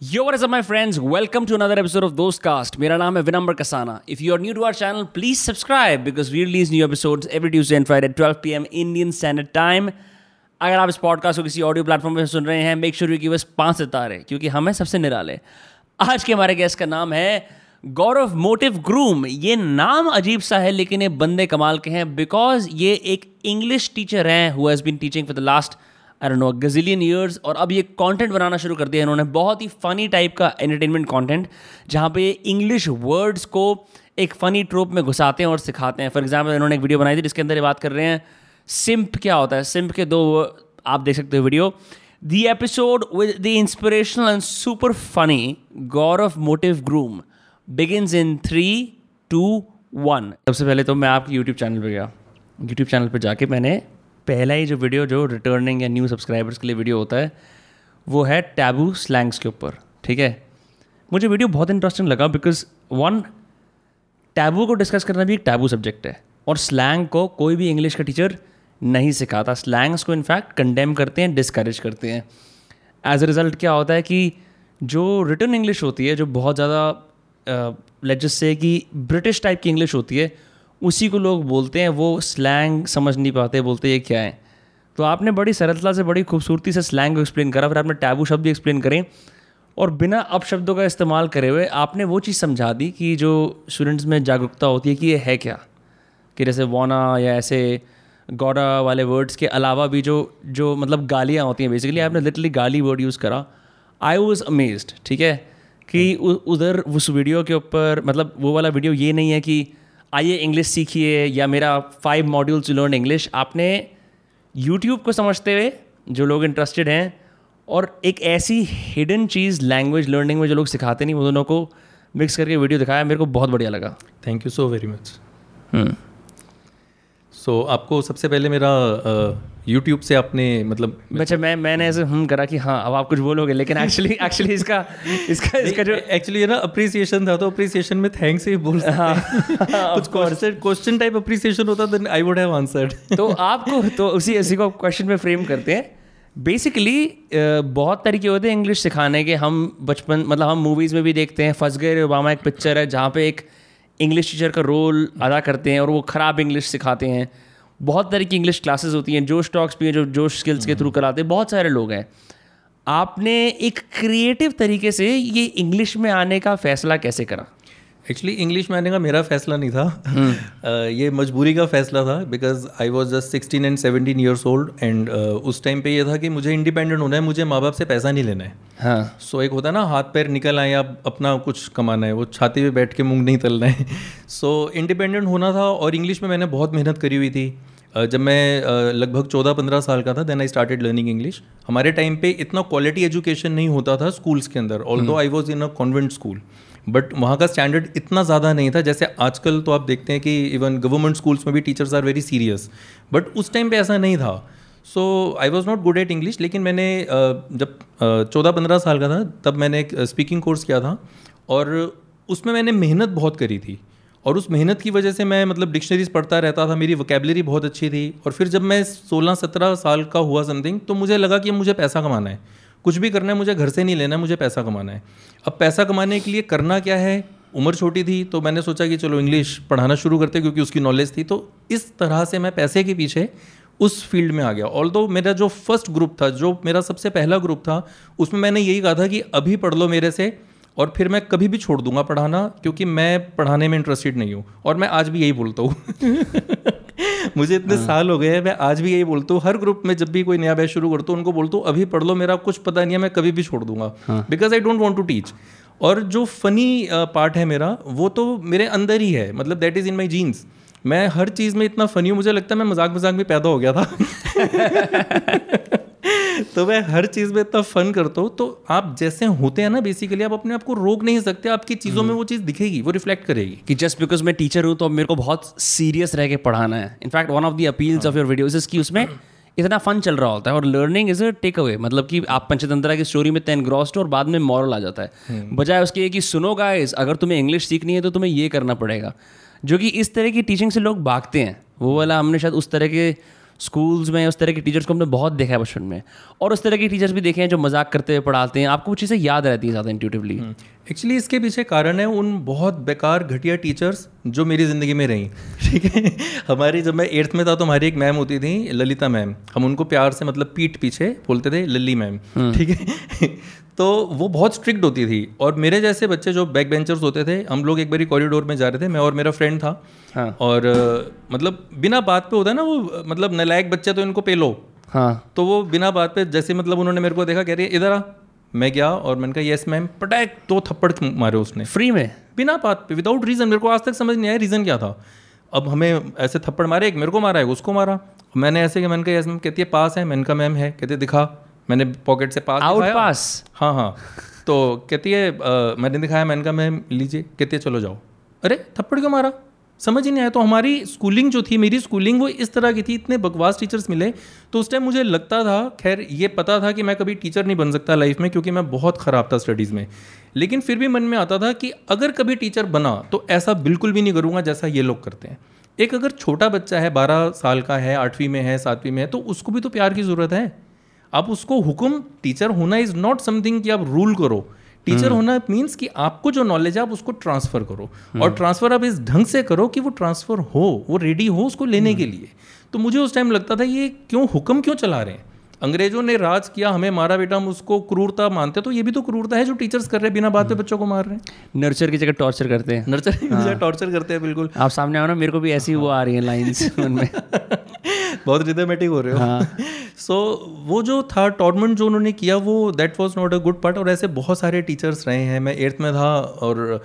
Yo, what is up, my friends? Welcome to another episode of Dostcast. मेरा नाम है विनम्र Kasana. If you are new to our channel, please subscribe because we release new episodes every Tuesday and Friday at 12 p.m. Indian Standard Time. अगर आप इस podcast को किसी audio platform पर सुन रहे हैं make sure you give us पाँच सितारे क्योंकि हम हैं सबसे निराले आज के हमारे गेस्ट का नाम है गौरव मोटिव ग्रूम ये नाम अजीब सा है लेकिन ये बंदे कमाल के हैं बिकॉज़ ये एक इंग्लिश टीचर हैं who has been teaching for the last I know gazillion years और अब ये कंटेंट बनाना शुरू कर दिया इन्होंने। बहुत ही फ़नी टाइप का एंटरटेनमेंट कंटेंट जहाँ पे इंग्लिश वर्ड्स को एक फ़नी ट्रोप में घुसाते हैं और सिखाते हैं। फॉर एग्ज़ाम्पल इन्होंने एक वीडियो बनाई थी, जिसके अंदर ये बात कर रहे हैं सिम्प क्या होता है? सिम्प के दो, आप देख सकते हो video the episode with the inspirational and super funny Gaurav motive groom begins in three two one सबसे पहले तो मैं आपके यूट्यूब चैनल पर गया। यूट्यूब चैनल पर जाके मैंने पहला ही जो वीडियो जो रिटर्निंग या न्यू सब्सक्राइबर्स के लिए वीडियो होता है, वो है टैबू स्लैंग्स के ऊपर, ठीक है? मुझे वीडियो बहुत इंटरेस्टिंग लगा बिकॉज़ वन टैबू को डिस्कस करना भी एक टैबू सब्जेक्ट है और स्लैंग को कोई भी इंग्लिश का टीचर नहीं सिखाता। स्लैंग्स को इनफैक्ट कंडेम करते हैं डिस्करेज करते हैं। एज अ रिज़ल्ट क्या होता है कि जो रिटर्न इंग्लिश होती है, जो बहुत ज़्यादा लेजस से कि ब्रिटिश टाइप की इंग्लिश होती है उसी को लोग बोलते हैं वो स्लैंग समझ नहीं पाते बोलते ये क्या है? तो आपने बड़ी सरलता से बड़ी खूबसूरती से स्लैंग को एक्सप्लेन करा फिर आपने टैबू शब्द भी एक्सप्लेन करें और बिना अपशब्दों का इस्तेमाल करे हुए आपने वो चीज़ समझा दी कि जो स्टूडेंट्स में जागरूकता होती है कि ये है क्या? कि जैसे वोना या ऐसे गौरा वाले वर्ड्स के अलावा भी जो जो मतलब गालियाँ होती हैं बेसिकली आपने लिटरली गाली वर्ड यूज़ करा। आई वॉज़ अमेज्ड ठीक है? कि उधर उस वीडियो के ऊपर मतलब वो वाला वीडियो ये नहीं है कि आइए इंग्लिश सीखिए या मेरा five module to learn English आपने यूट्यूब को समझते हुए जो लोग इंटरेस्टेड हैं और एक ऐसी हिडन चीज़ लैंग्वेज लर्निंग में जो लोग सिखाते नहीं वो दोनों को मिक्स करके वीडियो दिखाया मेरे को बहुत बढ़िया लगा। Thank you so very much so आपको सबसे पहले मेरा यूट्यूब से आपने मतलब अच्छा मैं मैंने ऐसे हम करा कि हाँ अब आप कुछ बोलोगे लेकिन एक्चुअली एक्चुअली इसका इसका इसका जो एक्चुअली ये ना अप्रिसिएशन था तो अप्रिसिएशन में थैंक्स ही बोल हाँ कुछ क्वेश्चन टाइप अप्रिसिएशन होता then I would have answered तो आपको तो उसी ऐसी को क्वेश्चन में फ्रेम करते हैं। बेसिकली बहुत तरीके होते हैं इंग्लिश सिखाने के। हम बचपन मतलब हम मूवीज़ में भी देखते हैं। फंस गए ओबामा एक पिक्चर है जहाँ पे एक इंग्लिश टीचर का रोल अदा करते हैं और वो ख़राब इंग्लिश सिखाते हैं। बहुत तरह की इंग्लिश क्लासेस होती हैं जोश टॉक्स भी हैं जो जोश स्किल्स के थ्रू कराते हैं बहुत सारे लोग हैं। आपने एक क्रिएटिव तरीके से ये इंग्लिश में आने का फैसला कैसे करा? एक्चुअली इंग्लिश में आने का मेरा फैसला नहीं था। uh, ये मजबूरी का फैसला था because I was just sixteen and seventeen years old and उस टाइम पे ये था कि मुझे इंडिपेंडेंट होना है मुझे माँ बाप से पैसा नहीं लेना है। हाँ। सो so, एक होता है ना हाथ पैर निकल आए आप अपना कुछ कमाना है वो छाती पे बैठ के मूंग नहीं तलना है। सो so, इंडिपेंडेंट होना था और इंग्लिश में मैंने बहुत मेहनत करी हुई थी। जब मैं लगभग चौदह पंद्रह साल का था then I started learning English हमारे टाइम पे इतना क्वालिटी एजुकेशन नहीं होता था स्कूल्स के अंदर although I was in a convent school but वहाँ का स्टैंडर्ड इतना ज़्यादा नहीं था, जैसे आजकल तो आप देखते हैं कि इवन गवर्नमेंट स्कूल्स में भी teachers are very serious but उस टाइम पे ऐसा नहीं था। So I was not good at English लेकिन मैंने जब चौदह पंद्रह साल का था, तब मैंने एक स्पीकिंग कोर्स किया था, और उसमें मैंने मेहनत बहुत करी थी, और उस मेहनत की वजह से मैं मतलब डिक्शनरीज पढ़ता रहता था, मेरी वोकेबलरी बहुत अच्छी थी, और फिर जब मैं सोलह सत्रह साल का हुआ समथिंग तो मुझे लगा कि मुझे पैसा कमाना है। कुछ भी करना है, मुझे घर से नहीं लेना है मुझे पैसा कमाना है। अब पैसा कमाने के लिए करना क्या है? उम्र छोटी थी तो मैंने सोचा कि चलो इंग्लिश पढ़ाना शुरू करते क्योंकि उसकी नॉलेज थी। तो इस तरह से मैं पैसे के पीछे उस फ़ील्ड में आ गया। ऑल दो मेरा जो फ़र्स्ट ग्रुप था, जो मेरा सबसे पहला ग्रुप था, उसमें मैंने यही कहा था कि अभी पढ़ लो मेरे से और फिर मैं कभी भी छोड़ दूँगा पढ़ाना, क्योंकि मैं पढ़ाने में इंटरेस्टेड नहीं हूँ। और मैं आज भी यही बोलता हूँ। मुझे इतने हाँ। साल हो गए हैं मैं आज भी यही बोलता हूँ हर ग्रुप में जब भी कोई नया बैच शुरू करता हूँ उनको बोलता हूँ अभी पढ़ लो मेरा कुछ पता नहीं है मैं कभी भी छोड़ दूँगा। Because I don't want to teach और जो फनी पार्ट है मेरा वो तो मेरे अंदर ही है मतलब that is in my genes मैं हर चीज़ में इतना फनी हूँ मुझे लगता है मैं मज़ाक मज़ाक में पैदा हो गया था। तो मैं हर चीज़ में इतना फन करता हूँ तो आप जैसे होते हैं ना बेसिकली आप अपने आप को रोक नहीं सकते आपकी चीज़ों में हम्म। वो चीज़ दिखेगी वो रिफ्लेक्ट करेगी। कि जस्ट बिकॉज़ मैं टीचर हूँ तो मेरे को बहुत सीरियस रह के पढ़ाना है। In fact one of the appeals of your videos की उसमें इतना फन चल रहा होता है और learning is a take away मतलब कि आप पंचतंत्रा की स्टोरी में तेन ग्रॉस्ट और बाद में मॉरल आ जाता है। हम्म। बजाय उसके कि सुनो गाइस अगर तुम्हें इंग्लिश सीखनी है तो तुम्हें ये करना पड़ेगा। जो कि इस तरह की टीचिंग से लोग भागते हैं वो वाला हमने शायद उस तरह के स्कूल्स में उस तरह के टीचर्स को हमने बहुत देखा है बचपन में। और उस तरह के टीचर्स भी देखे हैं जो मज़ाक करते हुए पढ़ाते हैं। आपको वो चीज़ें याद रहती हैं ज़्यादा इंट्यूटिवली एक्चुअली इसके पीछे कारण है उन बहुत बेकार घटिया टीचर्स जो मेरी ज़िंदगी में रहीं। ठीक है? हमारी जब मैं एट्थ में था तो हमारी एक मैम होती थी ललिता मैम हम उनको प्यार से मतलब पीठ पीछे बोलते थे लल्ली मैम ठीक है? तो वो बहुत स्ट्रिक्ट होती थी। और मेरे जैसे बच्चे जो बैक बेंचर्स होते थे हम लोग एक बारी कॉरिडोर में जा रहे थे मैं और मेरा फ्रेंड था। हाँ। और मतलब बिना बात पे होता है ना वो मतलब नलायक बच्चे तो इनको पेलो। हाँ। तो वो बिना बात पे जैसे मतलब उन्होंने मेरे को देखा कह रही है इधर आ। मैं गया और मैंने कहा यस मैम। पटैक दो थप्पड़ मारे उसने। फ्री में? बिना बात पे विदाउट रीज़न मेरे को आज तक समझ नहीं आया रीज़न क्या था। अब हमें ऐसे थप्पड़ मारे एक मेरे को मारा है उसको मारा। मैंने ऐसे कि मैंने कहा यस मैम कहती है पास है। मैंने कहा मैम है। कहती दिखा। मैंने पॉकेट से पास आउट पास हाँ हाँ। तो कहती है अ, मैंने दिखाया मैंने कहा मैम लीजिए। कहती है चलो जाओ। अरे थप्पड़ क्यों मारा? समझ ही नहीं आया। तो हमारी स्कूलिंग जो थी मेरी स्कूलिंग वो इस तरह की थी इतने बकवास टीचर्स मिले। तो उस टाइम मुझे लगता था खैर ये पता था कि मैं कभी टीचर नहीं बन सकता लाइफ में क्योंकि मैं बहुत ख़राब था स्टडीज़ में। लेकिन फिर भी मन में आता था कि अगर कभी टीचर बना तो ऐसा बिल्कुल भी नहीं करूँगा जैसा ये लोग करते हैं। एक अगर छोटा बच्चा है बारह साल का है आठवीं में है सातवीं में है तो उसको भी तो प्यार की ज़रूरत है। आप उसको हुक्म टीचर होना इज़ नॉट समथिंग कि आप रूल करो। टीचर होना मीन्स कि आपको जो नॉलेज है आप उसको ट्रांसफ़र करो। और ट्रांसफ़र आप इस ढंग से करो कि वो ट्रांसफ़र हो वो रेडी हो उसको लेने के लिए। तो मुझे उस टाइम लगता था ये क्यों हुक्म क्यों चला रहे हैं? अंग्रेज़ों ने राज किया हमें मारा बेटा हम उसको क्रूरता मानते तो ये भी तो क्रूरता है जो टीचर्स कर रहे हैं बिना बात पे बच्चों को मार रहे हैं। नर्चर की जगह टॉर्चर करते हैं। नर्चर की जगह टॉर्चर करते हैं बिल्कुल। आप सामने आओ ना मेरे को भी ऐसी वो आ रही है लाइन्स उनमें बहुत रिदमेटिक हो रहे हो। सो so, वो जो था टॉर्नामेंट जो उन्होंने किया वो that was not a good part और ऐसे बहुत सारे टीचर्स रहे हैं। मैं एट्थ में था और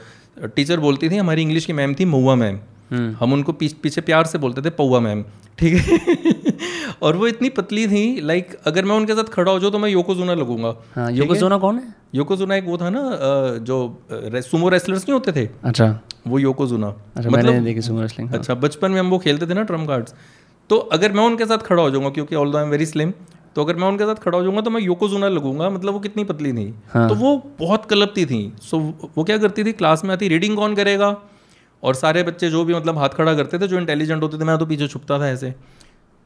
टीचर बोलती थी हमारी इंग्लिश की मैम थी महुआ मैम हम उनको पीछ, पीछे प्यार से बोलते थे पौवा मैम। ठीक है? और वो इतनी पतली थी लाइक अगर मैं उनके साथ खड़ा हो जाऊँ तो मैं योकोजुना लगूँगा। हाँ योकोजोना कौन है? योकोजुना एक वो था ना जो सुमो रेसलर्स नहीं होते थे? अच्छा। वो योकोजुना। अच्छा मैंने देखी सुमो रेसलिंग अच्छा बचपन में हम वो खेलते थे ना ट्रम कार्ड्स तो अगर मैं उनके साथ खड़ा हो जाऊँगा क्योंकि all I am very slim तो अगर मैं उनके साथ खड़ा हो जाऊँगा तो मैं योकोजुना लगूँगा मतलब वो कितनी पतली थी। हाँ. तो वो बहुत कलपती थी। सो वो क्या करती थी? क्लास में आती रीडिंग कौन करेगा? और सारे बच्चे जो भी मतलब हाथ खड़ा करते थे जो इंटेलिजेंट होते थे मैं तो पीछे छुपता था ऐसे।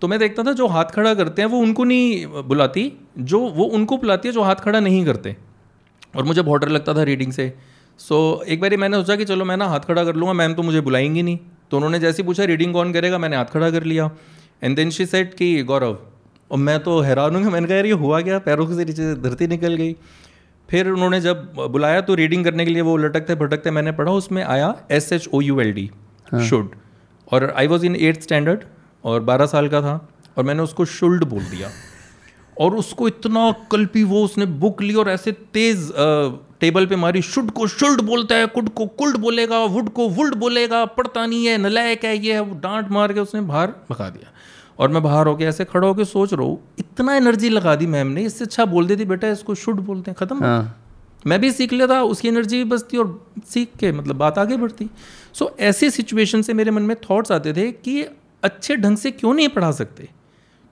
तो मैं देखता था जो हाथ खड़ा करते हैं वो उनको नहीं बुलाती जो वो उनको बुलाती है जो हाथ खड़ा नहीं करते। और मुझे बहुत डर लगता था रीडिंग से। सो so, एक बार मैंने सोचा कि चलो मैं ना हाथ खड़ा कर लूँगा मैम तो मुझे बुलाएँगी नहीं। तो उन्होंने जैसे पूछा रीडिंग कौन करेगा? मैंने हाथ खड़ा कर लिया। एंड देन शी सेट कि गौरव और मैं तो हैरान हूँ मैंने कहा यार ये हुआ क्या? पैरों से नीचे धरती निकल गई। फिर उन्होंने जब बुलाया तो रीडिंग करने के लिए वो लटकते भटकते मैंने पढ़ा उसमें आया S H O U L D should और I was in eighth standard और बारह साल का था और मैंने उसको शुल्ड बोल दिया। और उसको इतना कल्पी वो उसने बुक ली और ऐसे तेज टेबल पे मारी शुड को शुल्ड बोलता है कुड को कुल्ड बोलेगा वुड को वुल्ड बोलेगा पढ़ता नहीं है नलायक है ये है वो डांट मार के उसने बाहर भगा दिया। और मैं बाहर होके ऐसे खड़ा होके सोच रहा हूँ इतना एनर्जी लगा दी मैम ने इससे अच्छा बोल देती बेटा इसको शुड बोलते हैं खत्म हाँ मैं भी सीख लेता उसकी एनर्जी भी बचती और सीख के मतलब बात आगे बढ़ती। सो ऐसी सिचुएशन से मेरे मन में थॉट्स आते थे कि अच्छे ढंग से क्यों नहीं पढ़ा सकते?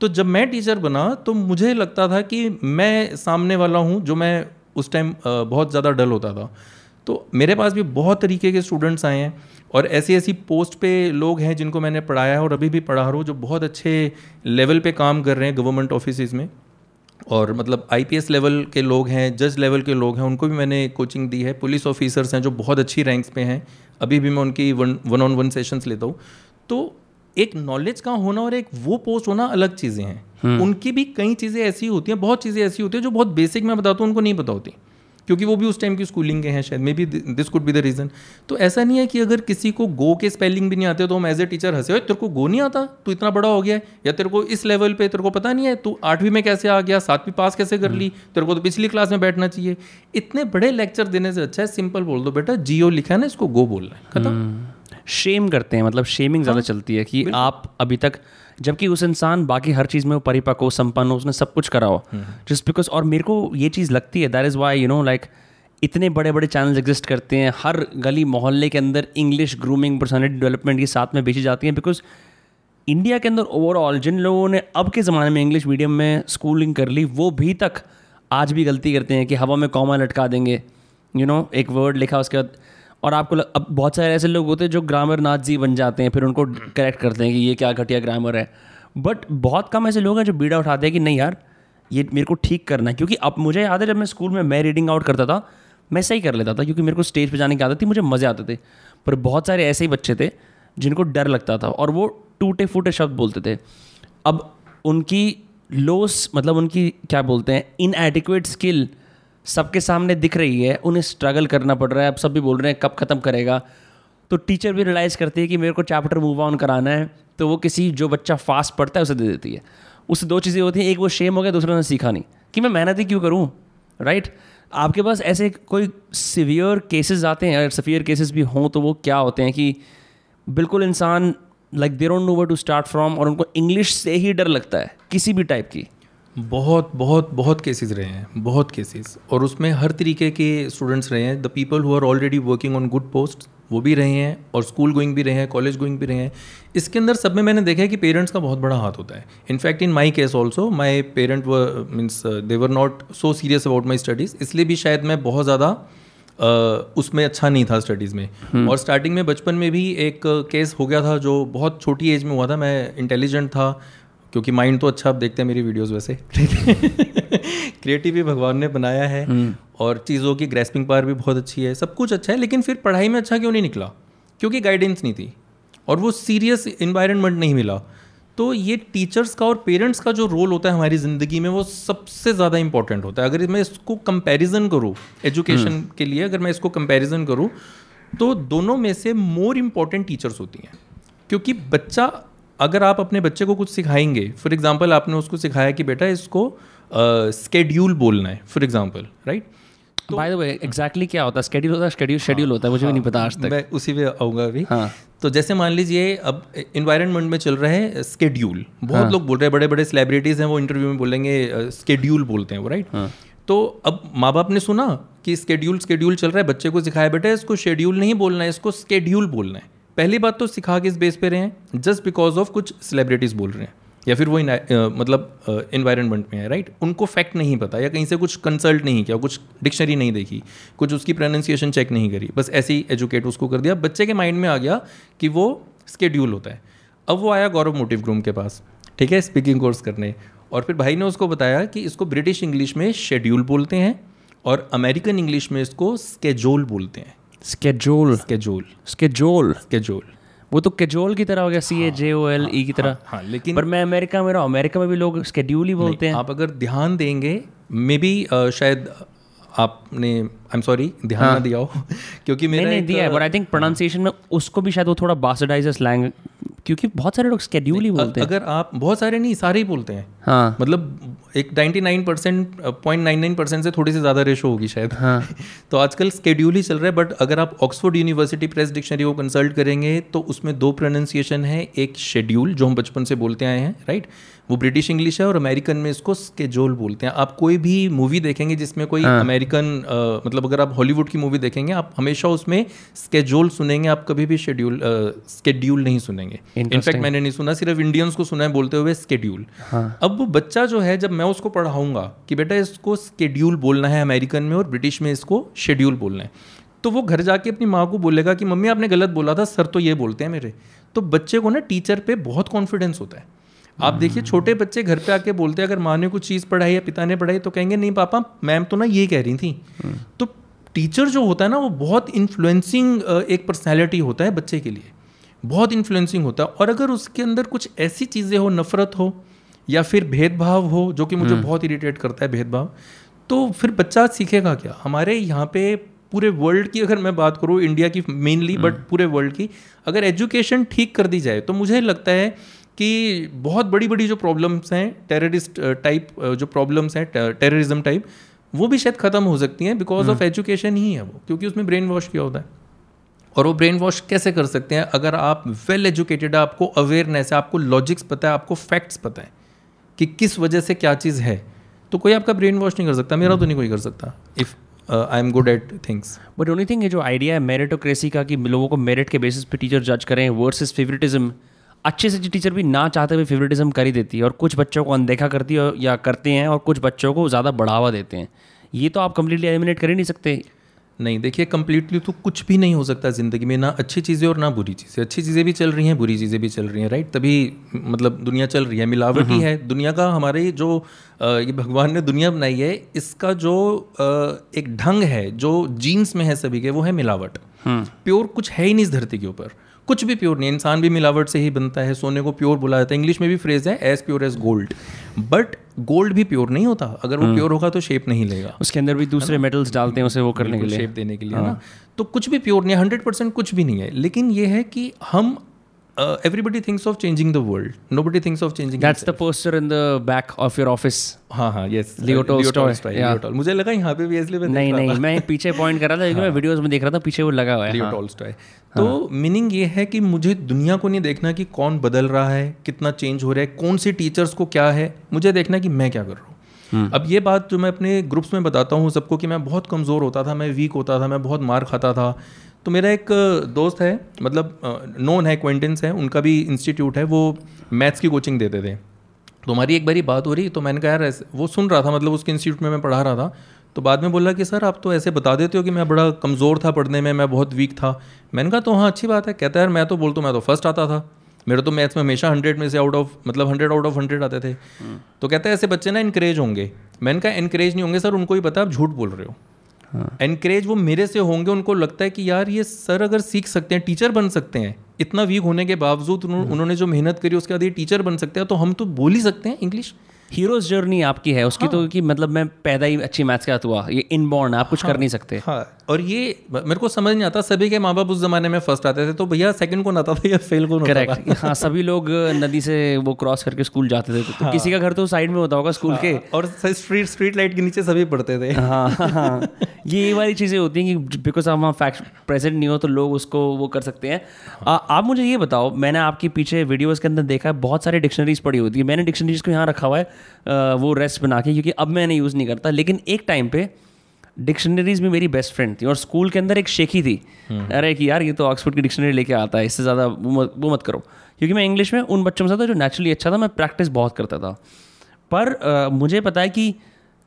तो जब मैं टीचर बना तो मुझे लगता था कि मैं सामने वाला हूँ जो मैं उस टाइम बहुत ज़्यादा डल होता था। तो मेरे पास भी बहुत तरीके के स्टूडेंट्स आए हैं। और ऐसी ऐसी पोस्ट पे लोग हैं जिनको मैंने पढ़ाया है और अभी भी पढ़ा रहा हूँ जो बहुत अच्छे लेवल पे काम कर रहे हैं गवर्नमेंट ऑफ़िस में। और मतलब आईपीएस लेवल के लोग हैं जज लेवल के लोग हैं उनको भी मैंने कोचिंग दी है। पुलिस ऑफिसर्स हैं जो बहुत अच्छी रैंक्स पे हैं। अभी भी मैं उनकी one one on one sessions लेता हूँ। तो एक नॉलेज का होना और एक वो पोस्ट होना अलग चीज़ें हैं। उनकी भी कई चीज़ें ऐसी होती हैं बहुत चीज़ें ऐसी होती हैं जो बहुत बेसिक मैं बताता हूँ उनको नहीं पता होती। क्योंकि वो भी उस टाइम की स्कूलिंग के हैं शायद maybe this could be the reason तो ऐसा नहीं है कि अगर किसी को गो के स्पेलिंग भी नहीं आते तो हम एज ए टीचर हंसे "ओए, तेरे को गो नहीं आता? तू इतना बड़ा हो गया है। या तेरे को इस लेवल पे तेरे को पता नहीं है तू आठवीं में कैसे आ गया? सातवीं पास कैसे कर ली? तेरे को तो पिछली क्लास में बैठना चाहिए। इतने बड़े लेक्चर देने से अच्छा है सिंपल बोल दो बेटा जियो लिखा है ना इसको गो बोलना है खत्म। शेम करते हैं मतलब शेमिंग ज़्यादा चलती है कि आप अभी तक जबकि उस इंसान बाकी हर चीज़ में वो परिपक्व हो संपन्न हो उसने सब कुछ करा हो। जस्ट बिकॉज़ और मेरे को ये चीज़ लगती है that is why you know like इतने बड़े बड़े चैनल्स एग्जिस्ट करते हैं हर गली मोहल्ले के अंदर इंग्लिश ग्रूमिंग पर्सनैलिटी डेवलपमेंट की साथ में बेची जाती हैं बिकॉज़ इंडिया के अंदर ओवरऑल जिन लोगों ने अब के ज़माने में इंग्लिश मीडियम में स्कूलिंग कर ली वो भी तक आज भी गलती करते हैं कि हवा में कॉमा लटका देंगे। यू you नो know, एक वर्ड लिखा उसके बाद और आपको लग, अब बहुत सारे ऐसे लोग होते हैं जो ग्रामर नाथ जी बन जाते हैं फिर उनको करेक्ट करते हैं कि ये क्या घटिया ग्रामर है। बट बहुत कम ऐसे लोग हैं जो बीड़ा उठाते हैं कि नहीं यार ये मेरे को ठीक करना है। क्योंकि अब मुझे याद है जब मैं स्कूल में मैं रीडिंग आउट करता था मैं सही कर लेता था क्योंकि मेरे को स्टेज पर जाने की आदत थी मुझे मज़े आते थे। पर बहुत सारे ऐसे ही बच्चे थे जिनको डर लगता था और वो टूटे फूटे शब्द बोलते थे। अब उनकी लोस मतलब उनकी क्या बोलते हैं इन स्किल सबके सामने दिख रही है, उन्हें स्ट्रगल करना पड़ रहा है। अब सब भी बोल रहे हैं, कब ख़त्म करेगा? तो टीचर भी रियलाइज़ करती है कि मेरे को चैप्टर मूव ऑन कराना है तो वो किसी, जो बच्चा फास्ट पढ़ता है, उसे दे देती है। उससे दो चीज़ें होती हैं, एक वो शेम हो गया, दूसरा ने सीखा नहीं। कि मैं मेहनत ही क्यों करूँ? राइट आपके पास ऐसे कोई सिवियर केसेस आते हैं, अगर सफियर केसेस भी हों तो वो क्या होते हैं कि बिल्कुल इंसान like they don't know where to start from और उनको इंग्लिश से ही डर लगता है, किसी भी टाइप की। बहुत बहुत बहुत केसेस रहे हैं बहुत केसेस और उसमें हर तरीके के स्टूडेंट्स रहे हैं। The people who are already working on good post वो भी रहे हैं और स्कूल गोइंग भी रहे हैं कॉलेज गोइंग भी रहे हैं। इसके अंदर सब में मैंने देखा है कि पेरेंट्स का बहुत बड़ा हाथ होता है। In fact in my case also my parent व means they were not so serious about my studies इसलिए भी शायद मैं बहुत ज़्यादा uh, उसमें अच्छा नहीं था स्टडीज़ में। hmm. और स्टार्टिंग में बचपन में भी एक केस हो गया था जो बहुत छोटी एज में हुआ था। मैं इंटेलिजेंट था क्योंकि माइंड तो अच्छा आप देखते हैं मेरी वीडियोस वैसे। क्रिएटिव भी भगवान ने बनाया है। हम्म। और चीज़ों की ग्रेस्पिंग पावर भी बहुत अच्छी है। सब कुछ अच्छा है लेकिन फिर पढ़ाई में अच्छा क्यों नहीं निकला? क्योंकि गाइडेंस नहीं थी। और वो सीरियस इन्वायरमेंट नहीं मिला। तो ये टीचर्स का और पेरेंट्स का जो रोल होता है हमारी ज़िंदगी में वो सबसे ज़्यादा इंपॉर्टेंट होता है। अगर मैं इसको कंपैरिजन करूँ एजुकेशन। के लिए अगर मैं इसको कंपैरिजन करूँ तो दोनों में से मोर इंपॉर्टेंट टीचर्स होती हैं। क्योंकि बच्चा अगर आप अपने बच्चे को कुछ सिखाएँगे फॉर एग्ज़ाम्पल आपने उसको सिखाया कि बेटा इसको स्केड्यूल uh, बोलना है for example right by the way exactly क्या होता है? स्केड्यूल होता है शेड्यूल शेड्यूल हाँ, होता है मुझे हाँ, भी नहीं पता आज तक। मैं उसी पे आऊँगा अभी। हाँ। तो जैसे मान लीजिए अब इन्वायरमेंट में चल रहा है स्केड्यूल बहुत हाँ, लोग बोल रहे हैं बड़े बड़े सेलिब्रिटीज़ हैं वो इंटरव्यू में बोलेंगे स्केड्यूल बोलते हैं वो राइट हाँ, तो अब माँ बाप ने सुना कि स्केड्यूल स्केड्यूल चल रहा है बच्चे को सिखाया बेटा इसको शेड्यूल नहीं बोलना है इसको स्केड्यूल बोलना है। पहली बात तो सिखा के इस बेस पे रहे हैं जस्ट बिकॉज़ ऑफ़ कुछ सेलिब्रिटीज़ बोल रहे हैं या फिर वो इन, uh, मतलब इन्वायरमेंट में है राइट उनको फैक्ट नहीं पता या कहीं से कुछ कंसल्ट नहीं किया कुछ डिक्शनरी नहीं देखी कुछ उसकी प्रोनाउंसिएशन चेक नहीं करी बस ऐसे ही एजुकेट उसको कर दिया। बच्चे के माइंड में आ गया कि वो स्केड्यूल होता है। अब वो आया गौरव मोटिव ग्रूम के पास ठीक है स्पीकिंग कोर्स करने और फिर भाई ने उसको बताया कि इसको ब्रिटिश इंग्लिश में शेड्यूल बोलते हैं और अमेरिकन इंग्लिश में इसको स्केजोल बोलते हैं। स्केजोल स्केजोल स्केजोल स्केजोल वो तो केजोल की तरह हो गया सी ए जे ओ एल ई की तरह। हाँ, हाँ लेकिन पर मैं अमेरिका में रहा अमेरिका में भी लोग स्केड्यूल ही बोलते हैं। आप अगर ध्यान देंगे मे बी शायद आपने आई एम सॉरी ध्यान हाँ. ना दिया हो क्योंकि मैंने नहीं, नहीं दिया है आई थिंक प्रोनाउंसिएशन में उसको भी शायद वो थोड़ा बासडाइज स्लैंग क्योंकि बहुत सारे लोग स्केड्यूल ही बोलते हैं। अगर आप बहुत सारे नहीं सारे ही बोलते हैं। हाँ। मतलब एक 99 percent point nine nine percent से थोड़ी सी ज़्यादा रेशो होगी शायद। हाँ। तो आजकल स्केड्यूल ही चल रहा है बट अगर आप ऑक्सफोर्ड यूनिवर्सिटी प्रेस डिक्शनरी को कंसल्ट करेंगे तो उसमें दो प्रोनाउंसिएशन है एक शेड्यूल जो हम बचपन से बोलते आए हैं राइट वो ब्रिटिश इंग्लिश है और अमेरिकन में इसको स्केजोल बोलते हैं। आप कोई भी मूवी देखेंगे जिसमें कोई हाँ. अमेरिकन मतलब अगर आप हॉलीवुड की मूवी देखेंगे आप हमेशा उसमें स्केजोल सुनेंगे आप कभी भी शेड्यूल स्केड्यूल नहीं सुनेंगे। इनफैक्ट मैंने नहीं सुना सिर्फ़ इंडियंस को सुना है बोलते हुए स्केड्यूल हाँ. अब वो बच्चा जो है जब मैं उसको पढ़ाऊँगा कि बेटा इसको स्केड्यूल बोलना है अमेरिकन में और ब्रिटिश में इसको शेड्यूल बोलना है तो वो घर जाके अपनी माँ को बोलेगा कि मम्मी आपने गलत बोला था सर तो ये बोलते हैं मेरे। तो बच्चे को ना टीचर पे बहुत कॉन्फिडेंस होता है। आप देखिए छोटे बच्चे घर पे आके बोलते हैं अगर माँ ने कुछ चीज़ पढ़ाई या पिता ने पढ़ाई तो कहेंगे नहीं पापा मैम तो ना ये कह रही थी। तो टीचर जो होता है ना वो बहुत इन्फ्लुएंसिंग एक पर्सनैलिटी होता है बच्चे के लिए। बहुत इन्फ्लुएंसिंग होता है और अगर उसके अंदर कुछ ऐसी चीज़ें हो नफरत हो या फिर भेदभाव हो जो कि मुझे हम्म। बहुत इरिटेट करता है भेदभाव तो फिर बच्चा सीखेगा क्या हमारे यहाँ पे पूरे वर्ल्ड की अगर मैं बात करूँ इंडिया की मेनली बट हम्म। पूरे वर्ल्ड की अगर एजुकेशन ठीक कर दी जाए तो मुझे लगता है कि बहुत बड़ी बड़ी जो प्रॉब्लम्स हैं टेररिस्ट टाइप जो प्रॉब्लम्स हैं टेररिज्म टाइप वो भी शायद ख़त्म हो सकती हैं बिकॉज़ ऑफ़ एजुकेशन ही है वो क्योंकि उसमें ब्रेन वॉश किया होता है और वो ब्रेन वॉश कैसे कर सकते हैं अगर आप वेल एजुकेटेड है आपको अवेयरनेस है आपको लॉजिक्स पता है आपको फैक्ट्स पता है कि किस वजह से क्या चीज़ है तो कोई आपका ब्रेन वॉश नहीं कर सकता मेरा तो नहीं कोई कर सकता if I am good at things but only thing ये जो आइडिया है मेरिटोक्रेसी का कि लोगों को मेरिट के बेसिस पे टीचर जज करें वर्सेस फेवरेटिज्म अच्छे से टीचर भी ना चाहते हुए फेवरेटिज्म कर ही देती है और कुछ बच्चों को अनदेखा करती है या करते हैं और कुछ बच्चों को ज़्यादा बढ़ावा देते हैं। ये तो आप कम्प्लीटली एलिमिनेट कर ही नहीं सकते। नहीं देखिए कम्प्लीटली तो कुछ भी नहीं हो सकता ज़िंदगी में ना अच्छी चीज़ें और ना बुरी चीज़ें। अच्छी चीज़ें भी चल रही हैं बुरी चीज़ें भी चल रही हैं राइट तभी मतलब दुनिया चल रही है मिलावट ही है। दुनिया का हमारे जो ये भगवान ने दुनिया बनाई है इसका जो एक ढंग है जो जीन्स में है सभी के वो है मिलावट। प्योर कुछ है ही नहीं इस धरती के ऊपर। कुछ भी प्योर नहीं इंसान भी मिलावट से ही बनता है सोने को प्योर बोला जाता है। इंग्लिश में भी फ्रेज है as pure as gold but gold भी प्योर नहीं होता। अगर वो प्योर होगा तो शेप नहीं लेगा। उसके अंदर भी दूसरे मेटल्स डालते हैं उसे वो करने के लिए। शेप देने के लिए है ना? तो कुछ भी प्योर नहीं है हंड्रेड परसेंट कुछ भी नहीं है। लेकिन ये है कि हम everybody thinks of changing the world nobody thinks of changing that's the poster in the back of your office हाँ हाँ yes Leo Tolstoy, yeah. Leo मुझे लगा यहाँ पे भी इसलिए मैं नहीं नहीं मैं पीछे पॉइंट कर रहा था क्योंकि मैं वीडियोस में देख रहा था पीछे वो लगा हुआ है लियो हाँ। टॉल्स्टॉय तो मीनिंग ये है कि मुझे दुनिया को नहीं देखना कि कौन बदल रहा है कितना चेंज हो रहा है कौन से टीचर्स को क्या है मुझे देखना कि मैं क्या कर रहा हूँ। अब ये बात जो मैं अपने ग्रुप्स में बताता हूँ सबको कि मैं बहुत कमज़ोर होता था मैं वीक होता था मैं बहुत मार खाता था तो मेरा एक दोस्त है मतलब नोन है क्वेंटेंस है उनका भी इंस्टीट्यूट है वो मैथ्स की कोचिंग देते थे। तो हमारी एक बारी बात हो रही तो मैंने कहा यार वो सुन रहा था मतलब उसके इंस्टीट्यूट में मैं पढ़ा रहा था। तो बाद में बोला कि सर आप तो ऐसे बता देते हो कि मैं बड़ा कमज़ोर था पढ़ने में मैं बहुत वीक था। मैंने कहा तो हाँ अच्छी बात है। कहता है यार मैं तो बोलता मैं तो फ़र्स्ट आता था। मेरे तो मैथ्स में हमेशा हंड्रेड में से आउट ऑफ़ मतलब हंड्रेड आउट ऑफ़ हंड्रेड आते थे। तो कहता है ऐसे बच्चे ना इनक्रेज होंगे। मैंने कहा इनक्रेज नहीं होंगे सर उनको ही पता आप झूठ बोल रहे हो। एनकरेज वो मेरे से होंगे उनको लगता है कि यार ये सर अगर सीख सकते हैं टीचर बन सकते हैं। इतना वीक होने के बावजूद उन्होंने जो मेहनत करी उसके बाद ये टीचर बन सकते हैं तो हम तो बोल ही सकते हैं इंग्लिश हीरोज जर्नी आपकी है उसकी हाँ। तो कि मतलब मैं पैदा ही अच्छी मैथ्स का हुआ ये इनबॉर्न आप कुछ हाँ। कर नहीं सकते। हाँ। और ये मेरे को समझ नहीं आता सभी के माँ बाप उस जमाने में फ़र्स्ट आते थे तो भैया सेकंड कौन आता था? या फेल कौन होता था? करेक्ट हाँ सभी लोग नदी से वो क्रॉस करके स्कूल जाते थे तो हाँ। किसी का घर तो साइड में होता होगा स्कूल हाँ। के और स्ट्रीट स्ट्रीट लाइट के नीचे सभी पढ़ते थे। हाँ हाँ ये वाली चीज़ें होती हैं कि बिकॉज़ हम वहाँ फैक्ट प्रेजेंट नहीं हो तो लोग उसको वो कर सकते हैं। आप मुझे ये बताओ मैंने आपके पीछे वीडियोज़ के अंदर देखा है बहुत सारे डिक्शनरीज पड़ी होती है मैंने डिक्शनरीज को यहाँ रखा हुआ है वो रेस्ट बना के क्योंकि अब मैंने यूज़ नहीं करता लेकिन एक टाइम पे डिक्शनरीज में मेरी बेस्ट फ्रेंड थी और स्कूल के अंदर एक शेखी थी। अरे कि यार ये तो ऑक्सफोर्ड की डिक्शनरी लेके आता है इससे ज़्यादा वो मत वो मत करो। क्योंकि मैं इंग्लिश में उन बच्चों में से था जो नेचुरली अच्छा था मैं प्रैक्टिस बहुत करता था। पर अ, मुझे पता है कि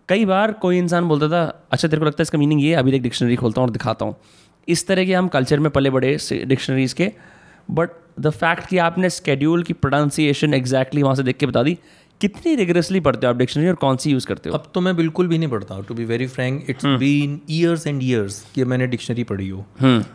कई बार कोई इंसान बोलता था अच्छा तेरे को लगता है इसका मीनिंग ये अभी एक डिक्शनरी खोलता हूँ और दिखाता हूँ। इस तरह के हम कल्चर में पले बड़े डिक्शनरीज के। बट द फैक्ट कि आपने स्केड्यूल की प्रोनाउंसिएशन एग्जैक्टली वहाँ से देख के बता दी कितनी रिगरसली पढ़ते हो आप डिक्शनरी और कौन सी यूज़ करते हो? अब तो मैं बिल्कुल भी नहीं पढ़ता to be very frank it's been years and years कि मैंने डिक्शनरी पढ़ी हो।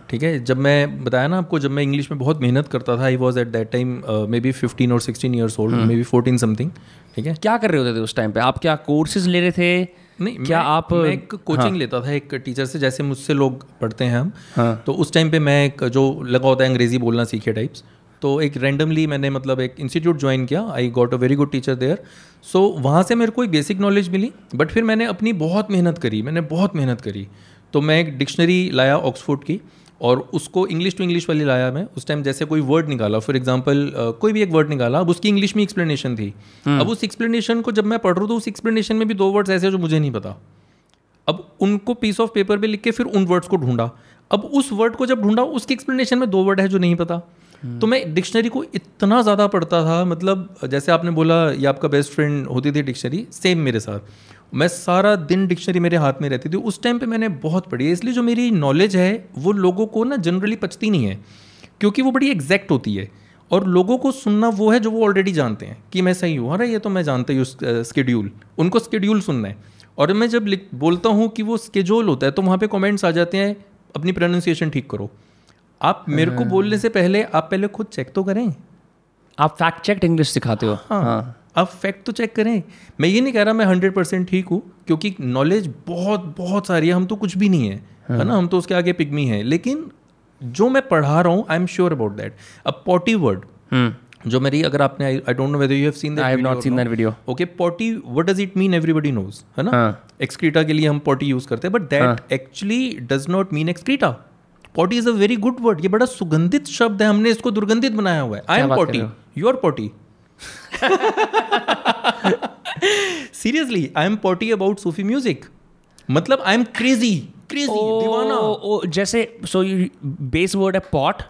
ठीक है? जब मैं बताया ना आपको जब मैं इंग्लिश में बहुत मेहनत करता था I was at that time maybe fifteen और sixteen years old maybe fourteen something ठीक है? क्या कर रहे होते थे उस टाइम पे? आप क्या कोर्सेज ले रहे थे? नहीं क्या मैं, आप मैं एक कोचिंग हाँ. लेता था एक टीचर से जैसे मुझसे लोग पढ़ते हैं हम। हाँ. तो उस टाइम पे मैं एक जो लगा होता है अंग्रेज़ी बोलना सीखे टाइप्स तो एक रैंडमली मैंने मतलब एक इंस्टीट्यूट ज्वाइन किया I got a very good teacher there so वहाँ से मेरे को एक बेसिक नॉलेज मिली बट फिर मैंने अपनी बहुत मेहनत करी मैंने बहुत मेहनत करी। तो मैं एक डिक्शनरी लाया ऑक्सफोर्ड की और उसको इंग्लिश टू इंग्लिश वाली लाया मैं। उस टाइम जैसे कोई वर्ड निकाला फॉर एग्जांपल कोई भी एक वर्ड निकाला अब उसकी इंग्लिश में एक्सप्लेनेशन थी। अब उस एक्सप्लेनेशन को जब मैं पढ़ रहा हूँ तो उस एक्सप्लेनेशन में भी दो वर्ड्स ऐसे जो मुझे नहीं पता। अब उनको पीस ऑफ़ पेपर पे लिख के फिर उन वर्ड्स को ढूंढा। अब उस वर्ड को जब ढूंढा उसकी एक्सप्लेनेशन में दो वर्ड है जो नहीं पता। तो मैं डिक्शनरी को इतना ज़्यादा पढ़ता था मतलब जैसे आपने बोला ये आपका बेस्ट फ्रेंड होती थी डिक्शनरी सेम मेरे साथ। मैं सारा दिन डिक्शनरी मेरे हाथ में रहती थी, उस टाइम पे मैंने बहुत पढ़ी है। इसलिए जो मेरी नॉलेज है, वो लोगों को ना जनरली पचती नहीं है, क्योंकि वो बड़ी एग्जैक्ट होती है। और लोगों को सुनना वो है जो वो ऑलरेडी जानते हैं कि मैं सही हूँ। अरे, ये तो मैं जानता ही स्केड्यूल उनको स्केड्यूल सुनना है। और मैं जब बोलता हूँ कि वो स्केड्यूल होता है तो वहाँ पे कमेंट्स आ जाते हैं, अपनी प्रोनाउंसिएशन ठीक करो। आप मेरे को बोलने से पहले आप पहले खुद चेक तो करें। आप फैक्ट चेक इंग्लिश सिखाते हो। हाँ। आप फैक्ट तो चेक करें। मैं ये नहीं कह रहा मैं हंड्रेड परसेंट ठीक हूँ क्योंकि नॉलेज बहुत बहुत सारी है हम तो कुछ भी नहीं है। है। ना? हम तो उसके आगे पिग्मी हैं। लेकिन जो मैं पढ़ा रहा हूँ I am sure about that अब पॉटी वर्ड हम्म। जो मेरी अगर आपने I don't know whether you have seen that I have not seen that video okay potty what does it mean everybody knows है ना? हाँ। एक्सक्रीटा के लिए हम पॉटी यूज़ करते हैं but that actually does not mean excreta potty is a very good word ये बड़ा सुगंधित शब्द है हमने इसको दुर्गंधित बनाया हुआ है। I am potty you are potty seriously I am potty about Sufi music मतलब आई एम क्रेजी क्रेजी दीवाना। जैसे सो बेस वर्ड है पॉट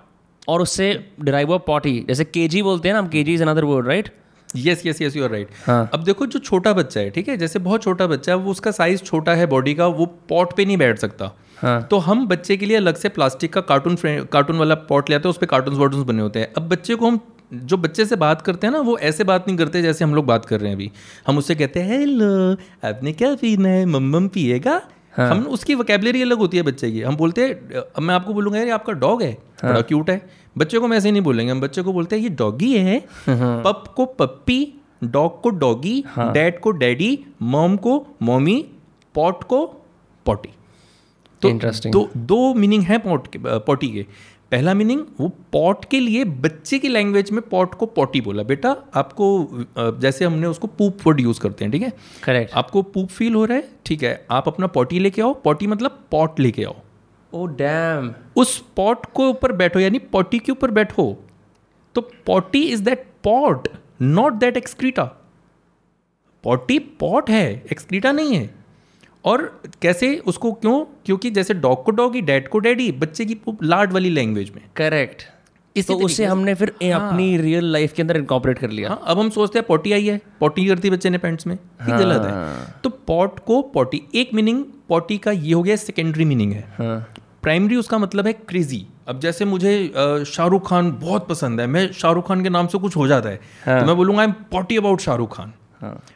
और उससे डिराइव हुआ पॉटी जैसे केजी बोलते हैं ना हम KG is another word right yes yes yes you are right. अब देखो जो छोटा बच्चा है ठीक है जैसे बहुत छोटा बच्चा है वो उसका साइज़ छोटा है बॉडी का वो पॉट पे नहीं बैठ सकता। हाँ। तो हम बच्चे के लिए अलग से प्लास्टिक का कार्टून कार्टून वाला पॉट ले आते हैं उस पर कार्टून वार्टून बने होते हैं। अब बच्चे को हम जो बच्चे से बात करते हैं ना वो ऐसे बात नहीं करते जैसे हम लोग बात कर रहे हैं अभी। हम उससे कहते हैं हेलो आपने क्या पीना है? मम्मम पिएगा? हम उसकी वकेबलरी अलग होती है बच्चे की। हम बोलते हैं अब मैं आपको बोलूँगा यार आपका डॉग है। बड़ा क्यूट है। बच्चे को हम ऐसे नहीं बोलेंगे। हम बच्चे को बोलते हैं ये डॉगी है। पप को पप्पी डॉग को डॉगी डैड को डैडी मॉम को मॉमी पॉट को पॉटी तो Interesting. दो दो मीनिंग है पॉट के पॉटी के। पहला मीनिंग वो पॉट के लिए बच्चे की लैंग्वेज में पॉट को पॉटी बोला। बेटा आपको जैसे हमने उसको पूप वर्ड यूज़ करते हैं ठीक है? करेक्ट आपको पूप फील हो रहा है ठीक है? आप अपना पॉटी लेके आओ। पॉटी मतलब पॉट लेके आओ। ओ डैम उस पॉट को ऊपर बैठो यानी पॉटी के ऊपर बैठो तो potty is that pot not that excreta potty pot है एक्सक्रीटा नहीं है। और कैसे उसको क्यों क्योंकि जैसे डॉग को डॉगी डैड को डैडी बच्चे की लाड वाली लैंग्वेज में। करेक्ट तो उसे हमने फिर ए- अपनी रियल लाइफ के अंदर इनकॉपरेट कर लिया। हाँ। अब हम सोचते हैं पॉटी आई है पॉटी करती बच्चे ने पैंट्स में ये गलत है। तो पॉट को पॉटी एक मीनिंग पॉटी का ये हो गया सेकेंडरी मीनिंग है। हाँ। प्राइमरी उसका मतलब है क्रेजी अब जैसे मुझे शाहरुख खान बहुत पसंद है मैं शाहरुख खान के नाम से कुछ हो जाता है तो मैं बोलूँगा I am potty about Shahrukh Khan.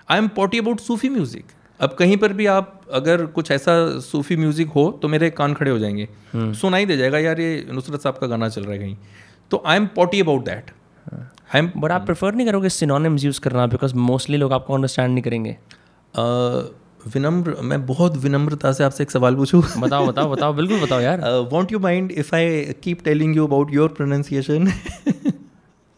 I am potty about Sufi music अब कहीं पर भी आप अगर कुछ ऐसा सूफी म्यूज़िक हो तो मेरे कान खड़े हो जाएँगे। सुनाई दे जाएगा यार ये नुसरत साहब का गाना चल रहा है कहीं। तो I am potty about that I am but आप प्रेफर नहीं करोगे सिनोनिम्स यूज़ करना बिकॉज़ मोस्टली लोग आपको अंडरस्टैंड नहीं करेंगे। विनम्र मैं बहुत विनम्रता से आपसे एक सवाल पूछूँ। बताओ बताओ बताओ बिल्कुल बताओ यार। Won't you mind if I keep telling you about your pronunciation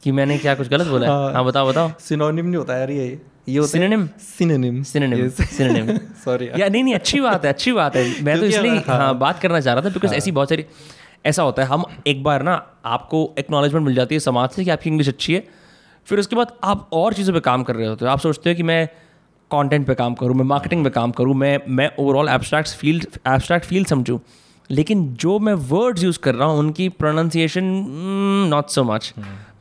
कि मैंने क्या कुछ गलत बोला है? हाँ। बताओ बताओ। सिनोनिम नहीं होता यार ये। ये होता Synonym? Synonym synonym synonym sorry या नहीं नहीं अच्छी बात है अच्छी बात है। मैं तो इसलिए हाँ। हाँ बात करना चाह रहा था बिकॉज़ ऐसी बहुत सारी ऐसा होता है हम एक बार ना आपको एक्नॉलेजमेंट मिल जाती है समाज से कि आपकी इंग्लिश अच्छी है फिर उसके बाद आप और चीज़ों पे काम कर रहे होते हो। आप सोचते हो कि मैं कंटेंट पे काम करूँ मैं मार्केटिंग पे काम करूँ मैं मैं overall abstract field abstract field समझूँ। लेकिन जो मैं वर्ड्स यूज़ कर रहा हूँ उनकी pronunciation not so much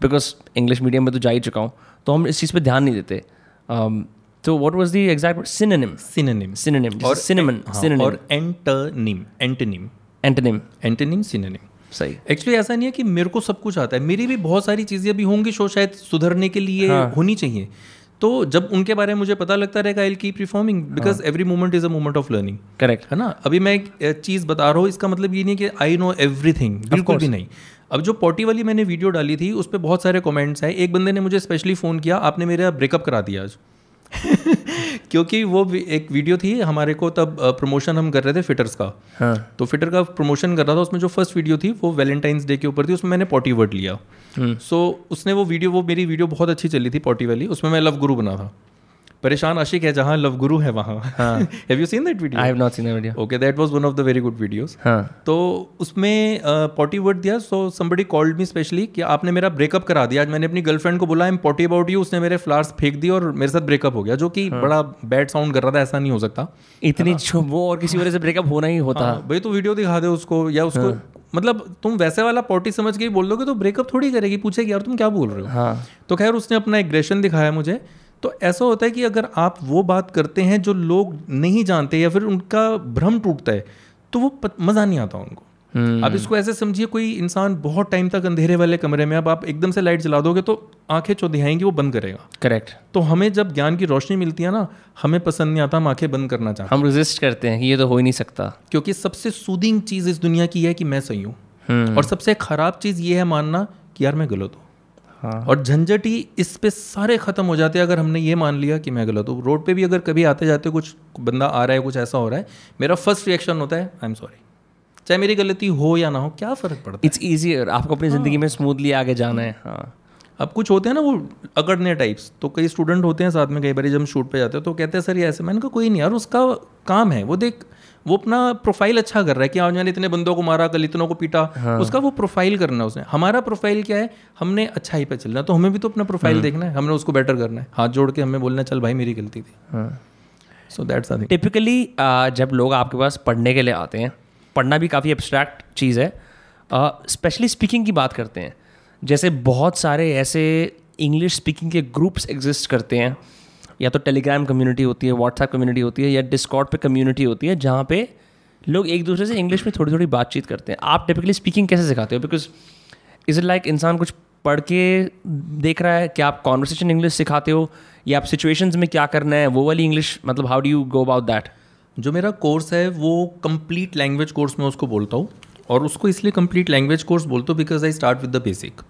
because English medium में तो जा ही चुका हूँ तो हम इस चीज़ पर ध्यान नहीं देते। तो what was the exact synonym synonym synonym. और हाँ, synonym. और antonym antonym antonym antonym synonym सही एक्चुअली ऐसा नहीं है कि मेरे को सब कुछ आता है। मेरी भी बहुत सारी चीज़ें अभी होंगी जो शायद सुधरने के लिए हाँ. होनी चाहिए। तो जब उनके बारे में मुझे पता लगता रहेगा I keep reforming because every moment is a moment of learning correct है ना? अभी मैं एक चीज़ बता रहा हूँ इसका मतलब ये नहीं कि आई नो एवरीथिंग बिल्कुल भी नहीं। अब जो पॉटी वाली मैंने वीडियो डाली थी उस पर बहुत सारे कमेंट्स आए। एक बंदे ने मुझे स्पेशली फ़ोन किया आपने मेरा ब्रेकअप करा दिया आज। क्योंकि वो एक वीडियो थी हमारे को तब प्रमोशन हम कर रहे थे फिटर्स का। हाँ। तो फिटर का प्रमोशन कर रहा था उसमें जो फ़र्स्ट वीडियो थी वो वैलेंटाइंस डे के ऊपर थी उसमें मैंने पॉटी वर्ड लिया। सो उसने वो वीडियो वो मेरी वीडियो बहुत अच्छी चली थी पॉटी वाली उसमें मैं लव गुरु बना था। परेशान आशिक है जहाँ लव गुरु है वहाँ। Have you seen that video I have not seen video okay that was one of the very good videos हाँ। तो उसमें पॉटी वर्ड दिया so somebody called me specially कि आपने मेरा ब्रेकअप करा दिया। आज मैंने अपनी गर्लफ्रेंड को बोला I am potty about you उसने मेरे फ्लावर्स फेंक दिए और मेरे साथ ब्रेकअप हो गया जो कि हाँ. बड़ा बैड साउंड कर रहा था ऐसा नहीं हो सकता। इतनी वो और किसी वजह से ब्रेकअप होना ही होता। हाँ, भाई तो वीडियो दिखा दे उसको या उसको मतलब तुम वैसे वाला पॉटी समझ के बोल दोगे तो ब्रेकअप थोड़ी करेगी पूछेगी यार तुम क्या बोल रहे हो? हाँ। तो खैर उसने अपना एग्रेशन दिखाया मुझे। तो ऐसा होता है कि अगर आप वो बात करते हैं जो लोग नहीं जानते या फिर उनका भ्रम टूटता है तो वो मज़ा नहीं आता उनको। हम्म। अब इसको ऐसे समझिए कोई इंसान बहुत टाइम तक अंधेरे वाले कमरे में अब आप एकदम से लाइट जला दोगे तो आँखें चौधियाएँगी वो बंद करेगा। करेक्ट। तो हमें जब ज्ञान की रोशनी मिलती है ना हमें पसंद नहीं आता हम आँखें बंद करना चाहते हम रेजिस्ट करते हैं कि ये तो हो ही नहीं सकता। क्योंकि सबसे सूदिंग चीज़ इस दुनिया की है कि मैं सही हूँ। हम्म। और सबसे खराब चीज़ ये है मानना कि यार मैं गलत हूँ। हाँ। और झंझट ही इस पे सारे खत्म हो जाते हैं अगर हमने ये मान लिया कि मैं गलत हूँ। रोड पे भी अगर कभी आते जाते कुछ बंदा आ रहा है कुछ ऐसा हो रहा है मेरा फ़र्स्ट रिएक्शन होता है आई एम सॉरी चाहे मेरी गलती हो या ना हो क्या फ़र्क पड़ता है? इट्स ईजियर आपको अपनी ज़िंदगी में स्मूथली आगे जाना है। हाँ। अब कुछ होते हैं ना वो अकड़ने टाइप्स तो कई स्टूडेंट होते हैं साथ में कई बार जब हम शूट पे जाते हैं तो कहते हैं सर ये ऐसे मैंने कहा कोई नहीं यार उसका काम है वो देख वो अपना प्रोफ़ाइल अच्छा कर रहा है कि आज मैंने इतने बंदों को मारा कल इतनों को पीटा। हाँ। उसका वो प्रोफ़ाइल करना है उसने। हमारा प्रोफ़ाइल क्या है? हमने अच्छाई पे चलना है। तो हमें भी तो अपना प्रोफ़ाइल देखना है। हमने उसको बेटर करना है। हाथ जोड़ के हमें बोलना है चल भाई मेरी गलती थी। हाँ। सो दैट्स आई टिपिकली जब लोग आपके पास पढ़ने के लिए आते हैं पढ़ना भी काफ़ी एब्स्ट्रैक्ट चीज़ है। स्पेशली स्पीकिंग की बात करते हैं। जैसे बहुत सारे ऐसे इंग्लिश स्पीकिंग के ग्रुप्स एग्जिस्ट करते हैं। या तो टेलीग्राम कम्युनिटी होती है व्हाट्सएप कम्युनिटी होती है, या डिस्कॉर्ड पे कम्युनिटी होती है, जहाँ पे लोग एक दूसरे से इंग्लिश में थोड़ी थोड़ी बातचीत करते हैं। आप टिपिकली स्पीकिंग कैसे सिखाते हो? बिकॉज़ इज़ इट लाइक इंसान कुछ पढ़ के देख रहा है कि आप कॉन्वर्सेशन इंग्लिश सिखाते हो, या आप सिचुएशंस में क्या करना है, वो वाली इंग्लिश मतलब how do you go about that जो मेरा कोर्स है, वो कंप्लीट लैंग्वेज कोर्स में उसको बोलता हूँ, और उसको इसलिए कंप्लीट लैंग्वेज कोर्स बोलता हूँ because I start with the basic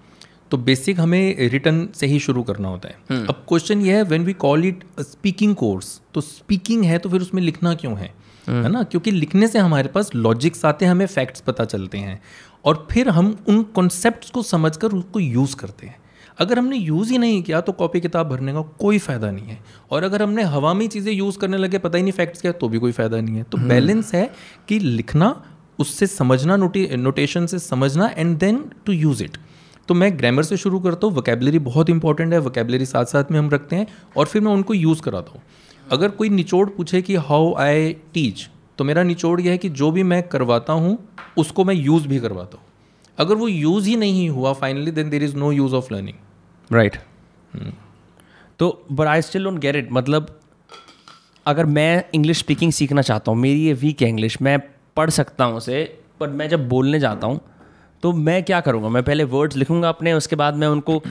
तो बेसिक हमें रिटर्न से ही शुरू करना होता है। अब क्वेश्चन ये है when we call it speaking course तो स्पीकिंग है तो फिर उसमें लिखना क्यों है? है ना? क्योंकि लिखने से हमारे पास लॉजिक्स आते हैं हमें फैक्ट्स पता चलते हैं। और फिर हम उन कॉन्सेप्ट को समझ कर उसको यूज़ करते हैं। अगर हमने यूज़ ही नहीं किया तो कॉपी किताब भरने का कोई फ़ायदा नहीं है। और अगर हमने हवा में चीज़ें यूज़ करने लगे पता ही नहीं फैक्ट्स क्या तो भी कोई फ़ायदा नहीं है। तो बैलेंस है कि लिखना उससे समझना नोटेशन से समझना and then to use it तो मैं ग्रामर से शुरू करता हूँ वोकेबलरी बहुत इंपॉर्टेंट है वोकेबलरी साथ साथ में हम रखते हैं और फिर मैं उनको यूज़ कराता हूँ। अगर कोई निचोड़ पूछे कि हाउ आई टीच तो मेरा निचोड़ यह है कि जो भी मैं करवाता हूँ उसको मैं यूज़ भी करवाता हूँ। अगर वो यूज़ ही नहीं हुआ finally then there is no use of learning right तो but I still don't get it मतलब अगर मैं इंग्लिश स्पीकिंग सीखना चाहता हूँ मेरी ये वीक है इंग्लिश मैं पढ़ सकता हूँ उसे पर मैं जब बोलने जाता हूँ तो मैं क्या करूँगा? मैं पहले वर्ड्स लिखूँगा अपने, उसके बाद मैं उनको,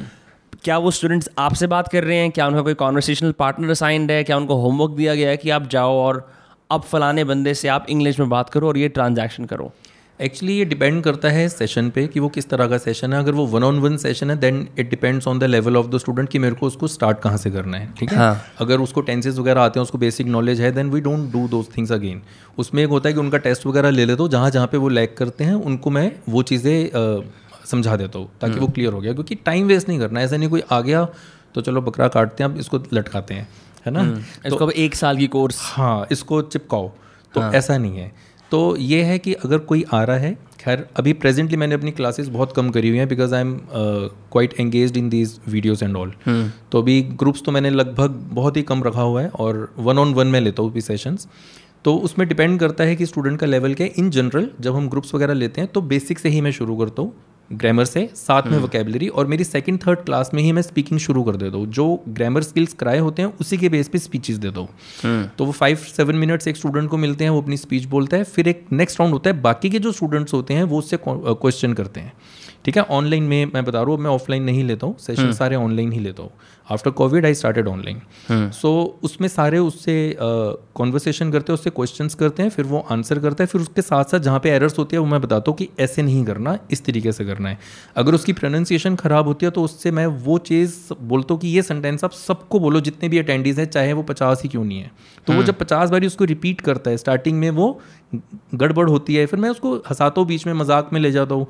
क्या वो स्टूडेंट्स आपसे बात कर रहे हैं? क्या उनका कोई कॉन्वर्सेशनल पार्टनर असाइंड है? क्या उनको होमवर्क दिया गया है कि आप जाओ और अब फलाने बंदे से आप इंग्लिश में बात करो और ये ट्रांजैक्शन करो? एक्चुअली ये डिपेंड करता है सेशन पे कि वो किस तरह का सेशन है। अगर वो वन ऑन वन सेशन है then it depends on the level of the student कि मेरे को उसको स्टार्ट कहाँ से करना है ठीक है? हाँ. अगर उसको टेंसेज वगैरह आते हैं उसको बेसिक नॉलेज है then we don't do those things again उसमें एक होता है कि उनका टेस्ट वगैरह ले लेता हूँ जहाँ जहाँ पे वो लैक करते हैं उनको मैं वो चीज़ें समझा देता हूँ ताकि वो क्लियर हो गया। क्योंकि टाइम वेस्ट नहीं करना ऐसा नहीं कोई आ गया तो चलो बकरा काटते हैं अब इसको लटकाते हैं है ना? इसको अब एक साल की कोर्स हाँ इसको चिपकाओ तो ऐसा नहीं है। तो ये है कि अगर कोई आ रहा है खैर अभी प्रेजेंटली मैंने अपनी क्लासेस बहुत कम करी हुई हैं because I am quite engage in these videos and all तो अभी ग्रुप्स तो मैंने लगभग बहुत ही कम रखा हुआ है और वन ऑन वन में लेता हूँ भी सेशंस तो उसमें डिपेंड करता है कि स्टूडेंट का लेवल क्या है. इन जनरल जब हम ग्रुप्स वगैरह लेते हैं तो बेसिक से ही मैं शुरू करता हूँ. ग्रामर से साथ में वोकेबलरी और मेरी सेकंड थर्ड क्लास में ही मैं स्पीकिंग शुरू कर देता हूँ। जो ग्रामर स्किल्स कराए होते हैं उसी के बेस पे स्पीचेस देता हूँ। तो वो फाइव सेवन मिनट्स एक स्टूडेंट को मिलते हैं वो अपनी स्पीच बोलता है फिर एक नेक्स्ट राउंड होता है बाकी के जो स्टूडेंट्स होते हैं वो उससे क्वेश्चन करते हैं। ठीक है ऑनलाइन में मैं बता रहा हूँ मैं ऑफलाइन नहीं लेता हूँ सेशन सारे ऑनलाइन ही लेता हूँ। After Covid I started online so उसमें सारे उससे कॉन्वर्सेशन uh, करते हैं उससे क्वेश्चंस करते हैं फिर वो आंसर करता है फिर उसके साथ साथ जहाँ पे एरर्स होती है वो मैं बताता हूँ कि ऐसे नहीं करना इस तरीके से करना है। अगर उसकी प्रोनाउंसिएशन ख़राब होती है तो उससे मैं वो चीज़ बोलता हूँ कि ये सेंटेंस आप सबको बोलो जितने भी अटेंडीज हैं चाहे वो पचास ही क्यों नहीं है। तो वो जब पचास बारी उसको रिपीट करता है स्टार्टिंग में वो गड़बड़ होती है फिर मैं उसको हंसाता हूँ बीच में मज़ाक में ले जाता हूँ।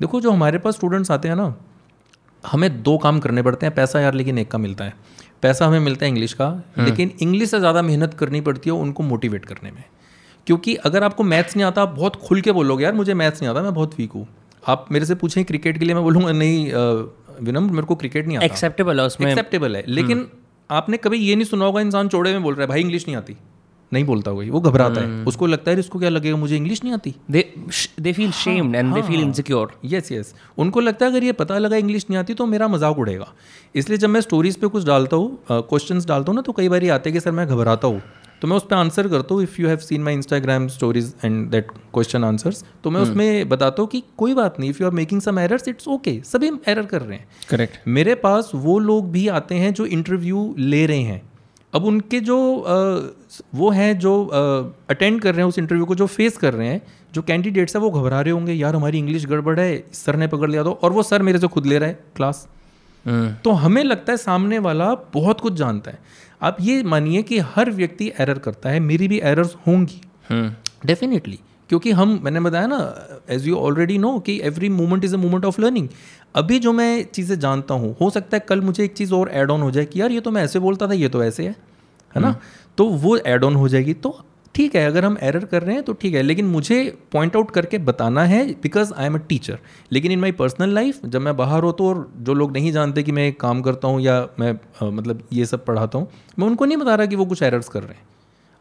देखो जो हमारे पास स्टूडेंट्स आते हैं ना हमें दो काम करने पड़ते हैं पैसा यार लेकिन एक का मिलता है। पैसा हमें मिलता है इंग्लिश का लेकिन इंग्लिश से ज़्यादा मेहनत करनी पड़ती है उनको मोटिवेट करने में। क्योंकि अगर आपको मैथ्स नहीं आता आप बहुत खुल के बोलोगे यार मुझे मैथ्स नहीं आता मैं बहुत वीक हूँ। आप मेरे से पूछें क्रिकेट के लिए मैं बोलूँगा नहीं विनम्र मेरे को क्रिकेट नहीं आता। एक्सेप्टेबल है उसमें। एक्सेप्टेबल है। लेकिन आपने कभी ये नहीं सुना होगा इंसान चौड़े में बोल रहा है भाई इंग्लिश नहीं आती। नहीं बोलता कोई वो घबराता है। उसको लगता है इसको क्या लगेगा? मुझे इंग्लिश नहीं आती? They feel shamed and they feel insecure yes yes उनको लगता है अगर ये पता लगा इंग्लिश नहीं आती तो मेरा मज़ाक उड़ेगा. इसलिए जब मैं स्टोरीज पे कुछ डालता हूँ क्वेश्चन uh, डालता हूँ ना तो कई बार ये आते हैं कि सर मैं घबराता हूँ। तो मैं उस पर आंसर करता हूँ if you have seen my Instagram stories and that question answers तो मैं उसमें बताता हूँ कि कोई बात नहीं if you are making some errors it's okay सभी एरर कर रहे हैं। करेक्ट मेरे पास वो लोग भी आते हैं जो इंटरव्यू ले रहे हैं। अब उनके जो वो हैं जो अटेंड कर रहे हैं उस इंटरव्यू को जो फेस कर रहे हैं जो कैंडिडेट्स हैं वो घबरा रहे होंगे यार हमारी इंग्लिश गड़बड़ है सर ने पकड़ लिया तो। और वो सर मेरे से खुद ले रहा है क्लास तो हमें लगता है सामने वाला बहुत कुछ जानता है। आप ये मानिए कि हर व्यक्ति एरर करता है मेरी भी एरर्स होंगी। डेफिनेटली क्योंकि हम मैंने बताया ना एज यू ऑलरेडी नो कि every moment is a moment of learning अभी जो मैं चीज़ें जानता हूँ हो सकता है कल मुझे एक चीज़ और एड ऑन हो जाए कि यार ये तो मैं ऐसे बोलता था ये तो ऐसे है। है ना? तो वो एड ऑन हो जाएगी। तो ठीक है अगर हम एरर कर रहे हैं तो ठीक है लेकिन मुझे पॉइंट आउट करके बताना है because I am a teacher लेकिन इन माई पर्सनल लाइफ जब मैं बाहर हूँ और जो लोग नहीं जानते कि मैं काम करता हूँ या मैं आ, मतलब ये सब पढ़ाता हूँ मैं उनको नहीं बता रहा कि वो कुछ एरर्स कर रहे हैं।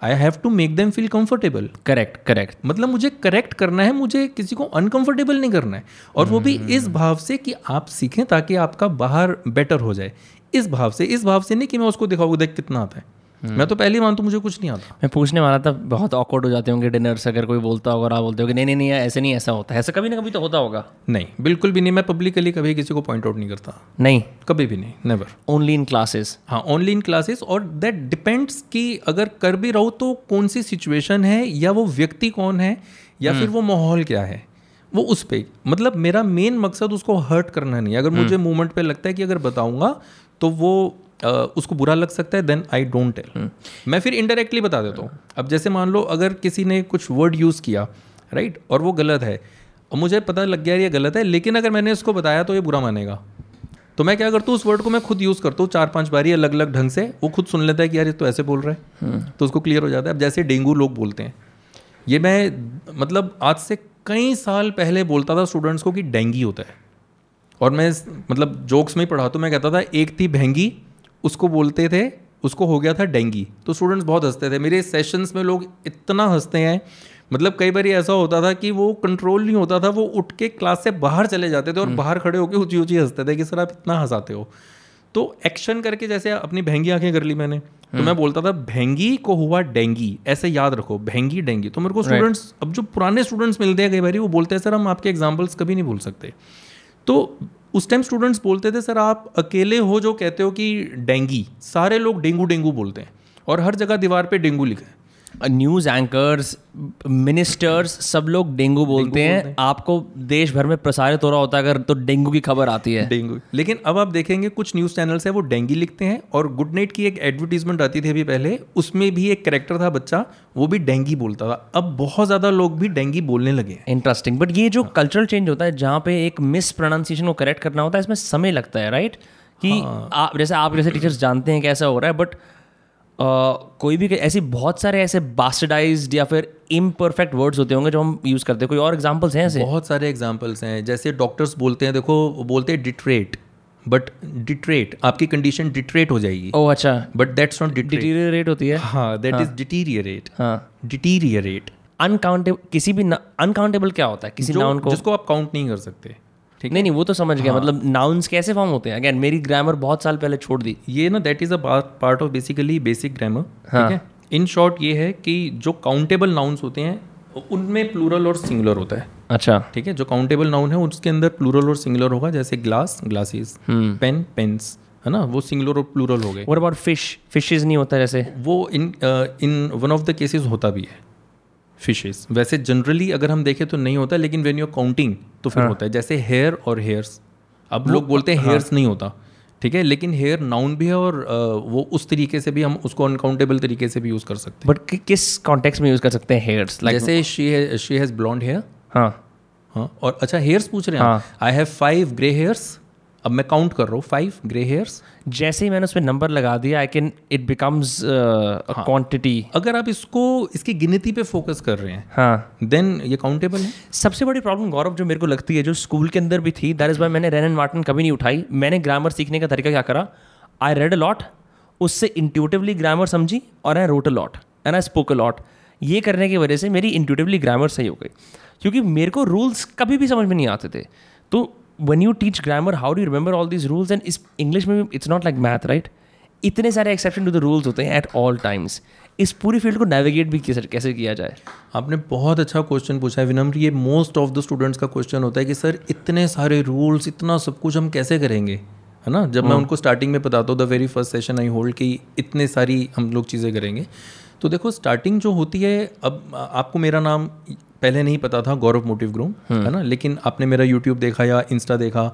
I have to make them feel comfortable correct correct मतलब मुझे करेक्ट करना है मुझे किसी को अनकंफर्टेबल नहीं करना है। और hmm. वो भी इस भाव से कि आप सीखें ताकि आपका बाहर बेटर हो जाए। इस भाव से इस भाव से नहीं कि मैं उसको दिखाऊँ देख कितना आता है। मैं तो पहले मानता हूँ मुझे कुछ नहीं आता। मैं पूछने वाला था बहुत ऑकवर्ड हो जाते होंगे डिनर से अगर कोई बोलता होगा और आप बोलते हो कि नहीं नहीं नहीं ऐसे नहीं ऐसा होता है। ऐसा कभी ना कभी तो होता होगा। नहीं बिल्कुल भी नहीं मैं पब्लिकली कभी किसी को पॉइंट आउट नहीं करता। नहीं। कभी भी नहीं नेवर ओनली इन क्लासेस हाँ ओनली इन क्लासेस और दैट डिपेंड्स कि अगर कर भी रहो तो कौन सी सिचुएशन है या वो व्यक्ति कौन है या फिर वो माहौल क्या है वो उस पर मतलब मेरा मेन मकसद उसको हर्ट करना नहीं है। अगर मुझे मोमेंट पे लगता है कि अगर बताऊँगा तो वो उसको बुरा लग सकता है देन आई डोंट टेल मैं फिर इनडायरेक्टली बता देता हूँ। अब जैसे मान लो अगर किसी ने कुछ वर्ड यूज़ किया राइट और वो गलत है और मुझे पता लग गया ये गलत है लेकिन अगर मैंने इसको बताया तो ये बुरा मानेगा। तो मैं क्या करता हूँ उस वर्ड को मैं खुद यूज़ करता हूँ चार पाँच बारी अलग अलग ढंग से वो खुद सुन लेता है कि यार ये तो ऐसे बोल रहा है। तो उसको क्लियर हो जाता है। अब जैसे डेंगू लोग बोलते हैं ये मैं मतलब आज से कई साल पहले बोलता था स्टूडेंट्स को कि डेंगी होता है। और मैं मतलब जोक्स में ही पढ़ा तो मैं कहता था एक थी भेंगी उसको बोलते थे उसको हो गया था डेंगी। तो स्टूडेंट्स बहुत हँसते थे। मेरे सेशंस में लोग इतना हँसते हैं। मतलब कई बार ऐसा होता था कि वो कंट्रोल नहीं होता था वो उठ के क्लास से बाहर चले जाते थे और बाहर खड़े होकर ऊँची ऊँची हँसते थे कि सर आप इतना हंसाते हो। तो एक्शन करके जैसे अपनी भेंगी आँखें कर ली मैंने तो मैं बोलता था भेंगी को हुआ डेंगी ऐसे याद रखो भेंगी डेंगी। तो मेरे को स्टूडेंट्स अब जो पुराने स्टूडेंट्स मिलते हैं कई बार वो बोलते हैं सर हम आपके एग्जाम्पल्स कभी नहीं बोल सकते। तो उस टाइम स्टूडेंट्स बोलते थे, सर, आप अकेले हो जो कहते हो कि डेंगी, सारे लोग डेंगू डेंगू बोलते हैं और हर जगह दीवार पे डेंगू लिखा है। न्यूज़ एंकर्स मिनिस्टर्स सब लोग डेंगू बोलते हैं। आपको देश भर में प्रसारित हो रहा होता है अगर तो डेंगू की खबर आती है। डेंगू। लेकिन अब आप देखेंगे कुछ न्यूज़ चैनल्स है वो डेंगी लिखते हैं और गुड नाइट की एक एडवर्टीजमेंट आती थी अभी पहले उसमें भी एक करेक्टर था बच्चा वो भी डेंगी बोलता था। अब बहुत ज़्यादा लोग भी डेंगी बोलने लगे इंटरेस्टिंग बट ये जो कल्चरल चेंज होता है जहाँ पे एक मिस प्रोनाउंसिएशन को करेक्ट करना होता है इसमें समय लगता है राइट कि आप जैसे आप जैसे टीचर्स जानते हैं कैसा हो रहा है बट कोई भी ऐसी बहुत सारे ऐसे बास्टर्डाइज्ड या फिर इम्परफेक्ट वर्ड्स होते होंगे जो हम यूज़ करते हैं। कोई और एग्जांपल्स हैं ऐसे? बहुत सारे एग्जाम्पल्स हैं। जैसे डॉक्टर्स बोलते हैं देखो बोलते हैं डिट्रेट बट डिट्रेट आपकी कंडीशन डिट्रेट हो जाएगी। ओह अच्छा। बट दैट्स नॉट डिटीरियरेट होती है? हाँ दैट इज़ डिटीरियरेट हाँ। डिटीरियरेट अनकाउंटेबल किसी भी अनकाउंटेबल क्या होता है? किसी नाउन को? जिसको आप काउंट नहीं कर सकते। नहीं नहीं वो तो समझ गया मतलब नाउन्स कैसे फॉर्म होते हैं? अगेन मेरी ग्रामर बहुत साल पहले छोड़ दी। ये ना that is a part of basically basic grammar ठीक है। इन शॉर्ट ये है कि जो काउंटेबल नाउन्स होते हैं उनमें प्लूरल और सिंगुलर होता है। अच्छा। ठीक है? जो काउंटेबल नाउन है उसके अंदर प्लूरल और सिंगुलर होगा जैसे ग्लास ग्लासेस पेन पेन्स है ना? वो सिंगुलर और प्लूरल हो गए। व्हाट अबाउट फ़िश फिशेज नहीं होता जैसे? वो in in one of the cases होता भी है। फिशेस वैसे जनरली अगर हम देखें तो नहीं होता लेकिन वेन यू काउंटिंग तो फिर होता है। जैसे हेयर और हेयर्स अब लोग बोलते हैं हेयर्स नहीं होता ठीक है? लेकिन हेयर नाउन भी है और वो उस तरीके से भी हम उसको अनकाउंटेबल तरीके से भी यूज़ कर सकते हैं। बट कि, किस कॉन्टेक्स्ट में यूज़ कर सकते हैं हेयर्स हैं लाइक जैसे she she has blonde hair हाँ। हाँ और अच्छा हेयर्स पूछ रहे हैं I have five grey hairs अब मैं काउंट कर रहा हूँ फाइव ग्रे हेयर्स जैसे ही मैंने उसमें नंबर लगा दिया I can it becomes quantity अगर आप इसको इसकी गिनती पे फोकस कर रहे हैं हाँ। देन ये काउंटेबल है? सबसे बड़ी प्रॉब्लम गौरव जो मेरे को लगती है जो स्कूल के अंदर भी थी दैट इज़ वाई मैंने रेन एंड मार्टिन कभी नहीं उठाई। मैंने ग्रामर सीखने का तरीका क्या करा? आई रेड अ लॉट उससे इंट्यूटिवली ग्रामर समझी और I wrote a lot and I spoke a lot ये करने की वजह से मेरी इंट्यूटिवली ग्रामर सही हो गई। क्योंकि मेरे को रूल्स कभी भी समझ में नहीं आते थे। तो when you teach grammar how do remember all these rules and इस इंग्लिश में it's not like math right इतने सारे एक्सेप्शन टू द रूल्स होते हैं एट ऑल टाइम्स इस पूरी फ़ील्ड को नेविगेट भी कैसे कैसे किया जाए? आपने बहुत अच्छा क्वेश्चन पूछा है विनम्र। ये मोस्ट ऑफ़ द स्टूडेंट्स का क्वेश्चन होता है कि सर इतने सारे रूल्स इतना सब कुछ हम कैसे करेंगे? है ना? जब मैं उनको स्टार्टिंग में बताता हूँ the very first session I hold कि इतने सारी हम लोग चीज़ें करेंगे। तो देखो स्टार्टिंग जो होती है अब आपको मेरा नाम पहले नहीं पता था गौरव मोटिव ग्रूम है ना? लेकिन आपने मेरा यूट्यूब देखा या इंस्टा देखा।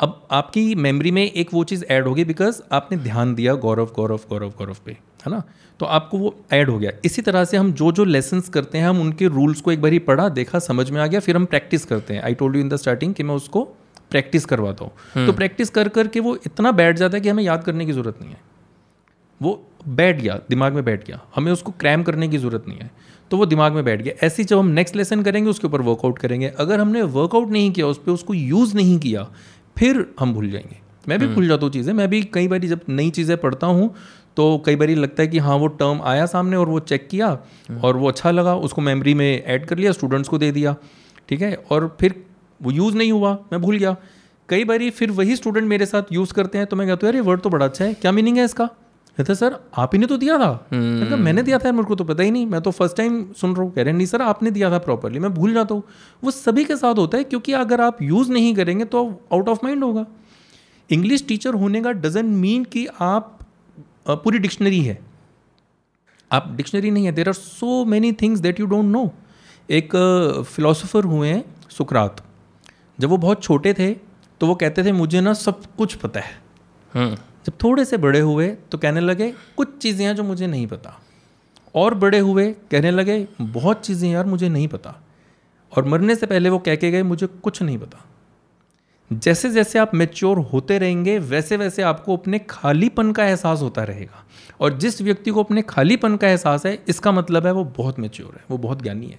अब आपकी मेमोरी में एक वो चीज़ ऐड होगी बिकॉज़ आपने ध्यान दिया गौरव गौरव गौरव गौरव पे है ना? तो आपको वो ऐड हो गया। इसी तरह से हम जो जो लेसन्स करते हैं हम उनके रूल्स को एक बार ही पढ़ा देखा समझ में आ गया फिर हम प्रैक्टिस करते हैं। I told you in the starting कि मैं उसको प्रैक्टिस करवाता हूँ। तो प्रैक्टिस कर करके वो इतना बैठ जाता है कि हमें याद करने की ज़रूरत नहीं है। वो बैठ गया दिमाग में बैठ गया। हमें उसको क्रैम करने की ज़रूरत नहीं है। तो वो दिमाग में बैठ गया। ऐसे जब हम नेक्स्ट लेसन करेंगे उसके ऊपर वर्कआउट करेंगे। अगर हमने वर्कआउट नहीं किया उस पर उसको यूज़ नहीं किया फिर हम भूल जाएँगे। मैं भी भूल जाता हूँ चीज़ें। मैं भी कई बार जब नई चीज़ें पढ़ता हूँ तो कई बार लगता है कि हाँ वो टर्म आया सामने और वो चेक किया और वो अच्छा लगा उसको मेमोरी में ऐड कर लिया स्टूडेंट्स को दे दिया। ठीक है? और फिर वो यूज़ नहीं हुआ मैं भूल गया। कई बार फिर वही स्टूडेंट मेरे साथ यूज़ करते हैं तो मैं कहता हूँ यार ये वर्ड तो बड़ा अच्छा है। क्या मीनिंग है इसका? कहते सर आप ही ने तो दिया था। मैं कहा, मैंने दिया था मेरे को तो पता ही नहीं। मैं तो फ़र्स्ट टाइम सुन रहा हूँ कह रहे नहीं सर आपने दिया था प्रॉपरली मैं भूल जाता हूँ। वो सभी के साथ होता है क्योंकि अगर आप यूज़ नहीं करेंगे तो आउट ऑफ़ माइंड होगा। इंग्लिश टीचर होने का डजेंट मीन कि आप पूरी डिक्शनरी है। आप डिक्शनरी नहीं है। There are so many things that you don't know एक फिलोसोफर हुए हैं सुकरात। जब वो बहुत छोटे थे तो वो कहते थे मुझे ना सब कुछ पता है। हम्म। जब थोड़े से बड़े हुए तो कहने लगे, कुछ चीज़ें हैं जो मुझे नहीं पता। और बड़े हुए कहने लगे, बहुत चीज़ें यार, मुझे नहीं पता। और मरने से पहले वो कह के गए, मुझे कुछ नहीं पता। जैसे जैसे आप मेच्योर होते रहेंगे, वैसे वैसे आपको अपने खालीपन का एहसास होता रहेगा। और जिस व्यक्ति को अपने खालीपन का एहसास है, इसका मतलब है वो बहुत मेच्योर है, वो बहुत ज्ञानी है।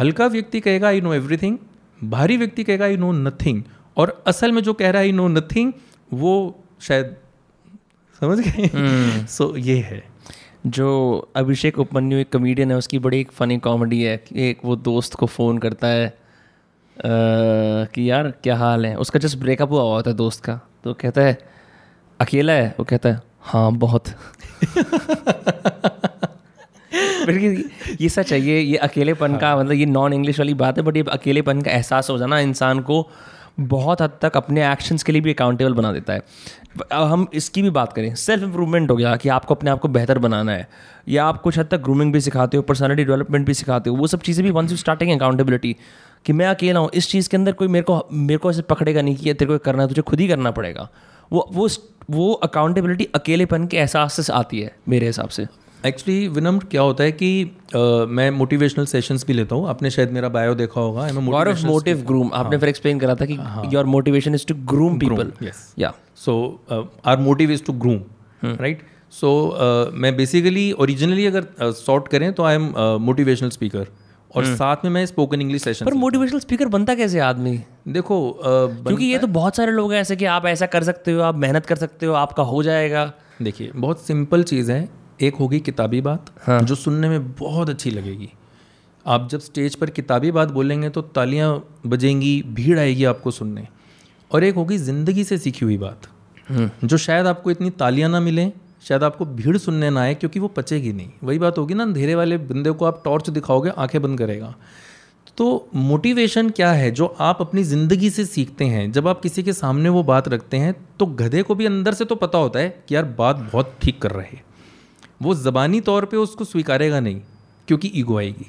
हल्का व्यक्ति कहेगा आई नो एवरीथिंग भारी व्यक्ति कहेगा आई नो नथिंग और असल में जो कह रहा है आई नो नथिंग वो शायद समझ गए? सो ये है। जो अभिषेक उपमन्यु एक कमेडियन है उसकी बड़ी एक फ़नी कॉमेडी है कि एक वो दोस्त को फ़ोन करता है अ, कि यार क्या हाल है? उसका जस्ट ब्रेकअप हुआ होता है दोस्त का। तो कहता है अकेला है? वो कहता है हाँ बहुत। ये सच है ये ये अकेलेपन हाँ। का मतलब ये नॉन इंग्लिश वाली बात है बट ये अकेलेपन का एहसास हो जाना इंसान को बहुत हद तक अपने एक्शंस के लिए भी अकाउंटेबल बना देता है। अब हम इसकी भी बात करें सेल्फ इंप्रूवमेंट हो गया कि आपको अपने आप को बेहतर बनाना है, या आप कुछ हद तक ग्रूमिंग भी सिखाते हो पर्सनैलिटी डेवलपमेंट भी सिखाते हो, वो सब चीज़ें भी वंस यू स्टार्टिंग अकाउंटेबिलिटी कि मैं अकेला हूँ, इस चीज़ के अंदर कोई मेरे को मेरे को ऐसे पकड़ेगा नहीं कि तेरे को करना है, तुझे खुद ही करना पड़ेगा। वो वो वो अकाउंटेबिलिटी अकेलेपन के एहसास से आती है, मेरे हिसाब से। एक्चुअली विनम्र क्या होता है कि अ, मैं मोटिवेशनल सेशंस भी लेता हूँ। आपने शायद मेरा बायो देखा होगा। I am Gaurav motive groom आपने फिर एक्सप्लेन करा था कि your motivation is to groom people या so are motive is to groom right so मैं बेसिकली ओरिजिनली अगर सॉर्ट करें तो आई एम मोटिवेशनल स्पीकर और साथ में मैं स्पोकन इंग्लिश सेशन पर मोटिवेशनल स्पीकर बनता कैसे आदमी? देखो uh, क्योंकि ये तो बहुत सारे लोग हैं ऐसे कि आप ऐसा कर सकते हो आप मेहनत कर सकते हो आपका हो जाएगा। देखिए बहुत सिंपल चीज़ है। एक होगी किताबी बात हाँ। जो सुनने में बहुत अच्छी लगेगी। आप जब स्टेज पर किताबी बात बोलेंगे तो तालियाँ बजेंगी भीड़ आएगी आपको सुनने। और एक होगी ज़िंदगी से सीखी हुई बात जो शायद आपको इतनी तालियाँ ना मिलें शायद आपको भीड़ सुनने ना आए क्योंकि वो पचेगी नहीं। वही बात होगी ना अंधेरे वाले बंदे को आप टॉर्च दिखाओगे आँखें बंद करेगा। तो मोटिवेशन क्या है जो आप अपनी ज़िंदगी से सीखते हैं? जब आप किसी के सामने वो बात रखते हैं तो गधे को भी अंदर से तो पता होता है कि यार बात बहुत ठीक कर रहे वो ज़बानी तौर पे उसको स्वीकारेगा नहीं क्योंकि ईगो आएगी।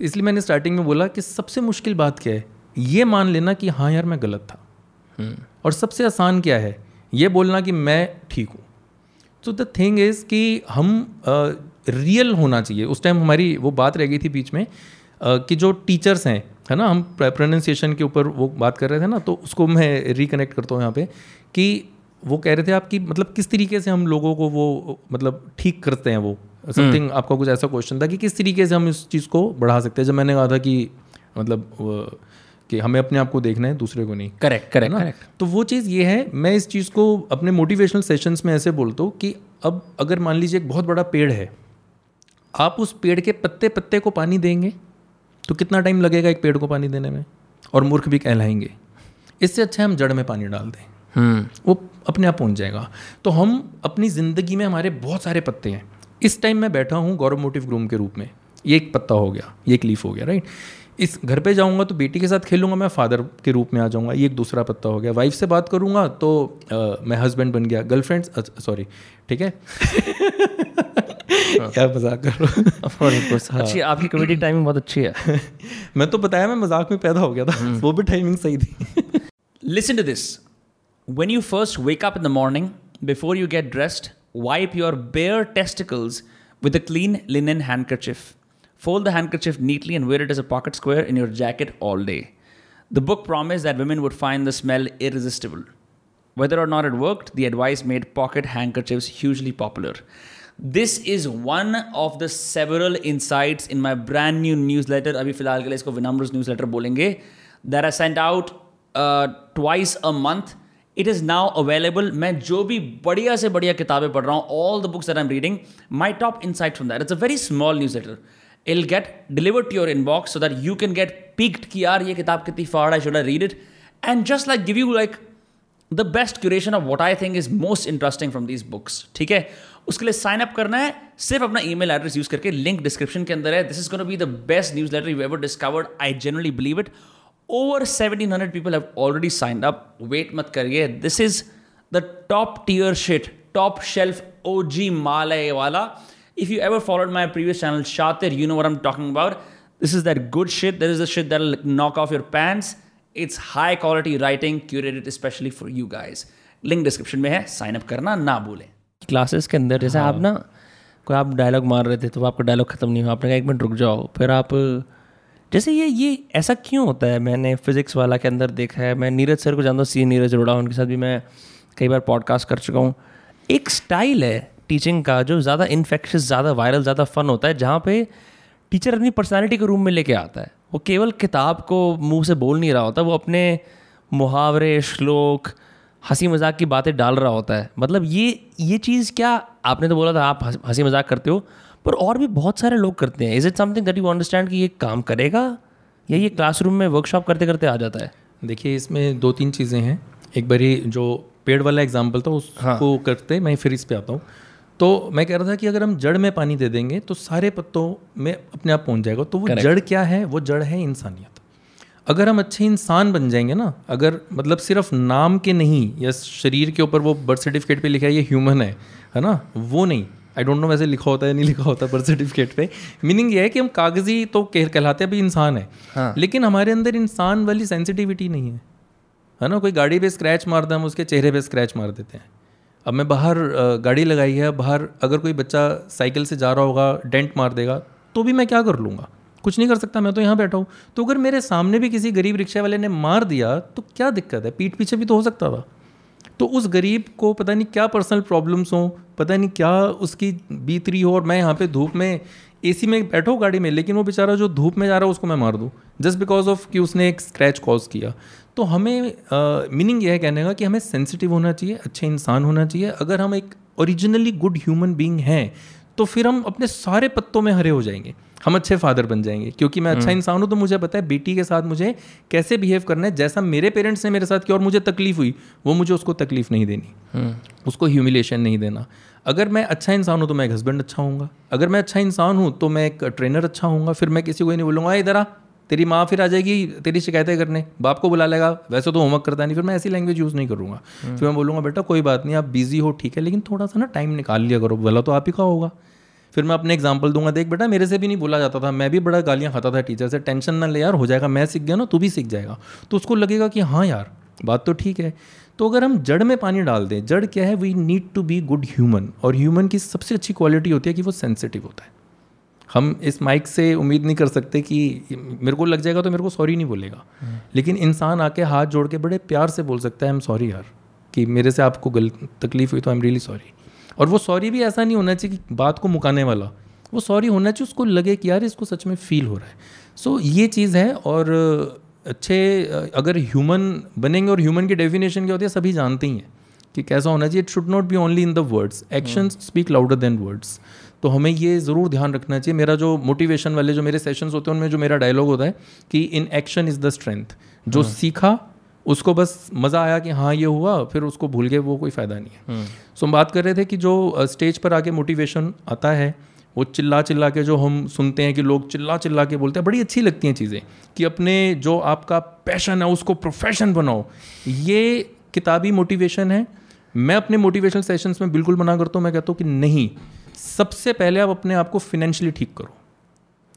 इसलिए मैंने स्टार्टिंग में बोला कि सबसे मुश्किल बात क्या है? ये मान लेना कि हाँ यार मैं गलत था। और सबसे आसान क्या है? ये बोलना कि मैं ठीक हूँ। तो द थिंग इज़ कि हम रियल uh, होना चाहिए। उस टाइम हमारी वो बात रह गई थी बीच में अ, कि जो टीचर्स हैं है ना हम प्रोनाउंसिएशन के ऊपर वो बात कर रहे थे ना तो उसको मैं रिकनेक्ट करता हूँ यहाँ पे कि वो कह रहे थे आपकी मतलब किस तरीके से हम लोगों को वो मतलब ठीक करते हैं वो? समथिंग आपका कुछ ऐसा क्वेश्चन था कि किस तरीके से हम इस चीज़ को बढ़ा सकते हैं? जब मैंने कहा था कि मतलब कि हमें अपने आप को देखना है दूसरे को नहीं। करेक्ट करेक्ट ना? करेक्ट तो वो चीज़ ये है मैं इस चीज़ को अपने मोटिवेशनल सेशंस में ऐसे बोलता हूँ कि अब अगर मान लीजिए एक बहुत बड़ा पेड़ है आप उस पेड़ के पत्ते पत्ते को पानी देंगे? तो कितना टाइम लगेगा एक पेड़ को पानी देने में? और मूर्ख भी कहलाएँगे। इससे अच्छा हम जड़ में पानी डाल दें। हम्म वो अपने आप पहुँच जाएगा। तो हम अपनी ज़िंदगी में हमारे बहुत सारे पत्ते हैं। इस टाइम मैं बैठा हूँ गौरव मोटिव ग्रूम के रूप में। ये एक पत्ता हो गया ये एक लीफ हो गया राइट इस घर पे जाऊँगा तो बेटी के साथ खेलूँगा मैं फादर के रूप में आ जाऊँगा ये एक दूसरा पत्ता हो गया। वाइफ से बात करूँगा तो अ, मैं हस्बैंड बन गया। गर्लफ्रेंड सॉरी ठीक है? क्या मज़ाक कर रहा हूँ? अच्छी आपकी कॉमेडी टाइमिंग बहुत अच्छी है। मैं तो बताया मैं मज़ाक में पैदा हो गया था। वो भी टाइमिंग सही थी। Listen to this. When you first wake up in the morning, before you get dressed, wipe your bare testicles with a clean linen handkerchief. Fold the handkerchief neatly and wear it as a pocket square in your jacket all day. The book promised that women would find the smell irresistible. Whether or not it worked, the advice made pocket handkerchiefs hugely popular. This is one of the several insights in my brand new newsletter. अभी फिलहाल के लिए इसको विनम्रस newsletter बोलेंगे that I sent out uh, twice a month. It is now available मैं जो भी बढ़िया से बढ़िया किताबें पढ़ रहा हूँ all the books that I am reading my top insight from that it's a very small newsletter I'll get deliver to your inbox so that you can get picked कि यार ये किताब कितनी फाड़ है should I read it and just like give you like the best curation of what I think is most interesting from these books ठीक है? उसके लिए साइन अप करना है, सिर्फ़ अपना ईमेल एड्रेस यूज़ करके लिंक डिस्क्रिप्शन के अंदर है। This is gonna be the best newsletter you ever discovered I generally believe it over seventeen hundred people have already signed up wait मत करिए this is the top tier shit top shelf O G माल है ये वाला if you ever followed my previous channel Shaatir you know where I'm talking about this is that good shit this is the shit that knock off your pants it's high quality writing curated specially for you guys link description में है. Sign up करना ना भूलें. Classes के अंदर जैसे हाँ। आप ना कोई आप डायलॉग मार रहे थे तो आपका डायलॉग ख़त्म नहीं हुआ। आपने कहा एक मिनट रुक जाओ। फिर आप जैसे ये ये ऐसा क्यों होता है? मैंने फिज़िक्स वाला के अंदर देखा है। मैं नीरज सर को जानता हूँ सी नीरज अरोड़ा, उनके साथ भी मैं कई बार पॉडकास्ट कर चुका हूँ। एक स्टाइल है टीचिंग का जो ज़्यादा इन्फेक्शस ज़्यादा वायरल ज़्यादा फ़न होता है, जहाँ पे टीचर अपनी पर्सनैलिटी को रूम में लेके आता है। वो केवल किताब को मुँह से बोल नहीं रहा होता, वो अपने मुहावरे, श्लोक हँसी मज़ाक की बातें डाल रहा होता है। मतलब ये ये चीज़ क्या, आपने तो बोला था, आप हँसी मज़ाक करते हो। पर और भी बहुत सारे लोग करते हैं। Is it something that you understand कि ये काम करेगा? या ये क्लासरूम में वर्कशॉप करते करते आ जाता है? देखिए इसमें दो तीन चीज़ें हैं। एक बारी जो पेड़ वाला एग्ज़ाम्पल था उसको हाँ. करते मैं फिर इस पर आता हूँ। तो मैं कह रहा था कि अगर हम जड़ में पानी दे देंगे तो सारे पत्तों में अपने आप पहुँच जाएगा। तो वो Correct. जड़ क्या है? वो जड़ है इंसानियत। अगर हम अच्छे इंसान बन जाएँगे ना अगर मतलब सिर्फ़ नाम के नहीं या शरीर के ऊपर वो बर्थ सर्टिफिकेट पे लिखा है ये ह्यूमन है है ना? वो नहीं। आई डोंट नो वैसे लिखा होता है नहीं लिखा होता बर्थ सर्टिफिकेट पे। मीनिंग ये है कि हम कागज़ी तो कह कहलाते अभी इंसान है। हाँ. लेकिन हमारे अंदर इंसान वाली सेंसिटिविटी नहीं है। है ना? कोई गाड़ी पे स्क्रैच मारता है हम उसके चेहरे पे स्क्रैच मार देते हैं। अब मैं बाहर गाड़ी लगाई है बाहर अगर कोई बच्चा साइकिल से जा रहा होगा डेंट मार देगा तो भी मैं क्या कर लूँगा? कुछ नहीं कर सकता मैं तो यहाँ बैठा हूँ। तो अगर मेरे सामने भी किसी गरीब रिक्शा वाले ने मार दिया तो क्या दिक्कत है? पीठ पीछे भी तो हो सकता था। तो उस गरीब को पता नहीं क्या पर्सनल प्रॉब्लम्स हों, पता नहीं क्या उसकी बीत रही हो और मैं यहाँ पे धूप में एसी में बैठो गाड़ी में, लेकिन वो बेचारा जो धूप में जा रहा है उसको मैं मार दूँ जस्ट बिकॉज़ ऑफ़ कि उसने एक स्क्रैच कॉज किया। तो हमें मीनिंग यह कहने का कि हमें सेंसिटिव होना चाहिए, अच्छे इंसान होना चाहिए। अगर हम एक ओरिजिनली गुड ह्यूमन बींग हैं तो फिर हम अपने सारे पत्तों में हरे हो जाएँगे। हम अच्छे फादर बन जाएँगे क्योंकि मैं अच्छा हम्म। इंसान हूँ तो मुझे पता है बेटी के साथ मुझे कैसे बिहेव करना है जैसा मेरे पेरेंट्स ने मेरे साथ किया और मुझे तकलीफ़ हुई वो मुझे उसको तकलीफ़ नहीं देनी। हम्म। उसको ह्यूमिलेशन नहीं देना। अगर मैं अच्छा इंसान हूँ तो मैं एक हस्बैंड अच्छा हूँ अगर मैं अच्छा इंसान हूँ तो मैं एक ट्रेनर अच्छा हूँ फिर मैं किसी को नहीं बोलूँगा इधर आ तेरी माँ फिर आ जाएगी तेरी शिकायतें करने। बाप को बुला लेगा वैसे तो होमवर्क करता नहीं फिर मैं ऐसी लैंग्वेज यूज़ नहीं करूँगा। हम्म। फिर मैं बोलूँगा बेटा कोई बात नहीं आप बिज़ी हो ठीक है लेकिन थोड़ा सा ना टाइम निकाल लिया करो। भला तो आप ही का होगा। फिर मैं अपने एग्ज़ाम्पल दूँगा देख बेटा मेरे से भी नहीं बोला जाता था। मैं भी बड़ा गालियाँ खाता था टीचर से। टेंशन ना ले यार हो जाएगा मैं सीख गया ना तू भी सीख जाएगा। तो उसको लगेगा कि हाँ यार बात तो ठीक है। तो अगर हम जड़ में पानी डाल दें जड़ क्या है? We need to be good human और ह्यूमन की सबसे अच्छी क्वालिटी होती है कि वो सेंसिटिव होता है। हम इस माइक से उम्मीद नहीं कर सकते कि मेरे को लग जाएगा तो मेरे को सॉरी नहीं बोलेगा। हम्म। लेकिन इंसान आके हाथ जोड़ के बड़े प्यार से बोल सकता है आई एम सॉरी यार कि मेरे से आपको गल तकलीफ़ हुई तो आई एम रियली सॉरी और वो सॉरी भी ऐसा नहीं होना चाहिए कि बात को मुकाने वाला। वो सॉरी होना चाहिए उसको लगे कि यार इसको सच में फील हो रहा है। सो so, ये चीज़ है और अच्छे अगर ह्यूमन बनेंगे और ह्यूमन की डेफिनेशन क्या होती है सभी जानते ही हैं कि कैसा होना चाहिए। It should not be only in the words action speak louder than words तो हमें ये ज़रूर ध्यान रखना चाहिए। मेरा जो मोटिवेशन वाले जो मेरे सेशंस होते हैं उनमें जो मेरा डायलॉग होता है कि in action is the strength जो हाँ। सीखा उसको बस मज़ा आया कि हाँ ये हुआ फिर उसको भूल गए वो कोई फ़ायदा नहीं है। सो। हम बात कर रहे थे कि जो स्टेज पर आके मोटिवेशन आता है वो चिल्ला चिल्ला के जो हम सुनते हैं कि लोग चिल्ला चिल्ला के बोलते हैं बड़ी अच्छी लगती हैं चीज़ें कि अपने जो आपका पैशन है उसको प्रोफेशन बनाओ ये किताबी मोटिवेशन है मैं अपने मोटिवेशनल सेशंस में बिल्कुल मना करता हूँ मैं कहता हूँ कि नहीं सबसे पहले आप अपने आप को फिनेंशियली ठीक करो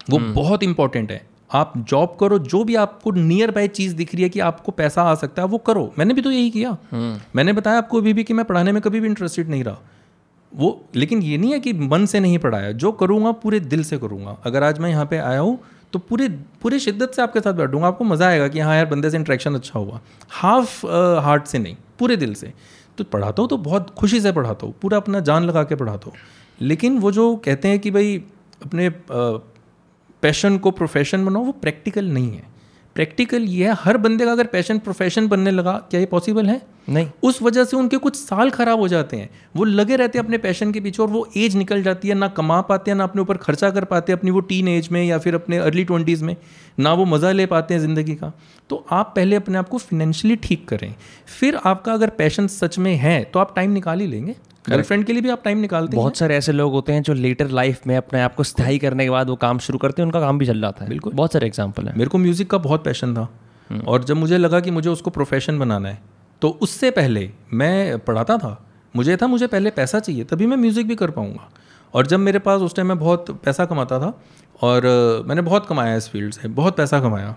वो हम्म। बहुत इंपॉर्टेंट है आप जॉब करो जो भी आपको नियर बाय चीज़ दिख रही है कि आपको पैसा आ सकता है वो करो। मैंने भी तो यही किया। हम्म। मैंने बताया आपको अभी भी कि मैं पढ़ाने में कभी भी इंटरेस्टेड नहीं रहा। वो लेकिन ये नहीं है कि मन से नहीं पढ़ाया। जो करूँगा पूरे दिल से करूँगा। अगर आज मैं यहाँ पे आया हूँ तो पूरे पूरे शिद्दत से आपके साथ बैठूँगा। आपको मज़ा आएगा कि हाँ यार बंदे से इंट्रैक्शन अच्छा हुआ। हाफ़ हार्ट से नहीं पूरे दिल से। तो पढ़ाता हूँ तो बहुत खुशी से पढ़ाता हूँ। पूरा अपना जान लगा के पढ़ाता हूँ। लेकिन वो जो कहते हैं कि भाई अपने पैशन को प्रोफेशन बनाओ वो प्रैक्टिकल नहीं है। प्रैक्टिकल ये है हर बंदे का अगर पैशन प्रोफेशन बनने लगा क्या ये पॉसिबल है? नहीं। उस वजह से उनके कुछ साल खराब हो जाते हैं। वो लगे रहते हैं अपने पैशन के पीछे और वो एज निकल जाती है ना कमा पाते हैं ना अपने ऊपर खर्चा कर पाते हैं अपनी वो टीन एज में या फिर अपने अर्ली ट्वेंटीज़ में ना वो मज़ा ले पाते हैं ज़िंदगी का। तो आप पहले अपने आप को फिनेंशियली ठीक करें। फिर आपका अगर पैशन सच में है तो आप टाइम निकाल ही लेंगे। गर्लफ्रेंड के लिए भी आप टाइम निकालते हैं? बहुत सारे ऐसे लोग होते हैं जो लेटर लाइफ में अपने आप को स्थायी करने के बाद वो काम शुरू करते हैं उनका काम भी चल जाता है। बिल्कुल। बहुत सारे एग्ज़ाम्पल हैं। मेरे को म्यूज़िक का बहुत पैशन था। और जब मुझे लगा कि मुझे उसको प्रोफेशन बनाना है तो उससे पहले मैं पढ़ाता था। मुझे था मुझे पहले पैसा चाहिए तभी मैं म्यूज़िक भी कर पाऊँगा। और जब मेरे पास उस टाइम मैं बहुत पैसा कमाता था और मैंने बहुत कमाया इस फ़ील्ड से बहुत पैसा कमाया।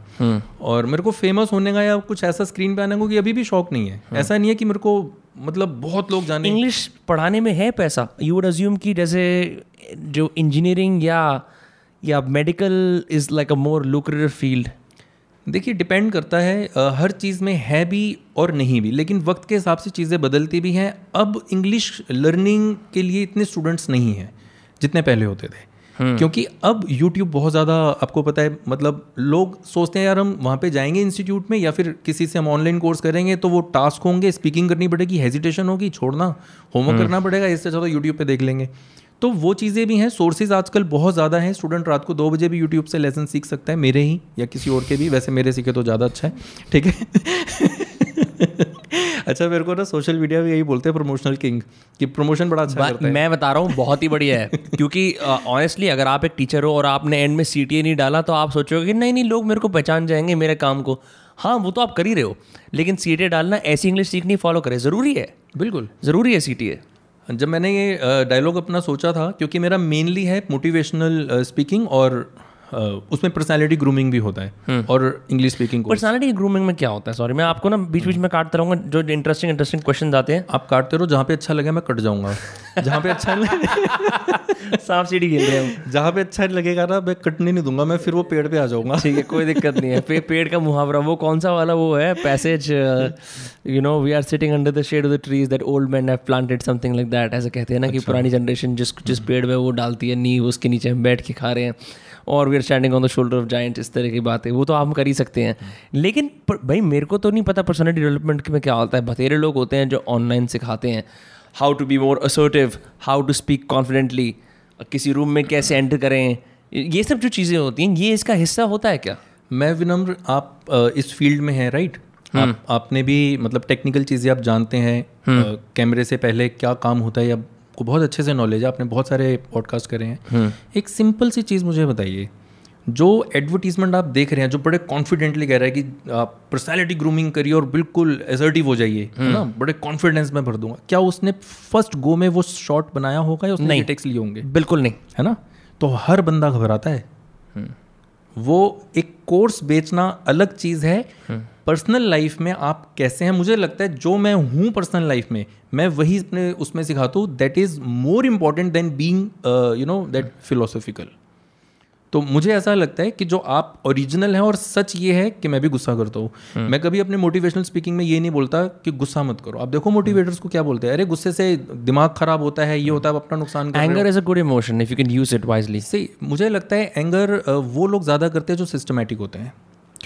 और मेरे को फ़ेमस होने का या कुछ ऐसा स्क्रीन पे आने को कि अभी भी शौक नहीं है। ऐसा नहीं है कि मेरे को मतलब बहुत लोग जाने इंग्लिश पढ़ाने में है पैसा। यू वुड अज्यूम कि जैसे जो इंजीनियरिंग या या medical is like a more lucrative field देखिए डिपेंड करता है हर चीज़ में है भी और नहीं भी लेकिन वक्त के हिसाब से चीज़ें बदलती भी हैं। अब इंग्लिश लर्निंग के लिए इतने स्टूडेंट्स नहीं हैं जितने पहले होते थे। क्योंकि अब यूट्यूब बहुत ज़्यादा आपको पता है मतलब लोग सोचते हैं यार हम वहाँ पे जाएँगे इंस्टीट्यूट में या फिर किसी से हम ऑनलाइन कोर्स करेंगे तो वो टास्क होंगे स्पीकिंग करनी पड़ेगी हेजिटेशन होगी छोड़ना होमवर्क करना पड़ेगा इससे अच्छा तो यूट्यूब पर देख लेंगे। तो वो चीज़ें भी हैं सोर्सेज आजकल बहुत ज़्यादा हैं स्टूडेंट रात को दो बजे भी यूट्यूब से लेसन सीख सकता है मेरे ही या किसी और के भी वैसे मेरे सीखे तो ज़्यादा अच्छा है ठीक है? अच्छा मेरे को ना सोशल मीडिया में यही बोलते हैं प्रमोशनल किंग कि प्रमोशन बड़ा अच्छा करता है। मैं बता रहा हूँ बहुत ही बढ़िया है। क्योंकि ऑनेस्टली uh, अगर आप एक टीचर हो और आपने एंड में सीटीए नहीं डाला तो आप सोचोगे कि नहीं नहीं लोग मेरे को पहचान जाएँगे मेरे काम को। हाँ वो तो आप कर ही रहे हो लेकिन सी डालना ऐसी इंग्लिश सीखनी फॉलो करे। ज़रूरी है। बिल्कुल। ज़रूरी है सीटीए जब मैंने ये डायलॉग अपना सोचा था क्योंकि मेरा मेनली है मोटिवेशनल स्पीकिंग और उसमें पर्सनालिटी ग्रूमिंग भी होता है और इंग्लिश स्पीकिंग पर्सनालिटी ग्रूमिंग में क्या होता है? सॉरी मैं आपको ना बीच बीच में काटता रहूँगा जो इंटरेस्टिंग इंटरेस्टिंग क्वेश्चन आते हैं। आप काटते रहो जहाँ पे अच्छा लगे मैं कट जाऊँगा। जहाँ पे अच्छा सांप सीढ़ी खेल रहे हैं। जहाँ पे अच्छा लगेगा ना मैं कटने नहीं दूँगा मैं फिर वो पेड़ पे आ जाऊँगा। ठीक है कोई दिक्कत नहीं है। पे, पेड़ का मुहावरा वो कौन सा वाला वो है? Passage you know we are sitting under the shade of the trees that old man have planted something like that ऐसे कहते हैं ना कि पुरानी जनरेशन जिस जिस पेड़ में वो डालती है नींव उसके नीचे हम बैठ के खा रहे हैं। और we are standing on the shoulder of giant इस तरह की बातें वो तो आप कर ही सकते हैं। लेकिन भाई मेरे को तो नहीं पता पर्सनैलिटी डेवलपमेंट में क्या होता है। बतेरे लोग होते हैं जो ऑनलाइन सिखाते हैं। How to be more assertive how to speak confidently किसी रूम में कैसे एंटर करें। ये सब जो चीज़ें होती हैं ये इसका हिस्सा होता है क्या? मैं विनम्र आप इस फ़ील्ड में हैं राइट आप आपने भी मतलब टेक्निकल चीज़ें आप जानते हैं। कैमरे से पहले क्या काम होता है आपको बहुत अच्छे से नॉलेज है आपने बहुत सारे पॉडकास्ट करे हैं। एक सिंपल सी चीज़ मुझे बताइए जो एडवर्टीजमेंट आप देख रहे हैं जो बड़े कॉन्फिडेंटली कह रहा है कि आप पर्सनैलिटी ग्रूमिंग करिए और बिल्कुल एसर्टिव हो जाइए है ना? बड़े कॉन्फिडेंस में भर दूँगा। क्या उसने फ़र्स्ट गो में वो शॉट बनाया होगा या उसने नहीं। टेक्स लिए होंगे? बिल्कुल नहीं। है ना? तो हर बंदा घबराता है। वो एक कोर्स बेचना अलग चीज़ है। पर्सनल लाइफ में आप कैसे हैं? मुझे लगता है जो मैं हूँ पर्सनल लाइफ में मैं वही अपने उसमें सिखाता हूँ। That is more important than being you know that philosophical तो मुझे ऐसा लगता है कि जो आप ओरिजिनल हैं और सच ये है कि मैं भी गुस्सा करता हूँ। मैं कभी अपने मोटिवेशनल स्पीकिंग में ये नहीं बोलता कि गुस्सा मत करो। आप देखो मोटिवेटर्स को क्या बोलते हैं? अरे गुस्से से दिमाग खराब होता है ये होता है आप अपना नुकसान कर anger is a good emotion if you can use it wisely सही मुझे लगता है एंगर वो लोग ज़्यादा करते हैं जो सिस्टमेटिक होते हैं।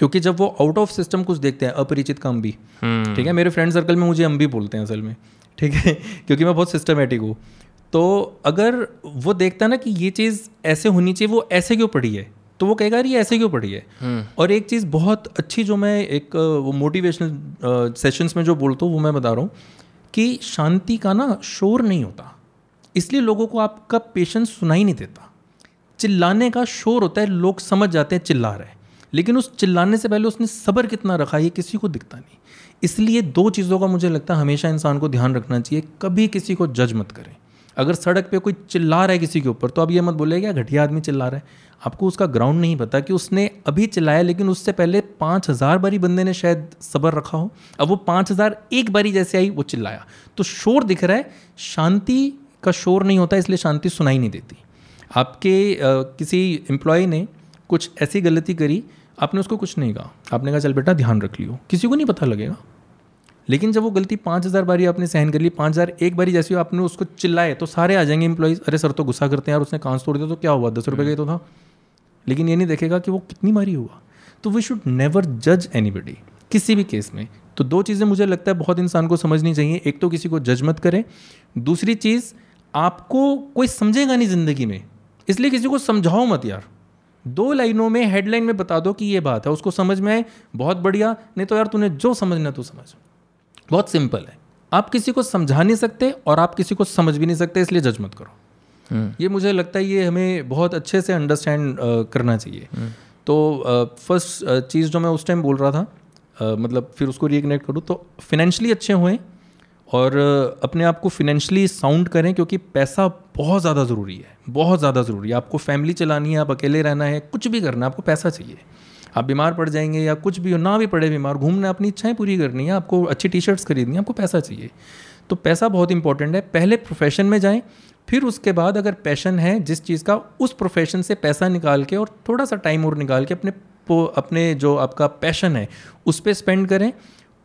क्योंकि जब वो आउट ऑफ़ सिस्टम कुछ देखते हैं अपरिचित का अम्बी ठीक है? मेरे फ्रेंड सर्कल में मुझे अम्बी बोलते हैं असल में। ठीक है? क्योंकि मैं बहुत सिस्टमेटिक हूँ। तो अगर वो देखता ना कि ये चीज़ ऐसे होनी चाहिए वो ऐसे क्यों पड़ी है? तो वो कहेगा ये ऐसे क्यों पड़ी है? और एक चीज़ बहुत अच्छी जो मैं एक वो मोटिवेशनल सेशंस में जो बोलता हूँ वो मैं बता रहा हूँ कि शांति का ना शोर नहीं होता। इसलिए लोगों को आपका पेशेंस सुनाई नहीं देता। चिल्लाने का शोर होता है लोग समझ जाते हैं चिल्ला रहे हैं। लेकिन उस चिल्लाने से पहले उसने सब्र कितना रखा ये किसी को दिखता नहीं। इसलिए दो चीज़ों का मुझे लगता है हमेशा इंसान को ध्यान रखना चाहिए कभी किसी को जज मत करें। अगर सड़क पे कोई चिल्ला रहा है किसी के ऊपर तो अब ये मत बोले क्या घटिया आदमी चिल्ला रहा है। आपको उसका ग्राउंड नहीं पता कि उसने अभी चिल्लाया लेकिन उससे पहले पाँच हज़ार बारी बंदे ने शायद सब्र रखा हो। अब वो पाँच हज़ार एक बारी जैसे आई वो चिल्लाया। तो शोर दिख रहा है। शांति का शोर नहीं होता इसलिए शांति सुनाई नहीं देती। आपके अ, किसी एम्प्लॉय ने कुछ ऐसी गलती करी आपने उसको कुछ नहीं कहा। आपने कहा, चल बेटा, ध्यान रख लियो। किसी को नहीं पता लगेगा। लेकिन जब वो गलती पाँच हज़ार बारी आपने सहन कर ली, पाँच हज़ार एक बारी जैसे आपने उसको चिल्लाए तो सारे आ जाएँगे एम्प्लॉयज़ अरे, सर तो गुस्सा करते हैं यार, उसने कांस तोड़ दिया तो क्या हुआ? दस रुपये का तो था। लेकिन ये नहीं देखेगा कि वो कितनी बारी हुआ। तो वी शुड नेवर जज एनीबडी किसी भी केस में। तो दो चीज़ें मुझे लगता है बहुत इंसान को समझनी चाहिए। एक तो किसी को जज मत करें। दूसरी चीज़, आपको कोई समझेगा नहीं ज़िंदगी में। इसलिए किसी को समझाओ मत यार। दो लाइनों में हेडलाइन में बता दो कि ये बात है। उसको समझ में आए बहुत बढ़िया। नहीं तो यार तूने जो समझना तो समझ। बहुत सिंपल है। आप किसी को समझा नहीं सकते और आप किसी को समझ भी नहीं सकते इसलिए जज मत करो। हम्म। ये मुझे लगता है ये हमें बहुत अच्छे से अंडरस्टैंड करना चाहिए। हम्म। तो फ़र्स्ट चीज़ जो मैं उस टाइम बोल रहा था मतलब फिर उसको रिकनेक्ट करूँ तो फिनेंशली अच्छे हुए और अपने आप को फिनेंशली साउंड करें क्योंकि पैसा बहुत ज़्यादा ज़रूरी है, बहुत ज़्यादा ज़रूरी है। आपको फैमिली चलानी है, आप अकेले रहना है, कुछ भी करना आपको पैसा चाहिए। आप बीमार पड़ जाएँगे या कुछ भी हो, ना भी पड़े बीमार, घूमना, अपनी इच्छाएँ पूरी करनी है, आपको अच्छी टी शर्ट्स खरीदनी है, आपको पैसा चाहिए। तो पैसा बहुत इंपॉर्टेंट है, पहले प्रोफेशन में जाएँ, फिर उसके बाद अगर पैशन है जिस चीज़ का, उस प्रोफेशन से पैसा निकाल के और थोड़ा सा टाइम और निकाल के अपने अपने जो आपका पैशन है, उस पर स्पेंड करें।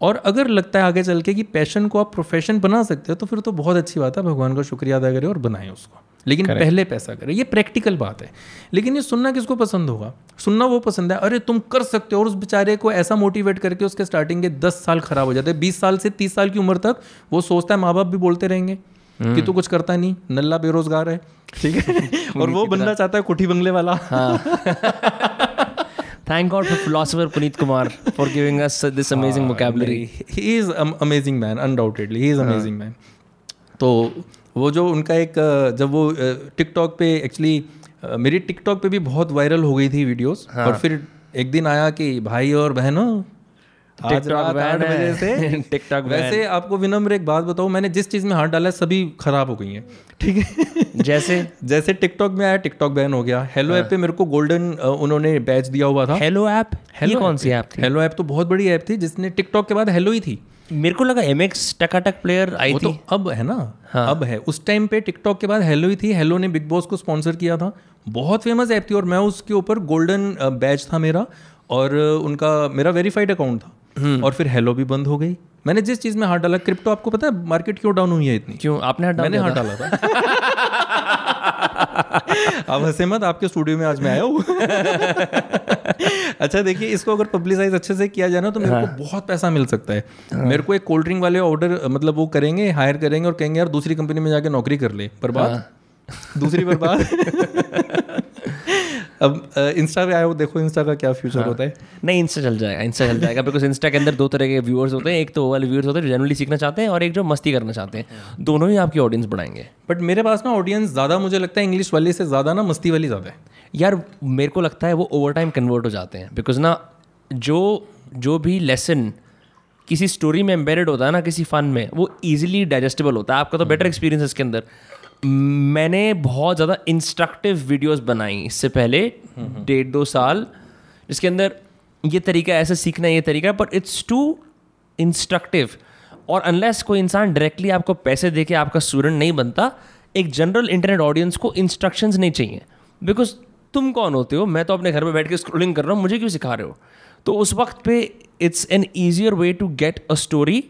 और अगर लगता है आगे चल के कि पैशन को आप प्रोफेशन बना सकते हो तो फिर तो बहुत अच्छी बात है। भगवान का शुक्रिया अदा करें और बनाएँ उसको। लेकिन Correct. पहले पैसा करें। ये प्रैक्टिकल बात है। लेकिन ये सुनना किसको पसंद होगा? सुनना वो पसंद है अरे तुम कर सकते हो। और उस बेचारे को ऐसा मोटिवेट करके उसके स्टार्टिंग के दस साल खराब हो जाते हैं। बीस साल से तीस साल की उम्र तक वो सोचता है माँ बाप भी बोलते रहेंगे कि हम्म। तू कुछ करता नहीं नल्ला बेरोजगार है। ठीक है? और वो बनना चाहता है कुठी बंगले वाला। हाँ। Thank God for philosopher Puneet Kumar for giving us this amazing uh, vocabulary. He is an amazing man, undoubtedly. He is amazing uh. man. तो वो जो उनका एक जब वो टिकटॉक पे एक्चुअली मेरी टिकटॉक पे भी बहुत वायरल हो गई थी वीडियोस हाँ. और फिर एक दिन आया कि भाई और बहनों आठ बजे से टिकटॉक वैसे आपको विनम्र एक बात बताऊँ मैंने जिस चीज़ में हाथ डाला है सभी खराब हो गई हैं। ठीक है? जैसे? जैसे टिकटॉक में आया टिकटॉक बैन हो गया। हेलो ऐप हाँ। पे मेरे को गोल्डन उन्होंने बैच दिया हुआ था। हेलो ऐप हेलो कौन सी ऐप थी? हेलो ऐप तो बहुत बड़ी ऐप थी जिसने टिकटॉक के बाद हेलो ही थी। मेरे को लगा एम एक्स टकाटक प्लेयर आई थी तो अब है ना हाँ. अब है। उस टाइम पे टिकटॉक के बाद हेलो ही थी। हेलो ने बिग बॉस को स्पॉन्सर किया था। बहुत फ़ेमस ऐप थी और मैं उसके ऊपर गोल्डन बैच था मेरा और उनका मेरा वेरीफाइड अकाउंट था। और फिर हेलो भी बंद हो गई। मैंने जिस चीज़ में हाथ डाला क्रिप्टो आपको पता है मार्केट क्यों डाउन हुई है इतनी? क्यों? आपने हाथ मैंने हाथ डाला था। आप हंसे मत आपके स्टूडियो में आज मैं आया हूँ। अच्छा देखिए इसको अगर पब्लिसाइज अच्छे से किया जाए ना तो मेरे हाँ। को बहुत पैसा मिल सकता है। हाँ। मेरे को एक कोल्ड ड्रिंक वाले ऑर्डर मतलब वो करेंगे हायर करेंगे और कहेंगे यार दूसरी कंपनी में जाके नौकरी कर ले। बर्बाद। हाँ। दूसरी बर्बाद। अब इंस्टा पे आए हो देखो इंस्टा का क्या फ्यूचर हाँ. होता है। नहीं इंस्टा चल जाएगा इंस्टा चल जाएगा। बिकॉज़ इंस्टा के अंदर दो तरह के व्यूअर्स होते हैं। एक तो वो वाले व्यूअर्स होते हैं जो जनरली सीखना चाहते हैं और एक जो मस्ती करना चाहते हैं। दोनों ही आपकी ऑडियंस बढ़ाएँगे। बट मेरे पास ना ऑडियंस ज़्यादा मुझे लगता है इंग्लिश वाली से ज़्यादा ना मस्ती वाली ज़्यादा है। यार मेरे को लगता है वो ओवर टाइम कन्वर्ट हो जाते हैं। बिकॉज़ ना जो जो भी लेसन किसी स्टोरी में एम्बेडेड होता है ना किसी फन में वो ईजिली डाइजेस्टेबल होता है। आपका तो बेटर एक्सपीरियंस है इसके अंदर। मैंने बहुत ज़्यादा इंस्ट्रक्टिव वीडियोस बनाई इससे पहले, डेढ़ दो साल, जिसके अंदर ये तरीका ऐसे सीखना ये तरीका बट इट्स टू इंस्ट्रक्टिव और अनलेस कोई इंसान डायरेक्टली आपको पैसे दे के आपका स्टूडेंट नहीं बनता, एक जनरल इंटरनेट ऑडियंस को इंस्ट्रक्शंस नहीं चाहिए। बिकॉज़ तुम कौन होते हो? मैं तो अपने घर में बैठ के स्क्रोलिंग कर रहा हूँ, मुझे क्यों सिखा रहे हो? तो उस वक्त पे it's an easier way to get a story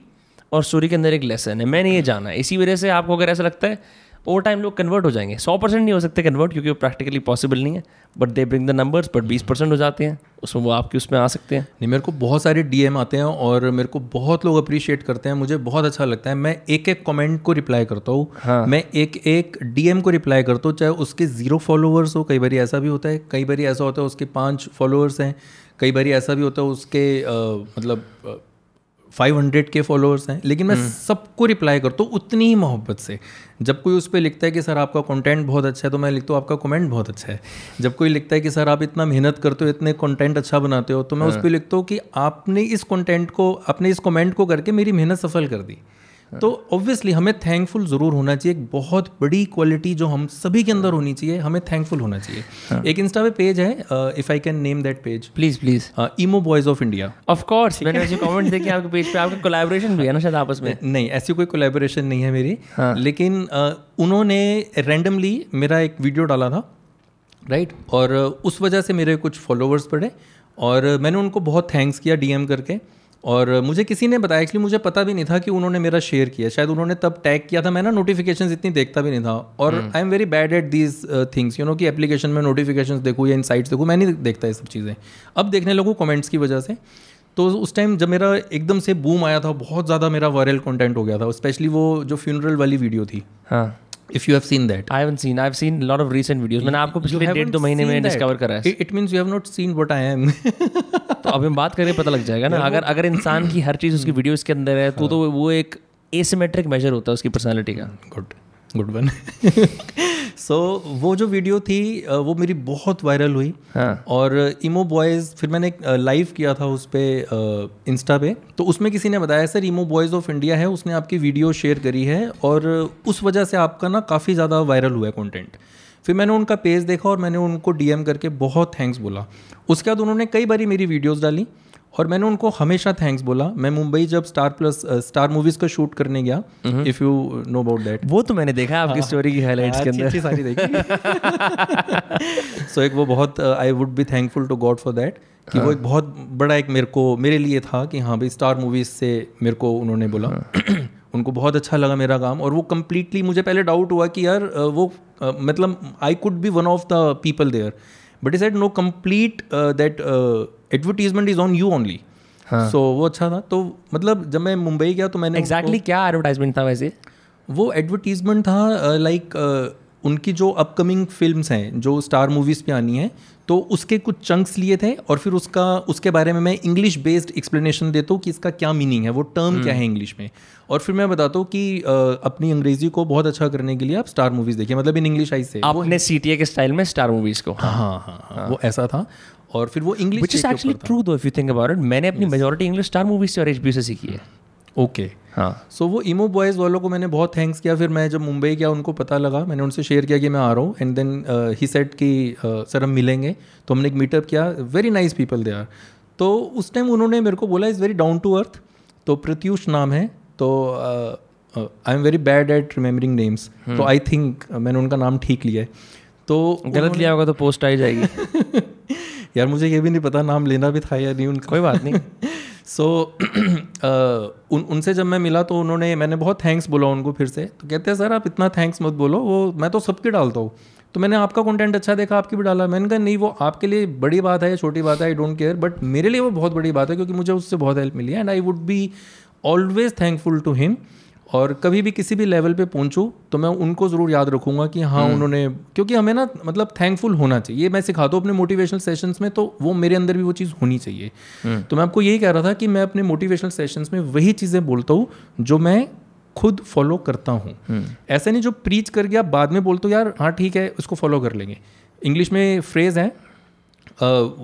और स्टोरी के अंदर एक लेसन है। मैंने ये जाना इसी वजह से आपको अगर ऐसा लगता है ओवर टाइम लोग कन्वर्ट हो जाएँगे। सौ परसेंट नहीं हो सकते कन्वर्ट क्योंकि वो प्रैक्टिकली पॉसिबल नहीं है but they bring the numbers but बीस परसेंट हो जाते हैं। उसमें वो आपके उसमें आ सकते हैं। नहीं मेरे को बहुत सारे डीएम आते हैं और मेरे को बहुत लोग अप्रिशिएट करते हैं। मुझे बहुत अच्छा लगता है। मैं एक एक कॉमेंट को रिप्लाई करता हूँ। हाँ. मैं एक एक डीएम को रिप्लाई करता हूँ चाहे उसके ज़ीरो फॉलोअर्स हो कई बार ऐसा भी होता है। कई बार ऐसा होता है उसके पाँच फॉलोअर्स हैं। कई बार ऐसा भी होता है उसके आ, मतलब फाइव हंड्रेड के फॉलोअर्स हैं लेकिन मैं हम्म। सबको रिप्लाई करता हूँ उतनी ही मोहब्बत से जब कोई उस पर लिखता है कि सर आपका कंटेंट बहुत अच्छा है तो मैं लिखता हूँ आपका कमेंट बहुत अच्छा है जब कोई लिखता है कि सर आप इतना मेहनत करते हो इतने कंटेंट अच्छा बनाते हो तो मैं उस हाँ। पर लिखता हूँ कि आपने इस कंटेंट को अपने इस कमेंट को करके मेरी मेहनत सफल कर दी तो ऑब्वियसली हमें थैंकफुल ज़रूर होना चाहिए। एक बहुत बड़ी क्वालिटी जो हम सभी के अंदर होनी चाहिए हमें थैंकफुल होना चाहिए। हाँ. एक इंस्टा पे पेज है if I can name that page please please emo boys of India of course मैंने ऐसे कमेंट देखे आपके पेज पे आपका कोलैबोरेशन भी है ना शायद आपस में? नहीं ऐसी कोई कोलैबोरेशन नहीं है मेरी। हाँ. लेकिन uh, उन्होंने रैंडमली मेरा एक वीडियो डाला था राइट right? और उस वजह से मेरे कुछ फॉलोअर्स पड़े और मैंने उनको बहुत थैंक्स किया डीएम करके। और मुझे किसी ने बताया एक्चुअली मुझे पता भी नहीं था कि उन्होंने मेरा शेयर किया। शायद उन्होंने तब टैग किया था मैं ना नोटिफिकेशन इतनी देखता भी नहीं था। और I am very bad at these things you know कि एप्लीकेशन में नोटिफिकेशन देखूँ या इन साइट्स देखूँ मैं नहीं देखता ये सब चीज़ें। अब देखने लगूँ कमेंट्स की वजह से। तो उस टाइम जब मेरा एकदम से बूम आया था बहुत ज़्यादा मेरा वायरल कंटेंट हो गया था स्पेशली वो जो फ्यूनरल वाली वीडियो थी। हाँ। If you have seen that I haven't seen I've seen a lot of recent videos. मैंने आपको पिछले डेढ़ दो महीने में डिस्कवर करा है। It means you have not seen what I am तो अब हम बात करें पता लग जाएगा ना। अगर अगर इंसान की हर चीज़ उसकी वीडियोस के अंदर है तो तो वो एक एसिमेट्रिक मेजर होता है उसकी पर्सनैलिटी का। Good good one. सो वो जो वीडियो थी वो मेरी बहुत वायरल हुई। हाँ। और इमो बॉयज़ फिर मैंने लाइव किया था उस पर इंस्टा पे। तो उसमें किसी ने बताया sir emo boys of India है उसने आपकी वीडियो शेयर करी है और उस वजह से आपका ना काफ़ी ज़्यादा वायरल हुआ है कंटेंट फिर मैंने उनका पेज देखा और मैंने उनको डीएम करके बहुत थैंक्स बोला। उसके बाद उन्होंने कई बारी मेरी वीडियोज़ डाली। और मैंने उनको हमेशा थैंक्स बोला। मैं मुंबई जब स्टार प्लस स्टार मूवीज़ का शूट करने गया if you know about that वो तो मैंने देखा आपकी स्टोरी की हाइलाइट्स के अंदर। सारी देखी। सो एक वो बहुत I would be thankful to God for that कि वो एक बहुत बड़ा एक मेरे को मेरे लिए था कि हाँ भाई स्टार मूवीज़ से मेरे को उन्होंने बोला। उनको बहुत अच्छा लगा मेरा काम और वो कम्प्लीटली मुझे पहले डाउट हुआ कि यार वो मतलब I could be one of the people there but is at no complete that advertisement is on you only so वो अच्छा था। तो मतलब जब मैं मुंबई गया तो मैंने एग्जैक्टली क्या एडवर्टाइजमेंट था वैसे? वो एडवर्टीजमेंट था लाइक उनकी जो अपकमिंग फिल्म्स हैं जो स्टार मूवीज़ पे आनी है तो उसके कुछ चंक्स लिए थे और फिर उसका उसके बारे में मैं इंग्लिश बेस्ड एक्सप्लेनेशन देता हूँ कि इसका क्या मीनिंग है वो टर्म क्या है इंग्लिश में। और फिर मैं बताता हूँ कि अ, अपनी अंग्रेज़ी को बहुत अच्छा करने के लिए आप स्टार मूवीज़ देखिए मतलब इन इंग्लिश आई से। आपने सीटीए के स्टाइल में स्टार मूवीज़ को। हाँ हाँ हाँ। वो ऐसा था। और फिर वो English which is actually true though if you think about it मैंने अपनी मेजोरिटी इंग्लिश स्टार मूवीज़ से और एचबीओ से सीखी है। ओके हाँ। सो वो इमो बॉयज़ वालों को मैंने बहुत थैंक्स किया। फिर मैं जब मुंबई गया उनको पता लगा। मैंने उनसे शेयर किया कि मैं आ रहा हूँ। एंड देन ही सेट कि सर हम मिलेंगे। तो हमने एक मीटअप किया। Very nice people they are तो उस टाइम उन्होंने मेरे को बोला is very down to earth तो प्रत्यूष नाम है। तो I am very bad at remembering names तो आई थिंक मैंने उनका नाम ठीक लिया है। तो गलत लिया होगा तो पोस्ट आई जाएगी। यार मुझे ये भी नहीं पता नाम लेना भी था या नहीं उनका। कोई बात नहीं। सो so, उन उनसे जब मैं मिला तो उन्होंने मैंने बहुत थैंक्स बोला उनको फिर से। तो कहते हैं सर आप इतना थैंक्स मत बोलो वो मैं तो सबके डालता हूँ। तो मैंने आपका कंटेंट अच्छा देखा आपकी भी डाला। मैंने कहा नहीं वो आपके लिए बड़ी बात है या छोटी बात है आई डोंट केयर बट मेरे लिए वो बहुत बड़ी बात है क्योंकि मुझे उससे बहुत हेल्प मिली है and I would be always thankful to him और कभी भी किसी भी लेवल पे पहुंचूं तो मैं उनको ज़रूर याद रखूँगा कि हाँ उन्होंने क्योंकि हमें ना मतलब थैंकफुल होना चाहिए। ये मैं सिखाता हूँ अपने मोटिवेशनल सेशंस में तो वो मेरे अंदर भी वो चीज़ होनी चाहिए। तो मैं आपको यही कह रहा था कि मैं अपने मोटिवेशनल सेशंस में वही चीज़ें बोलता हूँ जो मैं खुद फॉलो करता हूँ। ऐसा नहीं जो प्रीच कर गया बाद में बोलते हो यार हाँ ठीक है उसको फॉलो कर लेंगे। इंग्लिश में फ्रेज है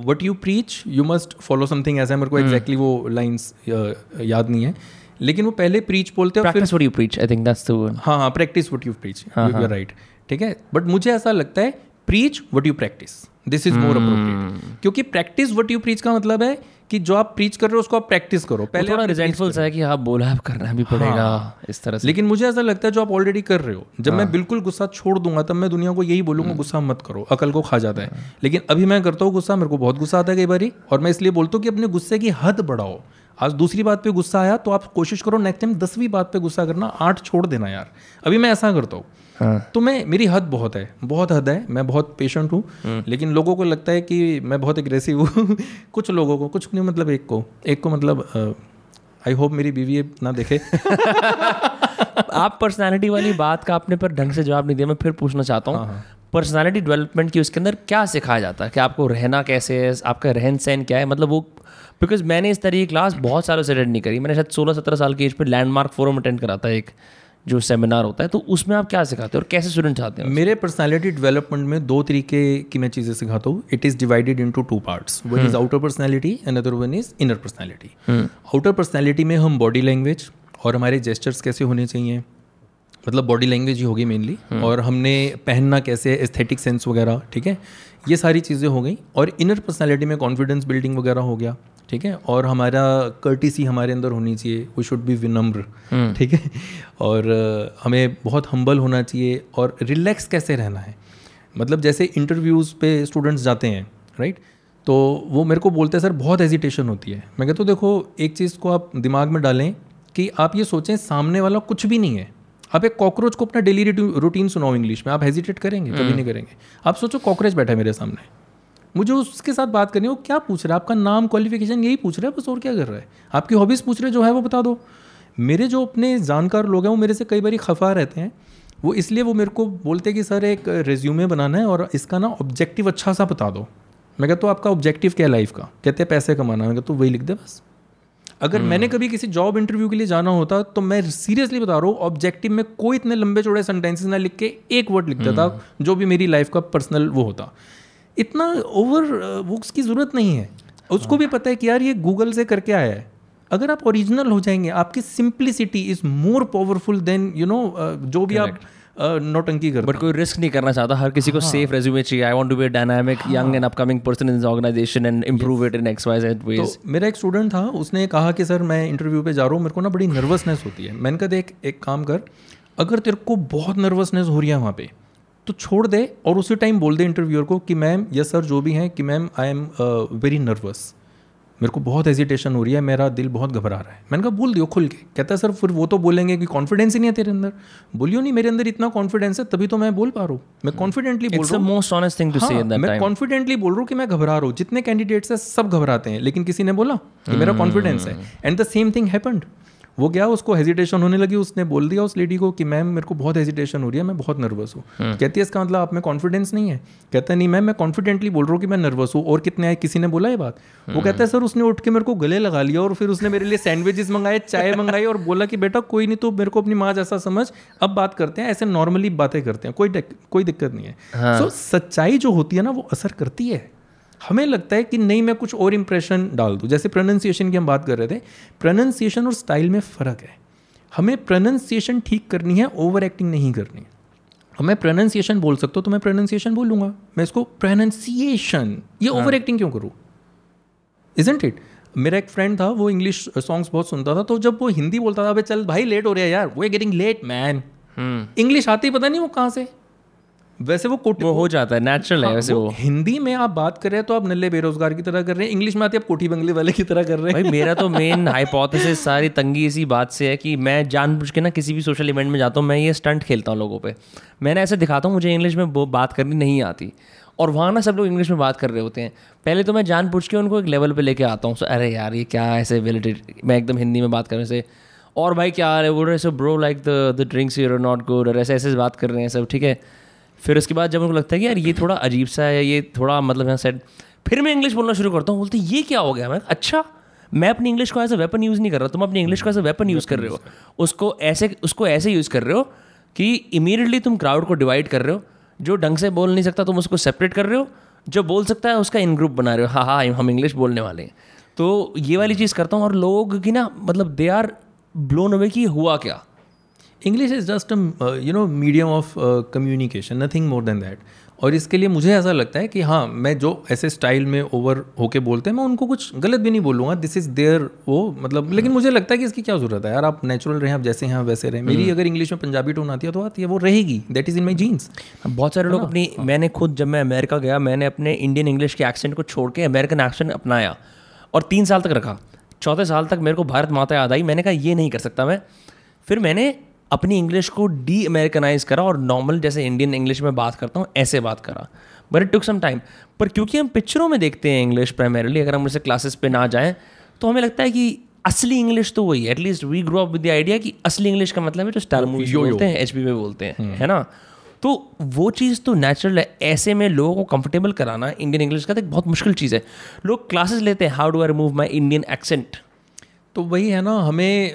what you preach you must follow something ऐसा है मेरे को एग्जैक्टली वो लाइन्स याद नहीं है। लेकिन वो पहले प्रीच बोलते हैं practice what you preach I think that's the हाँ हाँ practice what you preach you right ठीक है? बट मुझे ऐसा लगता है preach what you practice this is more appropriate क्योंकि प्रैक्टिस वट यू प्रीच का मतलब है कि जो आप प्रीच कर रहे हो उसको आप प्रैक्टिस करो. पहले थोड़ा रिजेंटफुल सा है कि हाँ बोला अब करना भी पड़ेगा इस तरह से। लेकिन मुझे ऐसा लगता है जो आप ऑलरेडी कर रहे हो जब मैं बिल्कुल गुस्सा छोड़ दूँगा तब मैं दुनिया को यही बोलूँगा गुस्सा मत करो अकल को खा जाता है। लेकिन अभी मैं करता हूँ गुस्सा मेरे को बहुत गुस्सा आता है कई बार और मैं इसलिए बोलता हूँ कि अपने गुस्से की हद बढ़ाओ। आज दूसरी बात पे गुस्सा आया तो आप कोशिश करो नेक्स्ट टाइम दसवीं बात पे गुस्सा करना आठ छोड़ देना यार। अभी मैं ऐसा करता हूँ। हाँ। तो मैं मेरी हद बहुत है बहुत हद है मैं बहुत पेशेंट हूँ लेकिन लोगों को लगता है कि मैं बहुत एग्रेसिव हूँ। कुछ लोगों को कुछ नहीं मतलब एक को एक को मतलब आई होप मेरी बीवी ना देखे। आप पर्सनालिटी वाली बात का आपने पर ढंग से जवाब नहीं दिया मैं फिर पूछना चाहता हूँ। पर्सनालिटी डेवलपमेंट की उसके अंदर क्या सिखाया जाता है? कि आपको रहना कैसे है? आपका रहन सहन क्या है? मतलब वो बिकॉज़ मैंने इस तरह की क्लास बहुत सालों से अटेंड नहीं करी। मैंने शायद सोलह सत्रह साल की as per landmark forum attend करा था एक जो सेमिनार होता है। तो उसमें आप क्या सिखाते हो और कैसे स्टूडेंट आते हैं? मेरे पर्सनालिटी डेवलपमेंट में दो तरीके की मैं चीज़ें सिखाता हूँ। It is divided into two two parts one is outer personality another one is inner personality outer personality में हम बॉडी लैंग्वेज और हमारे जेस्टर्स कैसे होने चाहिए? मतलब बॉडी लैंग्वेज ही होगी मेनली और हमने पहनना कैसे एस्थेटिक सेंस वगैरह ठीक है? ये सारी चीज़ें हो गई। और इनर पर्सनैलिटी में कॉन्फिडेंस बिल्डिंग वगैरह हो गया। ठीक है? और हमारा कर्टिसी हमारे अंदर होनी चाहिए। वी शुड बी विनम्र। ठीक है? और हमें बहुत हम्बल होना चाहिए और रिलैक्स कैसे रहना है? मतलब जैसे इंटरव्यूज़ पे स्टूडेंट्स जाते हैं राइट तो वो मेरे को बोलते हैं सर बहुत हेजिटेशन होती है। मैं कहता हूँ देखो एक चीज़ को आप दिमाग में डालें कि आप ये सोचें सामने वाला कुछ भी नहीं है। आप एक कॉकरोच को अपना डेली रूटीन सुनाओ इंग्लिश में। आप हेजिटेट करेंगे कभी नहीं करेंगे। आप सोचो कॉकरोच बैठा है मेरे सामने। मुझे उसके साथ बात करनी है। वो क्या पूछ रहा है? आपका नाम क्वालिफिकेशन यही पूछ रहा है बस और क्या कर रहा है? आपकी हॉबीज़ पूछ रहे जो है वो बता दो। मेरे जो अपने जानकार लोग हैं वो मेरे से कई बार खफा रहते हैं। वो इसलिए वो मेरे को बोलते हैं कि सर एक रेज्यूमे बनाना है और इसका ना ऑब्जेक्टिव अच्छा सा बता दो। मैं कहता हूँ आपका ऑब्जेक्टिव क्या है लाइफ का? कहते हैं पैसे कमाना। मैं कहता हूँ वही लिख दे बस। अगर hmm. मैंने कभी किसी जॉब इंटरव्यू के लिए जाना होता तो मैं सीरियसली बता रहा हूँ ऑब्जेक्टिव में कोई इतने लंबे चौड़े सेंटेंसेस ना लिख के एक वर्ड लिखता hmm. था जो भी मेरी लाइफ का पर्सनल वो होता। इतना ओवर बुक्स की ज़रूरत नहीं है। उसको भी पता है कि यार ये गूगल से करके आया है। अगर आप ओरिजिनल हो जाएँगे आपकी simplicity is more powerful than you know जो भी Correct. आप नोटंकी कर बट कोई रिस्क नहीं करना चाहता। हर किसी को सेफ़ हाँ। रेज्यूमे चाहिए। I want to be dynamic young and upcoming person in organization and improve it in X Y Z ways मेरा एक स्टूडेंट था उसने कहा कि सर मैं इंटरव्यू पे जा रहा हूँ। मेरे को ना बड़ी नर्वसनेस होती है। मैंने कहा देख एक काम कर। अगर तेरे को बहुत नर्वसनेस हो रही है वहाँ पे तो छोड़ दे और उसी टाइम बोल दे इंटरव्यूअर को कि मैम यस सर जो भी हैं कि ma'am I am very nervous मेरे को बहुत हेजिटेशन हो रही है मेरा दिल बहुत घबरा रहा है। मैंने कहा बोल दियो खुल के। कहता है सर फिर वो तो बोलेंगे कि कॉन्फिडेंस ही नहीं है तेरे अंदर। बोलियो नहीं मेरे अंदर इतना कॉन्फिडेंस है तभी तो मैं बोल पा रहा हूँ। मैं कॉन्फिडेंटली बोल रहा हूँ। मोस्ट ऑनेस्ट थिंग टू से मैं कॉन्फिडेंटली बोल रहा हूँ कि मैं घबरा रहा हूँ। जितने कैंडिडेट्स है सब घबराते हैं। लेकिन किसी ने बोला कि मेरा कॉन्फिडेंस है। And the same thing happened वो क्या उसको हेजिटेशन होने लगी उसने बोल दिया उस लेडी को कि मैम मेरे को बहुत हेजिटेशन हो रही है मैं बहुत नर्वस हूँ हम्म। कहती है इसका मतलब आप में कॉन्फिडेंस नहीं है कहता नहीं मैम मैं कॉन्फिडेंटली बोल रहा हूँ कि मैं नर्वस हूँ और कितने आए किसी ने बोला ये बात वो हम्म। कहता है सर उसने उठ के मेरे को गले लगा लिया और फिर उसने मेरे लिए सैंडविचेस मंगाए चाय मंगाई और बोला कि बेटा कोई नहीं तो मेरे को अपनी माँ जैसा समझ अब बात करते हैं ऐसे नॉर्मली बातें करते हैं कोई कोई दिक्कत नहीं है सो हाँ। सच्चाई जो होती है ना वो असर करती है हमें लगता है कि नहीं मैं कुछ और इंप्रेशन डाल दूँ। जैसे प्रोनाउंसिएशन की हम बात कर रहे थे प्रोनाउंसिएशन और स्टाइल में फ़र्क है। हमें प्रोनाउंसिएशन ठीक करनी है ओवर एक्टिंग नहीं करनी है। मैं प्रोनाउंसिएशन बोल सकता हूँ तो मैं प्रोनाउंसिएशन बोलूँगा। मैं इसको प्रोनाउंसिएशन ये ओवर हाँ. एक्टिंग क्यों करूँ? इजेंट इट मेरा एक फ्रेंड था वो इंग्लिश सॉन्ग्स बहुत सुनता था तो जब वो हिंदी बोलता था अबे चल भाई लेट हो रहा है यार वो गेटिंग लेट मैन इंग्लिश आती पता नहीं वो कहाँ से? वैसे वो वो हो जाता है नेचुरल हाँ, है वैसे वो, वो। हिंदी में आप बात कर रहे हैं तो आप नल्ले बेरोजगार की तरह कर रहे हैं इंग्लिश में आते आप कोठी बंगले वाले की तरह कर रहे हैं। भाई मेरा तो मेन हाइपोथेसिस सारी तंगी इसी बात से है कि मैं जानबूझ के ना किसी भी सोशल इवेंट में जाता हूँ मैं ये स्टंट खेलता हूँ लोगों पर मैंने ऐसे दिखाता हूँ मुझे इंग्लिश में बात करनी नहीं आती। और वहाँ ना सब लोग इंग्लिश में बात कर रहे होते हैं। पहले तो मैं जान पूछ के उनको एक लेवल पे लेके आता हूँ अरे यार ये क्या ऐसे वेलिटेड मैं एकदम हिंदी में बात करने से और भाई क्या बोल रहे सब bro like the the drinks you're not good और ऐसे ऐसे बात कर रहे हैं सब ठीक है? फिर उसके बाद जब उनको लगता है कि यार ये थोड़ा अजीब सा है, ये थोड़ा मतलब यहाँ सेट फिर मैं इंग्लिश बोलना शुरू करता हूँ, बोलते ये क्या हो गया, मैं? अच्छा मैं अपनी इंग्लिश को एज अ वेपन यूज़ नहीं कर रहा, तुम अपनी इंग्लिश को अ वेपन यूज़ कर रहे हो। उसको ऐसे उसको ऐसे यूज़ कर रहे हो कि इमीडिएटली तुम क्राउड को डिवाइड कर रहे हो, जो ढंग से बोल नहीं सकता तुम उसको सेपरेट कर रहे हो, जो बोल सकता है उसका इन ग्रुप बना रहे हो हाँ हाँ हम इंग्लिश बोलने वाले हैं। तो ये वाली चीज़ करता हूँ और लोग की ना मतलब दे आर ब्लोन अवे कि हुआ क्या। English is just you know medium of communication nothing more than that और इसके लिए मुझे ऐसा लगता है कि हाँ मैं जो ऐसे स्टाइल में ओवर होके बोलते हैं मैं उनको कुछ गलत भी नहीं बोलूँगा। दिस इज़ देयर वो मतलब लेकिन मुझे लगता है कि इसकी क्या ज़रूरत है? यार आप नेचुरल रहें आप जैसे हैं वैसे रहें। मेरी हम्म। अगर इंग्लिश में पंजाबी टोन आती है तो आती है वो रहेगी। That is in my genes बहुत सारे लोग अपनी हाँ। मैंने खुद जब मैं अमेरिका गया मैंने अपने इंडियन इंग्लिश के एक्सेंट को छोड़ के अमेरिकन एक्सेंट अपनाया और तीन साल तक रखा। चौथे साल तक मेरे को भारत माता याद आई। मैंने कहा ये नहीं कर सकता मैं। फिर मैंने अपनी इंग्लिश को डी अमेरिकनाइज करा और नॉर्मल जैसे इंडियन इंग्लिश में बात करता हूँ ऐसे बात करा। But it took some time पर क्योंकि हम पिक्चरों में देखते हैं इंग्लिश प्राइमरली अगर हम उसे क्लासेस पे ना जाएँ तो हमें लगता है कि असली इंग्लिश तो वही at least we grow up with the idea कि असली इंग्लिश का मतलब है जो स्टार मूवी बोलते हैं एच में बोलते हैं हम्म। है ना? तो वो चीज़ तो नेचुरल है। ऐसे में लोगों को कंफर्टेबल कराना इंडियन इंग्लिश का तो एक बहुत मुश्किल चीज़ है। लोग क्लासेस लेते हैं how do I remove my Indian accent तो वही है ना हमें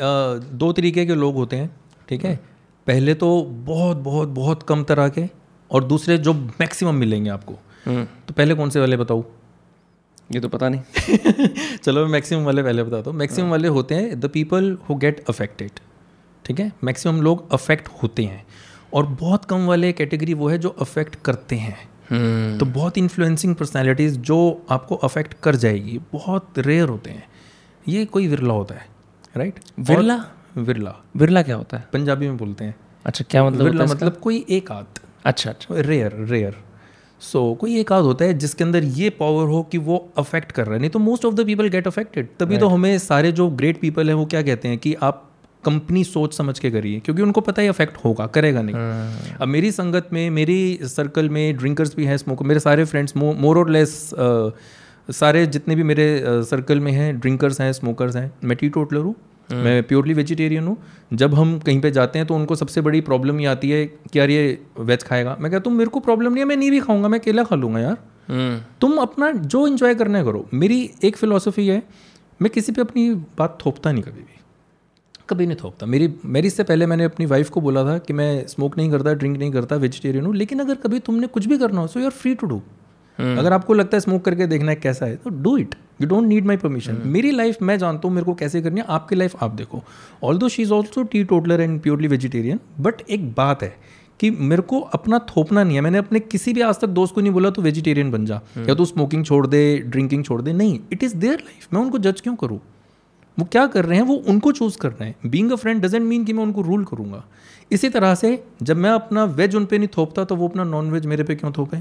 दो तरीके के लोग होते हैं। ठीक है? पहले तो बहुत बहुत बहुत कम तरह के और दूसरे जो मैक्सिमम मिलेंगे आपको। हम्म। तो पहले कौन से वाले बताऊँ ये तो पता नहीं। चलो मैं मैक्सिमम वाले पहले बताता हूँ। मैक्सिमम। वाले होते हैं the people who get affected ठीक है? मैक्सिमम लोग अफेक्ट होते हैं। और बहुत कम वाले कैटेगरी वो है जो अफेक्ट करते हैं। हम्म। तो बहुत इन्फ्लुएंसिंग पर्सनैलिटीज़ जो आपको अफेक्ट कर जाएगी। बहुत रेयर होते हैं। ये कोई विरला होता है राइट विरला? विरला विरला क्या होता है? पंजाबी में बोलते हैं। अच्छा क्या मतलब विरला मतलब कोई एक आध। अच्छा अच्छा। रेयर रेयर सो so, कोई एक आध होता है जिसके अंदर ये पावर हो कि वो अफेक्ट कर रहा है। नहीं तो most of the people get affected तभी तो हमें सारे जो ग्रेट पीपल हैं वो क्या कहते हैं कि आप कंपनी सोच समझ के करिए क्योंकि उनको पता है अफेक्ट होगा करेगा नहीं। हाँ। अब मेरी संगत में मेरी सर्कल में ड्रिंकर्स भी हैं स्मोकर मेरे सारे फ्रेंड्स मोर और लेस सारे जितने भी मेरे सर्कल में हैं ड्रिंकर्स हैं स्मोकर्स हैं मैं टी टोटलर हाँ। मैं प्योरली वेजिटेरियन हूँ। जब हम कहीं पे जाते हैं तो उनको सबसे बड़ी प्रॉब्लम ये आती है कि यार ये वेज खाएगा। मैं कहता हूँ मेरे को प्रॉब्लम नहीं है मैं नहीं भी खाऊँगा मैं केला खा लूँगा यार। हम्म। तुम अपना जो इन्जॉय करना है करो। मेरी एक फिलोसफी है मैं किसी पे अपनी बात थोपता नहीं कभी भी। कभी नहीं थोपता। मेरी मेरी इससे पहले मैंने अपनी वाइफ को बोला था कि मैं स्मोक नहीं करता ड्रिंक नहीं करता वेजिटेरियन हूँ। लेकिन अगर कभी तुमने कुछ भी करना हो so you are free to do अगर आपको लगता है स्मोक करके देखना है कैसा है तो do it you don't need my permission मेरी लाइफ मैं जानता हूँ मेरे को कैसे करनी है आपकी लाइफ आप देखो. Although she is also teetotaler and purely vegetarian but एक बात है कि मेरे को अपना थोपना नहीं है. मैंने अपने किसी भी आज तक दोस्त को नहीं बोला तो वेजिटेरियन बन जा. या तो स्मोकिंग छोड़ दे ड्रिंकिंग छोड़ दे. नहीं इट इज़ देयर लाइफ मैं उनको जज क्यों करूँ? वो क्या कर रहे हैं? वो उनको चूज़ कर रहे हैं. Being a friend doesn't mean कि मैं उनको रूल करूँगा. इसी तरह से जब मैं अपना वेज उन पर नहीं थोपता तो वो अपना नॉन वेज मेरे पे क्यों थोपे?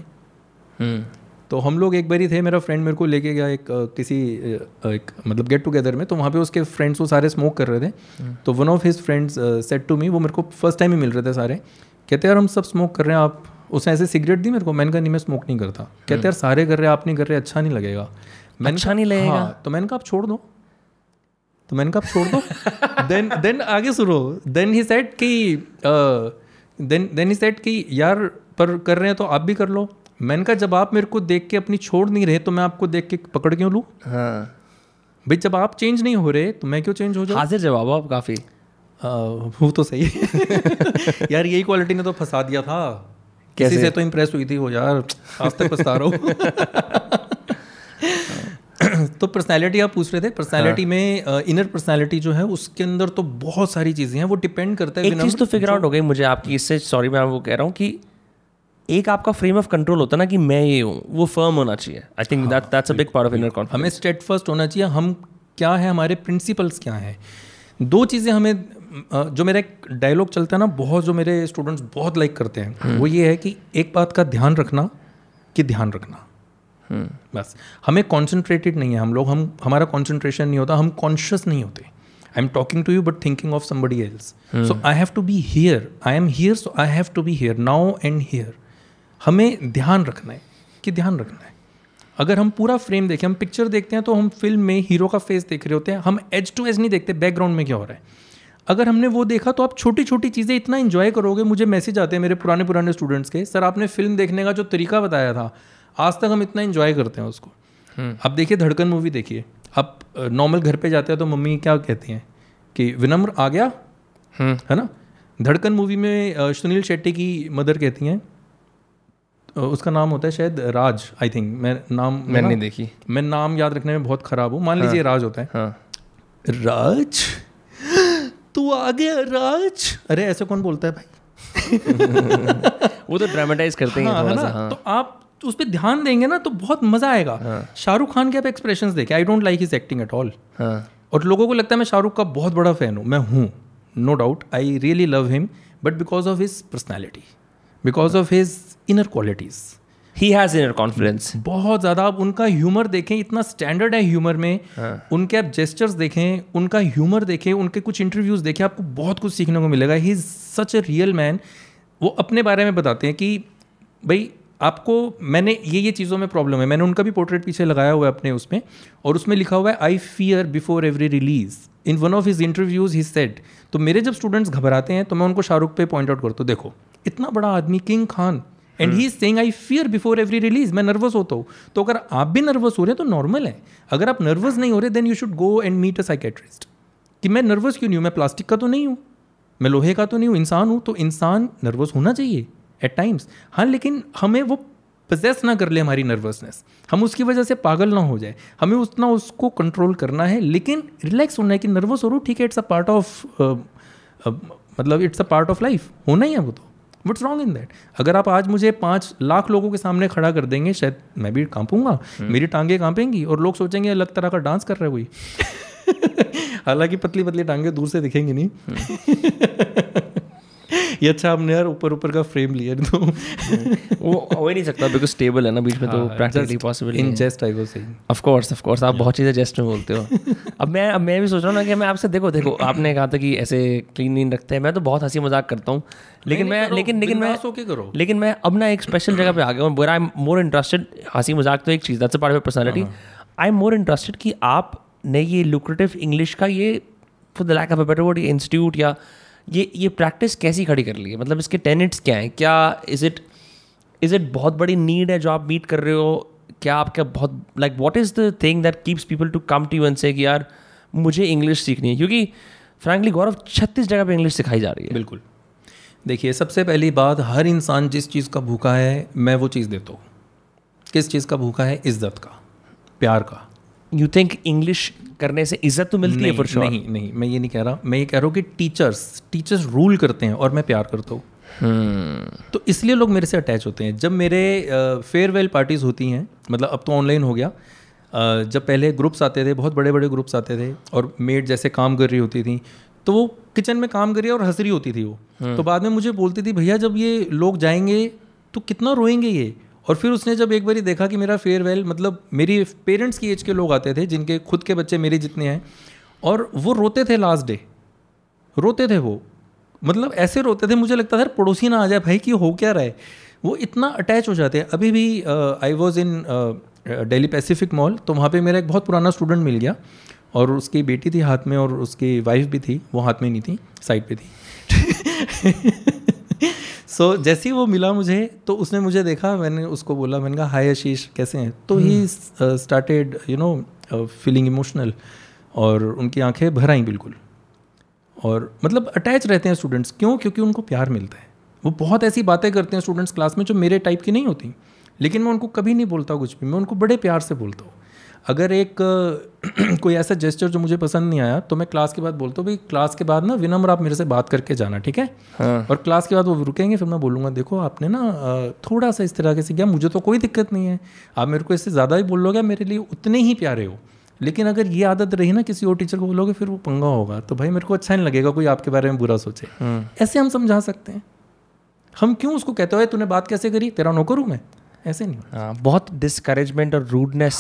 हम्म। तो हम लोग एक बार ही थे मेरा फ्रेंड मेरे को लेके गया एक किसी एक मतलब गेट टुगेदर में तो वहाँ पे उसके फ्रेंड्स वो सारे स्मोक कर रहे थे। तो one of his friends said to me वो मेरे को फ़र्स्ट टाइम ही मिल रहे थे सारे कहते यार हम सब स्मोक कर रहे हैं आप उसने ऐसे सिगरेट दी मेरे को? मैंने कहा नहीं मैं स्मोक नहीं करता। कहते यार सारे कर रहे हैं आप नहीं कर रहे अच्छा नहीं लगेगा। मैंने अच्छा कहा, नहीं लगेगा? हाँ, तो मैंने कहा आप छोड़ दो। तो मैंने कहा आप छोड़ दो। देन देन आगे सुनो। देन ही सेट कि देन देन ही सेट कि यार पर कर रहे हैं तो आप भी कर लो। मैंने कहा जब आप मेरे को देख के अपनी छोड़ नहीं रहे तो मैं आपको देख के पकड़ क्यों लूँ? हाँ। भाई जब आप चेंज नहीं हो रहे तो मैं क्यों चेंज हो जाऊँ? हाजिर जवाब आप काफ़ी। वो तो सही। है यार यही क्वालिटी ने तो फंसा दिया था। किसी से तो इम्प्रेस हुई थी वो यार। आज तक पछता रहा। हूँ तो पर्सनालिटी आप पूछ रहे थे। पर्सनालिटी में इनर पर्सनालिटी जो है उसके अंदर तो बहुत सारी चीज़ें हैं। वो डिपेंड करता है एक चीज़ तो फिगर आउट हो गई मुझे आपकी। इससे सॉरी मैं वो कह रहा हूँ कि एक आपका फ्रेम ऑफ़ कंट्रोल होता है ना कि मैं ये हूँ वो फर्म होना चाहिए। I think that that's a big part of inner confidence हमें स्टेट फ़र्स्ट होना चाहिए। हम क्या है? हमारे प्रिंसिपल्स क्या हैं? दो चीज़ें हमें जो मेरा एक डायलॉग चलता है ना बहुत जो मेरे स्टूडेंट्स बहुत लाइक करते हैं वो ये है कि एक बात का ध्यान रखना कि ध्यान रखना। बस। हमें कॉन्सेंट्रेटेड नहीं है। हम लोग हम हमारा कॉन्सेंट्रेशन नहीं होता। हम कॉन्शियस नहीं होते। I am talking to you but thinking of somebody else so I have to be here I am here so I have to be here now and here हमें ध्यान रखना है कि ध्यान रखना है। अगर हम पूरा फ्रेम देखें हम पिक्चर देखते हैं तो हम फ़िल्म में हीरो का फेस देख रहे होते हैं हम एज टू एज नहीं देखते बैकग्राउंड में क्या हो रहा है। अगर हमने वो देखा तो आप छोटी छोटी चीज़ें इतना इन्जॉय करोगे मुझे मैसेज आते हैं मेरे पुराने पुराने स्टूडेंट्स के सर आपने फ़िल्म देखने का जो तरीका बताया था आज तक हम इतना इन्जॉय करते हैं उसको। अब देखिए धड़कन मूवी देखिए। आप नॉर्मल घर पे जाते हैं तो मम्मी क्या कहती हैं? कि विनम्र आ गया? है ना? धड़कन मूवी में सुनील शेट्टी की मदर कहती हैं उसका नाम होता है शायद राज आई थिंक मैं नाम मैंने नहीं देखी। मैं नाम याद रखने में बहुत खराब हूँ। मान लीजिए राज होता है। हाँ। राज? तू आ गया राज? अरे ऐसे कौन बोलता है भाई? वो तो ड्रामेटाइज करते हैं हाँ, है ना? हाँ। तो आप उस पर ध्यान देंगे ना तो बहुत मज़ा आएगा। हाँ. शाहरुख खान के आप एक्सप्रेशन देखें। I don't like his acting at all हाँ। और लोगों को लगता है मैं शाहरुख का बहुत बड़ा फ़ैन हूँ। मैं हूँ no doubt I really love him but because of his personality because of his inner qualities he has inner confidence बहुत ज़्यादा आप उनका ह्यूमर देखें इतना स्टैंडर्ड है ह्यूमर में। उनके आप जेस्चर्स देखें उनका ह्यूमर देखें उनके कुछ इंटरव्यूज़ देखें आपको बहुत कुछ सीखने को मिलेगा। He is such a real man वो अपने बारे में बताते हैं कि भाई आपको मैंने ये ये चीज़ों में प्रॉब्लम है। मैंने उनका भी पोर्ट्रेट पीछे लगाया हुआ है अपने उसमें और उसमें लिखा हुआ है I fear before every release in one of his interviews he said तो मेरे जब स्टूडेंट्स घबराते हैं तो मैं उनको शाहरुख पे पॉइंट आउट करता हूँ। देखो इतना बड़ा आदमी king Khan and he is saying I fear before every release मैं नर्वस होता हूँ. तो अगर आप भी नर्वस हो रहे हैं तो नॉर्मल है। अगर आप नर्वस नहीं हो रहे then you should go and meet a psychiatrist कि मैं नर्वस क्यों नहीं हूँ? मैं प्लास्टिक का तो नहीं हूँ। मैं लोहे का तो नहीं हूँ, इंसान हूँ तो इंसान नर्वस होना चाहिए एट टाइम्स हाँ लेकिन हमें वो पजेस ना कर ले हमारी नर्वसनेस हम उसकी वजह से पागल ना हो जाए। हमें उतना उसको कंट्रोल करना है, लेकिन रिलैक्स होना है कि नर्वस हो हूँ, ठीक है इट्स अ पार्ट ऑफ़ मतलब it's a part of life होना ही है वो तो। वट्स रॉन्ग इन दैट अगर आप आज मुझे पाँच लाख लोगों के सामने खड़ा कर देंगे शायद मैं भी कांपूँगा। मेरी टांगे कांपेंगी और लोग सोचेंगे अलग तरह का डांस कर रहे है कोई। हालाँकि पतली पतली टांगे दूर से दिखेंगी नहीं। ये अच्छा हमने यार ऊपर ऊपर का फ्रेम लिया तो वो हो ही नहीं सकता बिकॉज़ स्टेबल है ना बीच में तो practically possible in jest I was saying of course of course आप बहुत चीज़ें जेस्ट में बोलते हो। अब मैं अब मैं भी सोच रहा हूँ ना कि मैं आपसे देखो देखो आपने कहा था कि ऐसे क्लीन नहीं रखते हैं मैं तो बहुत हँसी मज़ाक करता हूँ। लेकिन मैं लेकिन लेकिन मैं बिंदास होके करो। लेकिन मैं अब ना एक स्पेशल जगह पे आ गया हूँ but I am more interested हँसी मज़ाक तो एक चीज़ that's a part of personality I am more interested कि आपने ये लुक्रेटिव इंग्लिश का ये for the lack of a better word ये इंस्टीट्यूट या ये ये प्रैक्टिस कैसी खड़ी कर ली है? मतलब इसके टेनेट्स क्या हैं? क्या इज़ इट इज़ इट बहुत बड़ी नीड है जो आप मीट कर रहे हो? क्या आपका बहुत like what is the thing that keeps people to come to you and say कि यार मुझे इंग्लिश सीखनी है? क्योंकि फ्रैंकली गौरव छत्तीस जगह पे इंग्लिश सिखाई जा रही है। बिल्कुल। देखिए सबसे पहली बात हर इंसान जिस चीज़ का भूखा है मैं वो चीज़ देता हूँ। किस चीज़ का भूखा है? इज़्ज़त का प्यार का। यू थिंक इंग्लिश करने से इज़्ज़त तो मिलती है फॉर श्योर नहीं नहीं मैं ये नहीं कह रहा। मैं ये कह रहा हूँ कि टीचर्स टीचर्स रूल करते हैं और मैं प्यार करता हूँ। hmm. तो इसलिए लोग मेरे से अटैच होते हैं। जब मेरे फेयरवेल पार्टीज़ होती हैं मतलब अब तो ऑनलाइन हो गया। अ, जब पहले ग्रुप्स आते थे बहुत बड़े बड़े ग्रुप्स आते थे और मेड जैसे काम कर रही होती थी तो वो किचन में काम कर रही है और हंस रही होती थी वो। hmm. तो बाद में मुझे बोलती थी भैया जब ये लोग जाएँगे तो कितना रोएँगे ये? और फिर उसने जब एक बारी देखा कि मेरा फेयरवेल मतलब मेरी पेरेंट्स की एज के लोग आते थे, जिनके खुद के बच्चे मेरे जितने हैं, और वो रोते थे लास्ट डे रोते थे वो। मतलब ऐसे रोते थे, मुझे लगता था पड़ोसी ना आ जाए, भाई कि हो क्या रहा है? वो इतना अटैच हो जाते हैं। अभी भी I was in Delhi Pacific mall तो वहाँ पे मेरा एक बहुत पुराना स्टूडेंट मिल गया, और उसकी बेटी थी हाथ में, और उसकी वाइफ भी थी, वो हाथ में नहीं थी साइड पे थी। सो so, जैसे ही वो मिला मुझे तो उसने मुझे देखा मैंने उसको बोला मैंने कहा हाय आशीष कैसे हैं? तो he started you know feeling emotional और उनकी आँखें भर आई बिल्कुल। और मतलब अटैच रहते हैं स्टूडेंट्स क्यों? क्योंकि उनको प्यार मिलता है। वो बहुत ऐसी बातें करते हैं स्टूडेंट्स क्लास में जो मेरे टाइप की नहीं होती। लेकिन मैं उनको कभी नहीं बोलता कुछ भी। मैं उनको बड़े प्यार से बोलता हूँ। अगर एक कोई ऐसा जेस्चर जो मुझे पसंद नहीं आया तो मैं क्लास के बाद बोलता हूँ भाई क्लास के बाद ना विनम्र आप मेरे से बात करके जाना ठीक है? हाँ। और क्लास के बाद वो रुकेंगे फिर मैं बोलूँगा देखो आपने ना थोड़ा सा इस तरह से किया मुझे तो कोई दिक्कत नहीं है। आप मेरे को इससे ज़्यादा ही बोल लोगे मेरे लिए उतने ही प्यारे हो। लेकिन अगर ये आदत रही ना किसी और टीचर को बोलोगे फिर वो पंगा होगा। तो भाई मेरे को अच्छा नहीं लगेगा कोई आपके बारे में बुरा सोचे। ऐसे हम समझा सकते हैं। हम क्यों उसको कहते हो तूने बात कैसे करी? तेरा नौकर हूँ मैं। ऐसे नहीं हाँ, बहुत डिस्करेजमेंट और रूडनेस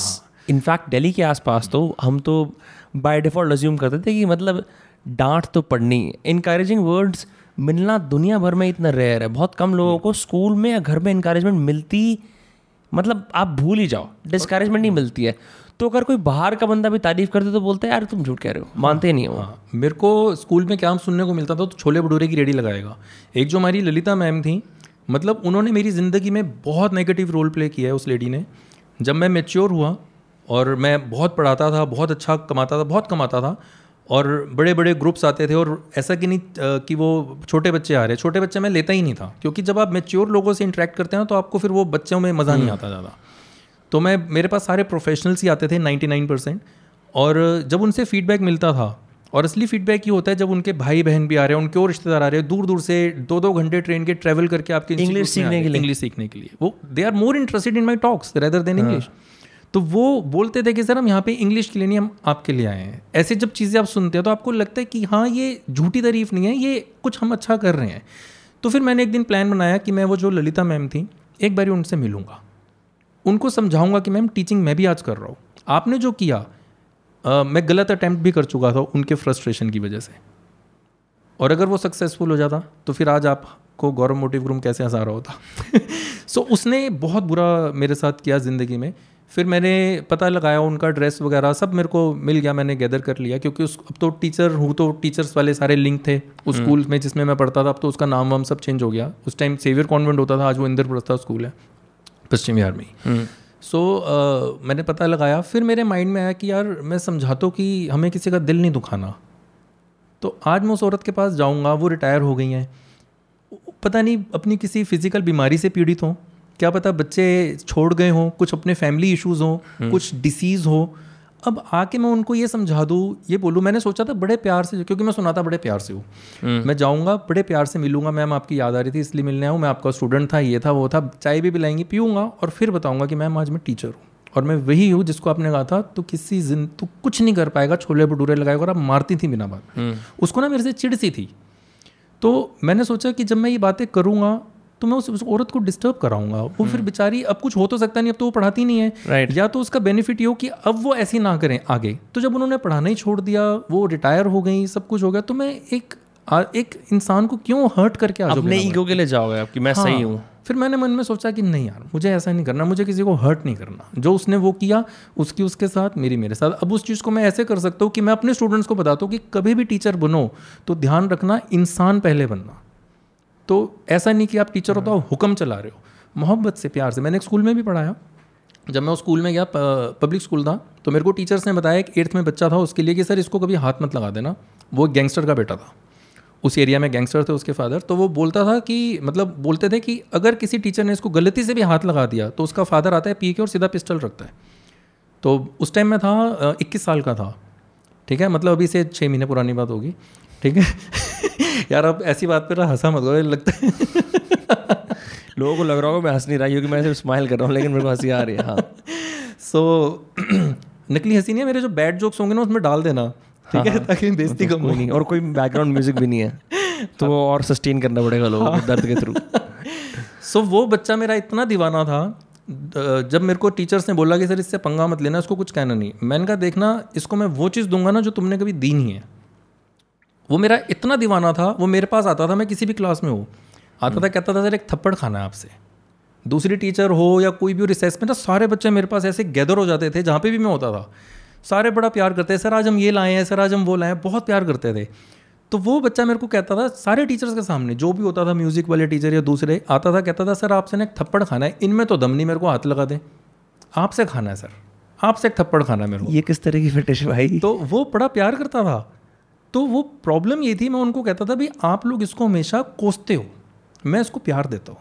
इनफैक्ट दिल्ली के आसपास तो हम तो बाय डिफ़ॉल्ट अज्यूम करते थे कि मतलब डांट तो पड़नी। इनकरेजिंग वर्ड्स मिलना दुनिया भर में इतना रेयर है। बहुत कम लोगों को स्कूल में या घर में इनकरेजमेंट मिलती मतलब आप भूल ही जाओ। डिस्करेजमेंट नहीं मिलती है। तो अगर कोई बाहर का बंदा भी तारीफ़ करते तो बोलते हैं, यार तुम झूठ कह रहे हो। मानते नहीं हो हाँ मेरे को स्कूल में क्या सुनने को मिलता था तो छोले भटूरे की रेडी लगाएगा। एक जो हमारी ललिता मैम थी मतलब उन्होंने मेरी ज़िंदगी में बहुत नेगेटिव रोल प्ले किया है उस लेडी ने। जब मैं मेच्योर हुआ और मैं बहुत पढ़ाता था बहुत अच्छा कमाता था बहुत कमाता था और बड़े बड़े ग्रुप्स आते थे और ऐसा कि नहीं कि वो छोटे बच्चे आ रहे छोटे बच्चे मैं लेता ही नहीं था क्योंकि जब आप मेच्योर लोगों से इंटरेक्ट करते हैं तो आपको फिर वो बच्चों में मज़ा नहीं आता ज़्यादा। तो मैं मेरे पास सारे प्रोफेशनल्स ही आते थे 99 परसेंट और जब उनसे फीडबैक मिलता था और असली फीडबैक ये होता है जब उनके भाई बहन भी आ रहे हैं उनके और रिश्तेदार आ रहे हैं दूर दूर से दो दो घंटे ट्रेन के ट्रैवल करके आपके English सीखने के लिए। इंग्लिश सीखने के लिए। वो they are more interested in my talks rather than English तो वो बोलते थे कि सर हम यहाँ पे इंग्लिश के लिए नहीं हम आपके लिए आए हैं। ऐसे जब चीज़ें आप सुनते हो तो आपको लगता है कि हाँ ये झूठी तारीफ़ नहीं है ये कुछ हम अच्छा कर रहे हैं। तो फिर मैंने एक दिन प्लान बनाया कि मैं वो जो ललिता मैम थी एक बारी उनसे मिलूँगा। उनको समझाऊँगा कि मैम टीचिंग मैं भी आज कर रहा हूँ। आपने जो किया अ, मैं गलत अटैम्प्ट भी कर चुका था उनके फ्रस्ट्रेशन की वजह से। और अगर वो सक्सेसफुल हो जाता तो फिर आज आपको गौरव मोटिव रूम कैसे हंसा रहा होता? सो so, उसने बहुत बुरा मेरे साथ किया ज़िंदगी में। फिर मैंने पता लगाया उनका ड्रेस वगैरह सब मेरे को मिल गया मैंने गैदर कर लिया क्योंकि उस अब तो टीचर हूँ तो टीचर्स वाले सारे लिंक थे उस स्कूल में जिसमें मैं पढ़ता था अब तो उसका नाम वाम सब चेंज हो गया। उस टाइम सेवियर कॉन्वेंट होता था आज वो इंदरपुर था स्कूल है पश्चिम बिहार में ही। सो मैंने पता लगाया फिर मेरे माइंड में आया कि यार मैं समझा तो कि हमें किसी का दिल नहीं दुखाना। तो आज मैं उस औरत के पास जाऊँगा वो रिटायर हो गई हैं। पता नहीं अपनी किसी फ़िज़िकल बीमारी से पीड़ित हों। क्या पता बच्चे छोड़ गए हों कुछ अपने फैमिली इश्यूज़ हों कुछ डिसीज़ हो। अब आके मैं उनको ये समझा दूँ ये बोलूँ मैंने सोचा था बड़े प्यार से क्योंकि मैं सुना था बड़े प्यार से हूँ। मैं जाऊँगा बड़े प्यार से मिलूँगा मैम आपकी याद आ रही थी इसलिए मिलने आऊँ मैं आपका स्टूडेंट था ये था वो था चाय भी पिलाएँगी पीऊँगा और फिर बताऊँगा कि मैम आज मैं टीचर हूँ। और मैं वही हूँ जिसको आपने कहा था तो किसी जिन तू कुछ नहीं कर पाएगा छोले भटूरे लगाएगा और आप मारती थी बिना बात। उसको ना मेरे से चिड़ सी थी। तो मैंने सोचा कि जब मैं ये बातें करूँगा तो मैं उस, उस औरत को डिस्टर्ब कराऊँगा। वो फिर बेचारी अब कुछ हो तो सकता नहीं अब तो वो पढ़ाती नहीं है। Right. या तो उसका बेनिफिट ये हो कि अब वो ऐसी ना करें आगे। तो जब उन्होंने पढ़ाना ही छोड़ दिया वो रिटायर हो गई सब कुछ हो गया तो मैं एक आ, एक इंसान को क्यों हर्ट करके आ जाऊँ अपने ईगो के लिए जाओगे आपकी मैं हाँ। सही हूँ। फिर मैंने मन में सोचा कि नहीं यार मुझे ऐसा नहीं करना मुझे किसी को हर्ट नहीं करना। जो उसने वो किया उसकी उसके साथ मेरी मेरे साथ। अब उस चीज़ को मैं ऐसे कर सकता हूँ कि मैं अपने स्टूडेंट्स को बताता हूँ कि कभी भी टीचर बनो तो ध्यान रखना इंसान पहले बनना। तो ऐसा नहीं कि आप टीचर हो तो आप हुक्म चला रहे हो। मोहब्बत से प्यार से। मैंने एक स्कूल में भी पढ़ाया। जब मैं उस स्कूल में गया पब्लिक स्कूल था तो मेरे को टीचर्स ने बताया, एक एट्थ में बच्चा था उसके लिए कि, सर, इसको कभी हाथ मत लगा देना। वो गैंगस्टर का बेटा था। उस एरिया में गैंगस्टर थे उसके फादर तो वो बोलता था कि मतलब बोलते थे कि, अगर किसी टीचर ने इसको गलती से भी हाथ लगा दिया तो उसका फादर आता है, पी के और सीधा पिस्टल रखता है। तो उस टाइम में था इक्कीस साल का था। ठीक है? मतलब अभी से छः महीने पुरानी बात होगी। ठीक है? यार अब ऐसी बात पर हंसा मत करो लगता है। लोगों को लग रहा होगा मैं हंस नहीं रहा क्योंकि मैं सिर्फ़ स्माइल कर रहा हूँ लेकिन मेरे को हँसी आ रही है हाँ। सो नकली हँसी नहीं है मेरे जो बैड जोक्स होंगे ना उसमें डाल देना ठीक है? ताकि बेइज्जती कम कोई नहीं और कोई बैकग्राउंड म्यूज़िक भी नहीं है तो और सस्टेन करना पड़ेगा लोगों को दर्द के थ्रू सो वो बच्चा मेरा इतना दीवाना था जब मेरे को टीचर्स ने बोला कि सर इससे पंगा मत लेना इसको कुछ कहना नहीं। मैंने कहा देखना इसको मैं वो चीज़ दूँगा ना जो तुमने कभी दी नहीं है। वो मेरा इतना दीवाना था वो मेरे पास आता था मैं किसी भी क्लास में हो। आता था कहता था सर एक थप्पड़ खाना है आपसे। दूसरी टीचर हो या कोई भी रिसेस में था सारे बच्चे मेरे पास ऐसे गैदर हो जाते थे जहाँ पे भी मैं होता था। सारे बड़ा प्यार करते हैं सर आज हम ये लाए हैं सर आज हम वो लाए हैं। बहुत प्यार करते थे। तो वो बच्चा मेरे को कहता था सारे टीचर्स के सामने जो भी होता था म्यूज़िक वाले टीचर या दूसरे आता था कहता था सर आपसे ना एक थप्पड़ खाना है इनमें तो दम नहीं मेरे को हाथ लगा दें। आपसे खाना है सर। आपसे एक थप्पड़ खाना है मेरे को। ये किस तरह की फिटिश भाई? तो वो बड़ा प्यार करता था। तो वो प्रॉब्लम ये थी मैं उनको कहता था भाई आप लोग इसको हमेशा कोसते हो। मैं इसको प्यार देता हूँ।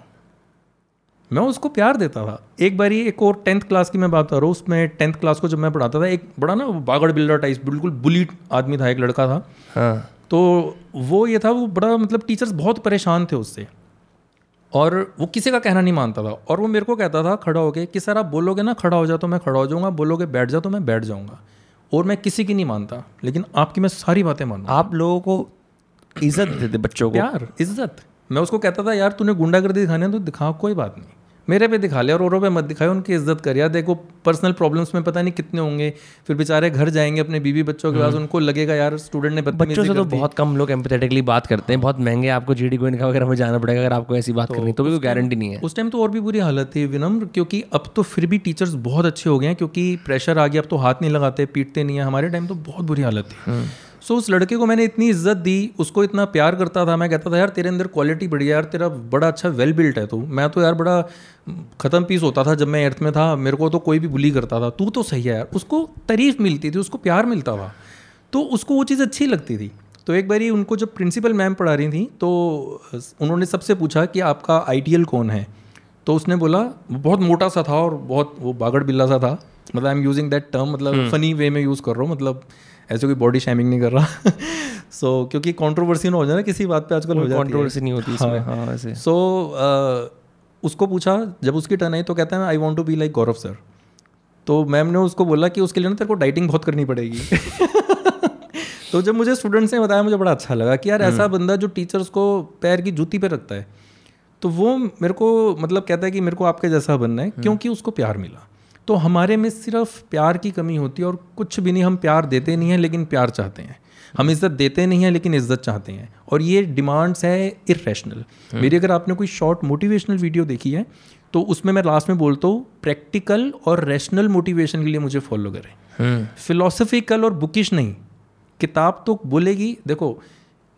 मैं उसको प्यार देता था। एक बारी एक और टेंथ क्लास की मैं बात कर रहा हूँ उसमें टेंथ क्लास को जब मैं पढ़ाता था एक बड़ा ना बागड़ बिल्डर टाइप बिल्कुल बुली आदमी था एक लड़का था। हाँ। तो वो ये था वो बड़ा मतलब टीचर्स बहुत परेशान थे उससे। और वो किसी का कहना नहीं मानता था। और वो मेरे को कहता था खड़ा होके कि सर आप बोलोगे ना खड़ा हो जाओ तो मैं खड़ा हो जाऊँगा बोलोगे बैठ जाओ तो मैं बैठ जाऊँगा। और मैं किसी की नहीं मानता लेकिन आपकी मैं सारी बातें मानू आप लोगों को इज़्ज़त देते बच्चों को। यार इज़्ज़त। मैं उसको कहता था यार तूने गुंडागर्दी दिखाने तो दिखा कोई बात नहीं। मेरे पे दिखा लिया और औरों पे मत दिखाए उनकी इज़्ज़त कर। यार देखो पर्सनल प्रॉब्लम्स में पता नहीं कितने होंगे। फिर बेचारे घर जाएँगे अपने बीवी बच्चों के पास उनको लगेगा यार स्टूडेंट ने बच्चों से तो बहुत कम लोग एम्पथेटिकली बात करते हैं। बहुत महँगे आपको जी डी गोइनका वगैरह में जाना पड़ेगा अगर आपको ऐसी बात करनी तो भी कोई गारंटी नहीं है। उस टाइम तो और भी बुरी हालत थी विनम्र क्योंकि अब तो फिर भी टीचर्स बहुत अच्छे हो गए हैं क्योंकि प्रेशर आ गया अब तो हाथ नहीं लगाते पीटते नहीं है। हमारे टाइम तो बहुत बुरी हालत थी। सो उस लड़के को मैंने इतनी इज़्ज़त दी उसको इतना प्यार करता था मैं कहता था यार तेरे अंदर क्वालिटी बढ़िया यार तेरा बड़ा अच्छा वेल बिल्ट है तू। मैं तो यार बड़ा ख़त्म पीस होता था जब मैं एर्थ में था मेरे को तो कोई भी बुली करता था। तू तो सही है यार उसको तारीफ़ मिलती थी उसको प्यार मिलता था। तो उसको वो चीज़ अच्छी लगती थी। तो एक बारी उनको जब प्रिंसिपल मैम पढ़ा रही थी तो उन्होंने सबसे पूछा कि आपका आइडियल कौन है? तो उसने बोला बहुत मोटा सा था और बहुत वो बागड़ बिल्ला सा था। मतलब I am using that term मतलब फनी वे में यूज़ कर रहा हूँ मतलब ऐसे कोई बॉडी शेमिंग नहीं कर रहा। सो so, क्योंकि कंट्रोवर्सी ना हो जाए ना किसी बात पे आजकल हो जाती है। कंट्रोवर्सी नहीं होती इसमें। हाँ वैसे सो so, uh, उसको पूछा जब उसकी टर्न आई तो कहता है I want to be like Gaurav sir तो मैम ने उसको बोला कि उसके लिए ना तेरे को डाइटिंग बहुत करनी पड़ेगी। तो जब मुझे स्टूडेंट्स ने बताया मुझे बड़ा अच्छा लगा कि यार ऐसा बंदा जो टीचर्स को पैर की जूती पे रखता है तो वो मेरे को मतलब कहता है कि मेरे को आपके जैसा बनना है क्योंकि उसको प्यार मिला। तो हमारे में सिर्फ़ प्यार की कमी होती है और कुछ भी नहीं हम प्यार देते नहीं हैं लेकिन प्यार चाहते हैं। हम इज़्ज़त देते नहीं हैं लेकिन इज़्ज़त चाहते हैं। और ये डिमांड्स है इरेशनल मेरी अगर आपने कोई शॉर्ट मोटिवेशनल वीडियो देखी है तो उसमें मैं लास्ट में बोलता हूँ प्रैक्टिकल और रैशनल मोटिवेशन के लिए मुझे फॉलो करें। फिलोसफिकल और बुकिश नहीं। किताब तो बोलेगी देखो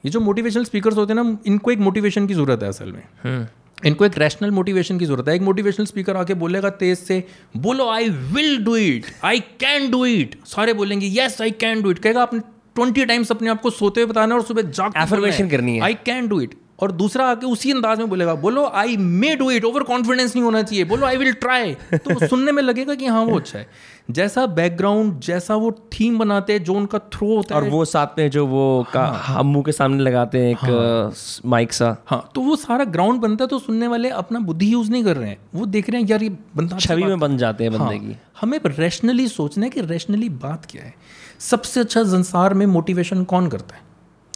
ये जो मोटिवेशनल स्पीकर्स होते हैं ना इनको एक मोटिवेशन की ज़रूरत है असल में। इनको एक रैशनल मोटिवेशन की ज़रूरत है। एक मोटिवेशनल स्पीकर आके बोलेगा तेज से बोलो I will do it I can do it सारे बोलेंगे yes I can do it कहेगा आपने ट्वेंटी टाइम्स अपने आप को सोते हुए बताना और सुबह जाग Affirmation करनी है। आई कैन डू इट और दूसरा आके उसी अंदाज में बोलेगा बोलो I may do it over confidence नहीं होना चाहिए। बोलो आई विल ट्राई तो सुनने में लगेगा कि हाँ वो अच्छा है। जैसा बैकग्राउंड जैसा वो थीम बनाते हैं जो उनका थ्रो होता और है। और वो साथ में जो वो का हम मुँह के सामने लगाते हैं एक हाँ, माइक सा हाँ तो वो सारा ग्राउंड बनता है तो सुनने वाले अपना बुद्धि यूज़ नहीं कर रहे हैं। वो देख रहे हैं यार ये बंदा अच्छा छवि में बन जाते हैं बंदे हाँ, की। हमें रैशनली सोचना है कि रैशनली बात क्या है। सबसे अच्छा संसार में मोटिवेशन कौन करता है?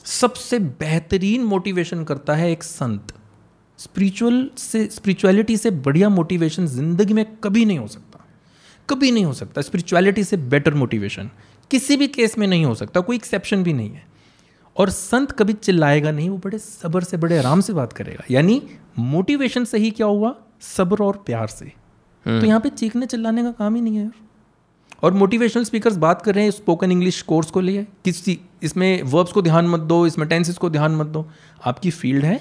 सबसे बेहतरीन मोटिवेशन करता है एक संत। स्पिरिचुअल से स्पिरिचुअलिटी से बढ़िया मोटिवेशन ज़िंदगी में कभी नहीं हो सकता। कभी नहीं हो सकता। स्पिरिचुअलिटी से बेटर मोटिवेशन किसी भी केस में नहीं हो सकता कोई एक्सेप्शन भी नहीं है। और संत कभी चिल्लाएगा नहीं वो बड़े सब्र से बड़े आराम से बात करेगा। यानी मोटिवेशन से ही क्या हुआ? सब्र और प्यार से। तो यहाँ पे चीखने चिल्लाने का काम ही नहीं है और मोटिवेशनल स्पीकर्स बात कर रहे हैं स्पोकन इंग्लिश कोर्स को लिए। किसी इसमें वर्ब्स को ध्यान मत दो इसमें टेंसेस को ध्यान मत दो। आपकी फ़ील्ड है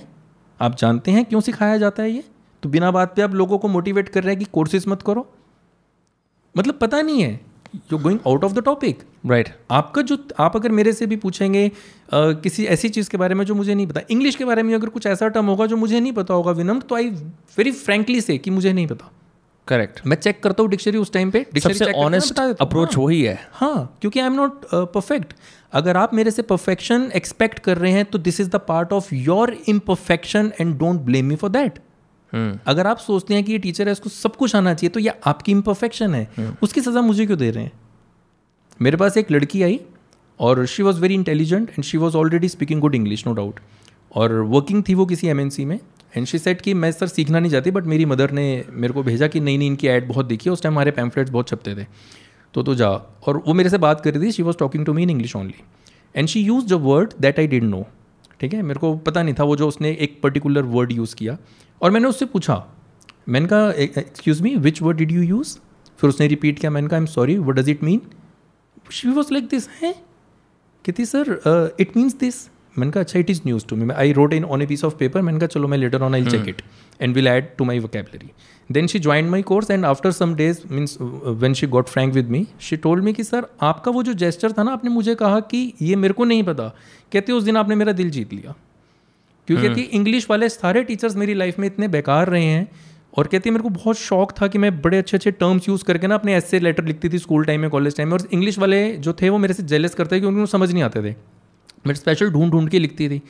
आप जानते हैं क्यों सिखाया जाता है ये? तो बिना बात पे आप लोगों को मोटिवेट कर रहे हैं कि कोर्सेज मत करो। मतलब पता नहीं है। You going out of the topic right आपका जो आप अगर मेरे से भी पूछेंगे आ, किसी ऐसी चीज़ के बारे में जो मुझे नहीं पता इंग्लिश के बारे में अगर कुछ ऐसा टर्म होगा जो मुझे नहीं पता होगा विनम्र तो आई वेरी फ्रेंकली से कि मुझे नहीं पता। करेक्ट मैं चेक करता हूँ डिक्शनरी उस टाइम पे सबसे ऑनेस्ट अप्रोच वही है। हाँ क्योंकि आई एम नॉट परफेक्ट अगर आप मेरे से परफेक्शन एक्सपेक्ट कर रहे हैं तो this is the part of your imperfection and don't blame me for that अगर आप सोचते हैं कि ये टीचर है इसको सब कुछ आना चाहिए तो ये आपकी इम्परफेक्शन है। हम्म। उसकी सज़ा मुझे क्यों दे रहे हैं? मेरे पास एक लड़की आई और she was very intelligent and she was already speaking good English no doubt और वर्किंग थी वो किसी एमएनसी में एंड शी सेट कि मैं सर सीखना नहीं चाहती बट मेरी मदर ने मेरे को भेजा कि नहीं नहीं इनकी ऐड बहुत देखी है उस टाइम हमारे पैम्फलेट्स बहुत छपते थे। तो तो जा और वो मेरे से बात कर रही थी she was talking to me in English only and she use a word that I did know ठीक है? मेरे को पता नहीं था वो जो उसने एक पर्टिकुलर वर्ड यूज़ किया। और मैंने उससे पूछा मैंने कहा excuse me which word did you use फिर उसने रिपीट किया मैंने कहा I am sorry what does it mean she was like this है कहती सर इट मीन्स दिस मैंने कहा अच्छा it is news to me I wrote in on a piece of paper मैंने कहा चलो मैं later on I check it and will add to my vocabulary then she join my course and after some days means when she got frank with me she told me कि sir आपका वो जो gesture था ना आपने मुझे कहा कि ये मेरे को नहीं पता. कहते उस दिन आपने मेरा दिल जीत लिया. क्योंकि कहती इंग्लिश वाले सारे टीचर्स मेरी लाइफ में इतने बेकार रहे हैं और कहती है मेरे को बहुत शौक था कि मैं बड़े अच्छे अच्छे टर्म्स यूज़ करके ना अपने ऐसे लेटर लिखती थी स्कूल टाइम में कॉलेज टाइम में और इंग्लिश वाले जो थे वो मेरे से जेलस करते थे क्योंकि उनको समझ नहीं आते थे। मैं स्पेशल ढूंढ ढूंढ के लिखती थी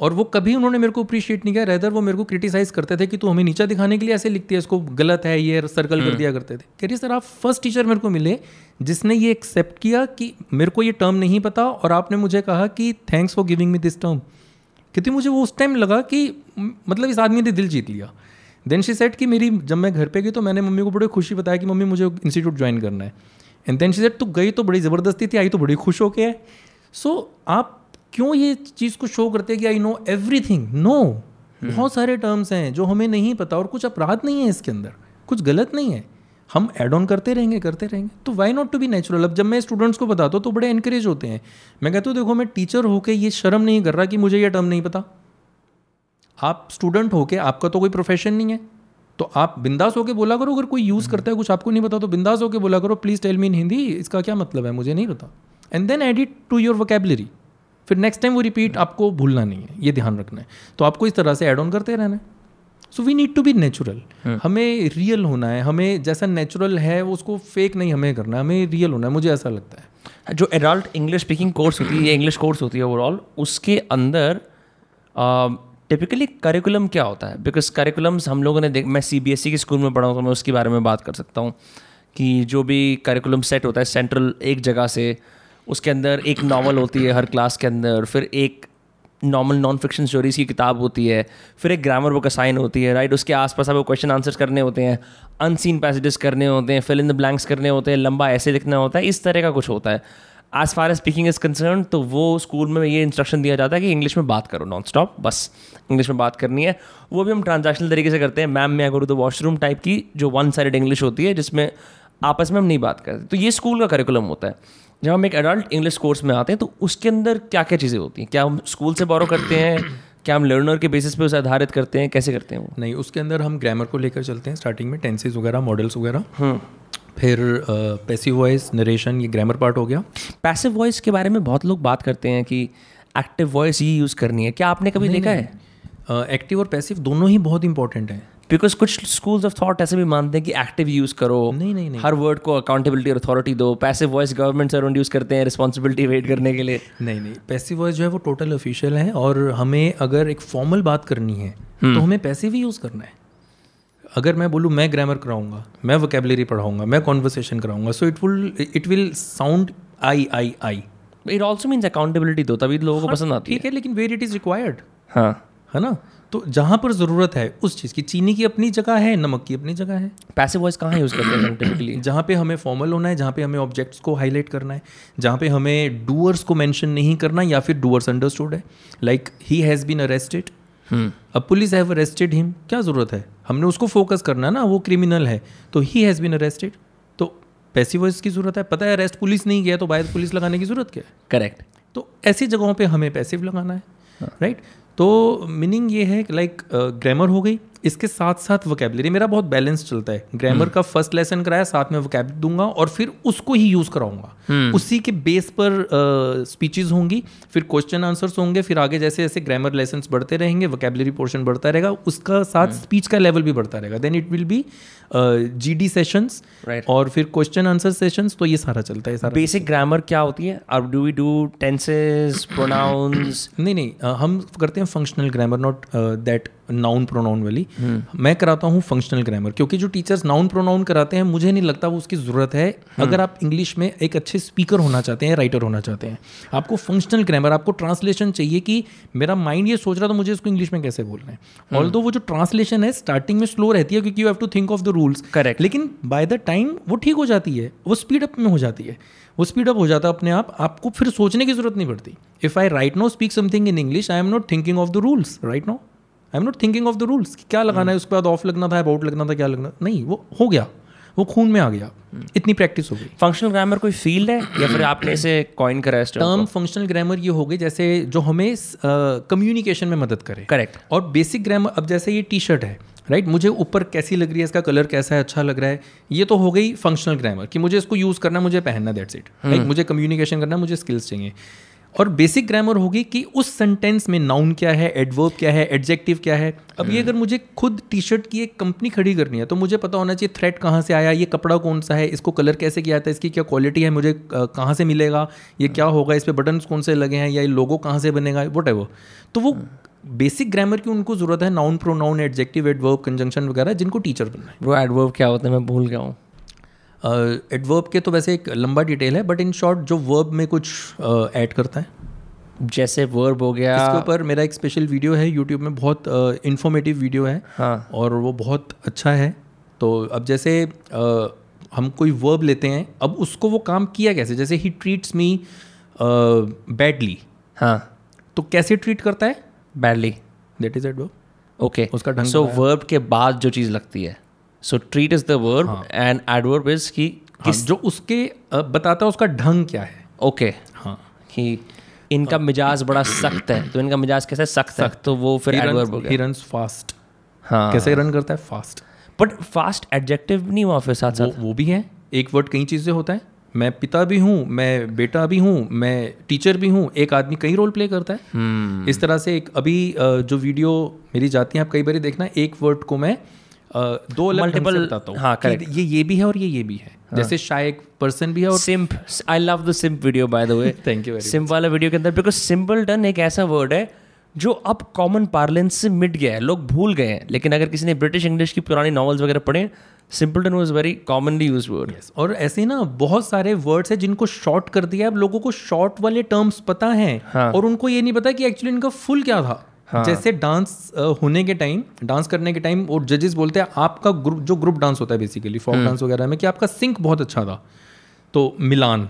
और वो कभी उन्होंने मेरे को अप्रिशिएट नहीं किया रेदर वो मेरे को क्रिटिसाइज करते थे कि तू हमें नीचा दिखाने के लिए ऐसे लिखती है इसको गलत है ये सर्कल कर हम्म। दिया करते थे। कह रही सर आप फ़र्स्ट टीचर मेरे को मिले जिसने ये एक्सेप्ट किया कि मेरे को ये टर्म नहीं पता और आपने मुझे कहा कि thanks for giving me this term क्योंकि मुझे वो उस टाइम लगा कि मतलब इस आदमी ने दिल जीत लिया। देन शी सेट कि मेरी जब मैं घर पे गई तो मैंने मम्मी को बड़ी खुशी बताया कि मम्मी मुझे इंस्टीट्यूट ज्वाइन करना है। एंड देन शी सेट तो गई तो बड़ी ज़बरदस्ती थी आई तो बड़ी खुश होके है। सो so, आप क्यों ये चीज़ को शो करते हैं कि I know every thing no बहुत सारे टर्म्स हैं जो हमें नहीं पता और कुछ अपराध नहीं है इसके अंदर। कुछ गलत नहीं है। हम एड ऑन करते रहेंगे करते रहेंगे। तो why not to be natural अब जब मैं स्टूडेंट्स को बताता हूँ तो बड़े इनक्रेज होते हैं। मैं कहता हूँ, देखो, मैं टीचर होकर ये शर्म नहीं कर रहा कि मुझे ये टर्म नहीं पता। आप स्टूडेंट होके, आपका तो कोई प्रोफेशन नहीं है। तो आप बिंदास होके बोला करो, अगर कोई यूज़ करता है कुछ आपको नहीं पता तो बिंदास होके बोला करो please tell me in Hindi इसका क्या मतलब है? मुझे नहीं पता। And then add it to your vocabulary फिर नेक्स्ट टाइम वो रिपीट आपको भूलना नहीं है। ये ध्यान रखना है। तो आपको इस तरह से एड ऑन करते रहना है। So we need to be natural हमें रियल होना है हमें जैसा नेचुरल है उसको फेक नहीं हमें करना है हमें रियल होना है मुझे ऐसा लगता है। जो एडल्ट इंग्लिश स्पीकिंग कोर्स होती है इंग्लिश कोर्स होती है ओवरऑल उसके अंदर टिपिकली करिकुलम क्या होता है? बिकॉज़ करिकुलम्स हम लोगों ने देख मैं सी बी एस ई के स्कूल में पढ़ा हूँ तो मैं उसके बारे में बात कर सकता हूँ कि जो भी करिकुलम सेट होता है सेंट्रल एक जगह से उसके अंदर एक नावल होती है हर क्लास के अंदर फिर एक नॉर्मल नॉन फिक्शन स्टोरीज की किताब होती है, फिर एक ग्रामर बुक असाइन होती है राइट उसके आसपास आपको क्वेश्चन आंसर्स करने होते हैं अनसीन पैसेजेस करने होते हैं फिल इन द ब्लैंक्स करने होते हैं, लंबा ऐसे लिखना होता है, इस तरह का कुछ होता है। As far as speaking is concern तो वो स्कूल में ये इंस्ट्रक्शन दिया जाता है कि इंग्लिश में बात करो नॉन स्टॉप बस। इंग्लिश में बात करनी है। वो भी हम ट्रांजेक्शनल तरीके से करते हैं। मैम मैं अगर तो वॉशरूम टाइप की जो वन साइड इंग्लिश होती है, जिसमें आपस में हम नहीं बात करते। तो ये स्कूल का करिकुलम होता है। जब हम एक एडल्ट इंग्लिश कोर्स में आते हैं तो उसके अंदर क्या क्या चीज़ें होती हैं? क्या हम स्कूल से बोरो करते हैं? क्या हम लर्नर के बेसिस पे उसे आधारित करते हैं? कैसे करते हैं वो? नहीं उसके अंदर हम ग्रामर को लेकर चलते हैं स्टार्टिंग में टेंसेज वगैरह मॉडल्स वगैरह। हम्म। फिर पैसिव वॉइस नरेशन ये ग्रामर पार्ट हो गया। पैसिव वॉइस के बारे में बहुत लोग बात करते हैं कि एक्टिव वॉइस ही यूज़ करनी है। क्या आपने कभी देखा है? एक्टिव और पैसिव दोनों ही बहुत इंपॉर्टेंट हैं। बिकॉज़ कुछ स्कूल्स ऑफ़ थॉट ऐसे भी मानते हैं कि एक्टिव यूज़ करो नहीं नहीं नहीं। हर वर्ड को अकाउंटेबिलिटी और अथॉरिटी दो। पैसिव वॉइस गवर्नमेंट से अराउंड यूज़ करते हैं रिस्पॉन्सिबिलिटी वेट करने के लिए। नहीं नहीं पैसिव वॉइस जो है वो टोटल ऑफिशियल है और हमें अगर एक फॉर्मल बात करनी है तो हम्म। हमें पैसिव ही यूज़ करना है। अगर मैं बोलूँ मैं ग्रामर कराऊँगा मैं वोकेबलरी पढ़ाऊँगा मैं कॉन्वर्सेशन कराऊँगा so it will it will sound I I I it also means accountability दो तभी लोगों को पसंद आती है ठीक है। लेकिन वेर इट इज़ रिक्वायर्ड हाँ। है ना? तो जहाँ पर ज़रूरत है उस चीज़ की चीनी की अपनी जगह है नमक की अपनी जगह है? पैसिव वॉइस कहाँ यूज़ करते हैं टिपिकली जहाँ पे हमें फॉर्मल होना है जहाँ पे हमें ऑब्जेक्ट्स को हाईलाइट करना है जहाँ पे हमें डूअर्स को मेंशन नहीं करना या फिर डूअर्स अंडरस्टूड है। Like he has been arrested अब पुलिस हैव अरेस्टेड हिम क्या ज़रूरत है? हमने उसको फोकस करना है ना वो क्रिमिनल है तो ही हैज़ बीन अरेस्टेड तो पैसिव वॉइस की ज़रूरत है? पता है अरेस्ट पुलिस नहीं गया तो बाहर पुलिस लगाने की ज़रूरत क्या है? करेक्ट तो ऐसी जगहों पर हमें पैसिव लगाना है राइट तो मीनिंग ये है कि लाइक ग्रामर हो गई इसके साथ साथ वोकेबलरी मेरा बहुत बैलेंस चलता है। ग्रामर का फ़र्स्ट लेसन कराया साथ में वोकेबलरी दूँगा और फिर उसको ही यूज़ कराऊँगा। उसी के बेस पर स्पीचेस होंगी फिर क्वेश्चन आंसर्स होंगे फिर आगे जैसे जैसे ग्रामर लेसन बढ़ते रहेंगे वोकेबलरी पोर्शन बढ़ता रहेगा उसका साथ स्पीच का लेवल भी बढ़ता रहेगा। Then it will be G D sessions और फिर क्वेश्चन आंसर सेशंस तो ये सारा चलता है सारा बेसिक ग्रामर क्या होती है? अब do we do tenses pronounce नहीं नहीं हम करते हैं functional grammar not that noun pronoun वाली। मैं कराता हूँ फंक्शनल ग्रामर क्योंकि जो टीचर्स नाउन प्रोनाउन कराते हैं मुझे नहीं लगता वो उसकी ज़रूरत है। अगर आप इंग्लिश में एक अच्छे स्पीकर होना चाहते हैं राइटर होना चाहते हैं आपको फंक्शनल ग्रामर आपको ट्रांसलेशन चाहिए कि मेरा माइंड ये सोच रहा था मुझे इसको इंग्लिश में कैसे बोलना है। ऑल वो जो ट्रांसलेशन है स्टार्टिंग में स्लो रहती है क्योंकि you have to think of the rules correct लेकिन बाय द टाइम वो ठीक हो जाती है वो स्पीड अप में हो जाती है। वो स्पीड अप हो जाता है अपने आप आपको फिर सोचने की ज़रूरत नहीं पड़ती। If I write no speak something in English I am not thinking of the rules right no I am not thinking of the rules क्या लगाना है उसके बाद ऑफ़ लगना था अबाउट लगना था क्या लगना नहीं वो हो गया। वो खून में आ गया। इतनी प्रैक्टिस हो गई। फंक्शनल ग्रामर कोई फ़ील्ड है या फिर आपने इसे कॉइन करा है टर्म फंक्शनल ग्रामर ये हो गई जैसे जो हमें कम्युनिकेशन में मदद करे। करेक्ट और बेसिक ग्रामर अब जैसे ये टी शर्ट है राइट right? मुझे ऊपर कैसी लग रही है इसका कलर कैसा है अच्छा लग रहा है ये तो हो गई फंक्शनल ग्रामर कि मुझे इसको यूज़ करना मुझे पहनना दैट्स इट राइट मुझे कम्युनिकेशन करना मुझे स्किल्स चाहिए। और बेसिक ग्रामर होगी कि उस सेंटेंस में नाउन क्या है एडवर्ब क्या है एडजेक्टिव क्या है। अब ये अगर मुझे खुद टी शर्ट की एक कंपनी खड़ी करनी है तो मुझे पता होना चाहिए थ्रेड कहाँ से आया ये कपड़ा कौन सा है इसको कलर कैसे किया था इसकी क्या क्वालिटी है मुझे कहाँ से मिलेगा ये क्या होगा इस पर बटन कौन से लगे हैं या ये लोगो कहाँ से बनेगा वट तो वो बेसिक ग्रामर की उनको ज़रूरत है noun pronoun adjective adverb conjunction वगैरह जिनको टीचर बनना है। वो एडवर्ब क्या होता है मैं भूल गया हूँ। एडवर्ब के तो वैसे एक लंबा डिटेल है बट इन शॉर्ट जो वर्ब में कुछ ऐड करता है। जैसे वर्ब हो गया इसके ऊपर मेरा एक स्पेशल वीडियो है यूट्यूब में बहुत इन्फॉर्मेटिव वीडियो है हाँ। और वो बहुत अच्छा है। तो अब जैसे हम कोई वर्ब लेते हैं अब उसको वो काम किया कैसे? जैसे ही ट्रीट्स मी बैडली हाँ। तो कैसे ट्रीट करता है? Badly that is adverb okay उसका ढंग सो वर्ब के बाद जो चीज़ लगती है। So treat is the verb and adverb is की हाँ, जो उसके बताता है उसका ढंग क्या है। ओके हाँ। कि इनका मिजाज बड़ा सख्त है। तो इनका मिजाज कैसे सख्त है? तो वो फिर एडवर्ब हो ही रन्स फास्ट हाँ। कैसे रन करता है? फास्ट बट फास्ट एडजेक्टिव नहीं हुआ फिर साथ वो साथ वो भी है। एक वर्ड कई चीज़ें होता है। मैं पिता भी हूँ मैं बेटा भी हूँ मैं टीचर भी हूँ एक आदमी कई रोल प्ले करता है। हम्म। इस तरह से एक अभी जो वीडियो मेरी जाती है आप कई बार देखना एक वर्ड को मैं दो बताता हूँ। हाँ, ये ये भी है और ये ये भी है। जैसे शायद एक पर्सन भी है और simp I love the simp video by the way Thank you very simp वाला वीडियो के अंदर बिकॉज़ सिंपलटन एक ऐसा वर्ड है जो अब कॉमन पार्लेंस से मिट गया है। लोग भूल गए हैं। लेकिन अगर किसी ने ब्रिटिश इंग्लिश की पुरानी नॉवेल्स वगैरह पढ़े simpleton was very commonly used word और ऐसे ना बहुत सारे वर्ड्स हैं जिनको शॉर्ट कर दिया अब लोगों को शॉर्ट वाले टर्म्स पता हैं। हाँ। और उनको ये नहीं पता कि एक्चुअली इनका फुल क्या था। जैसे डांस होने के टाइम डांस करने के टाइम और जजेस बोलते हैं आपका ग्रुप जो ग्रुप डांस होता है बेसिकली फोक डांस वगैरह में कि आपका सिंक बहुत अच्छा था। तो मिलान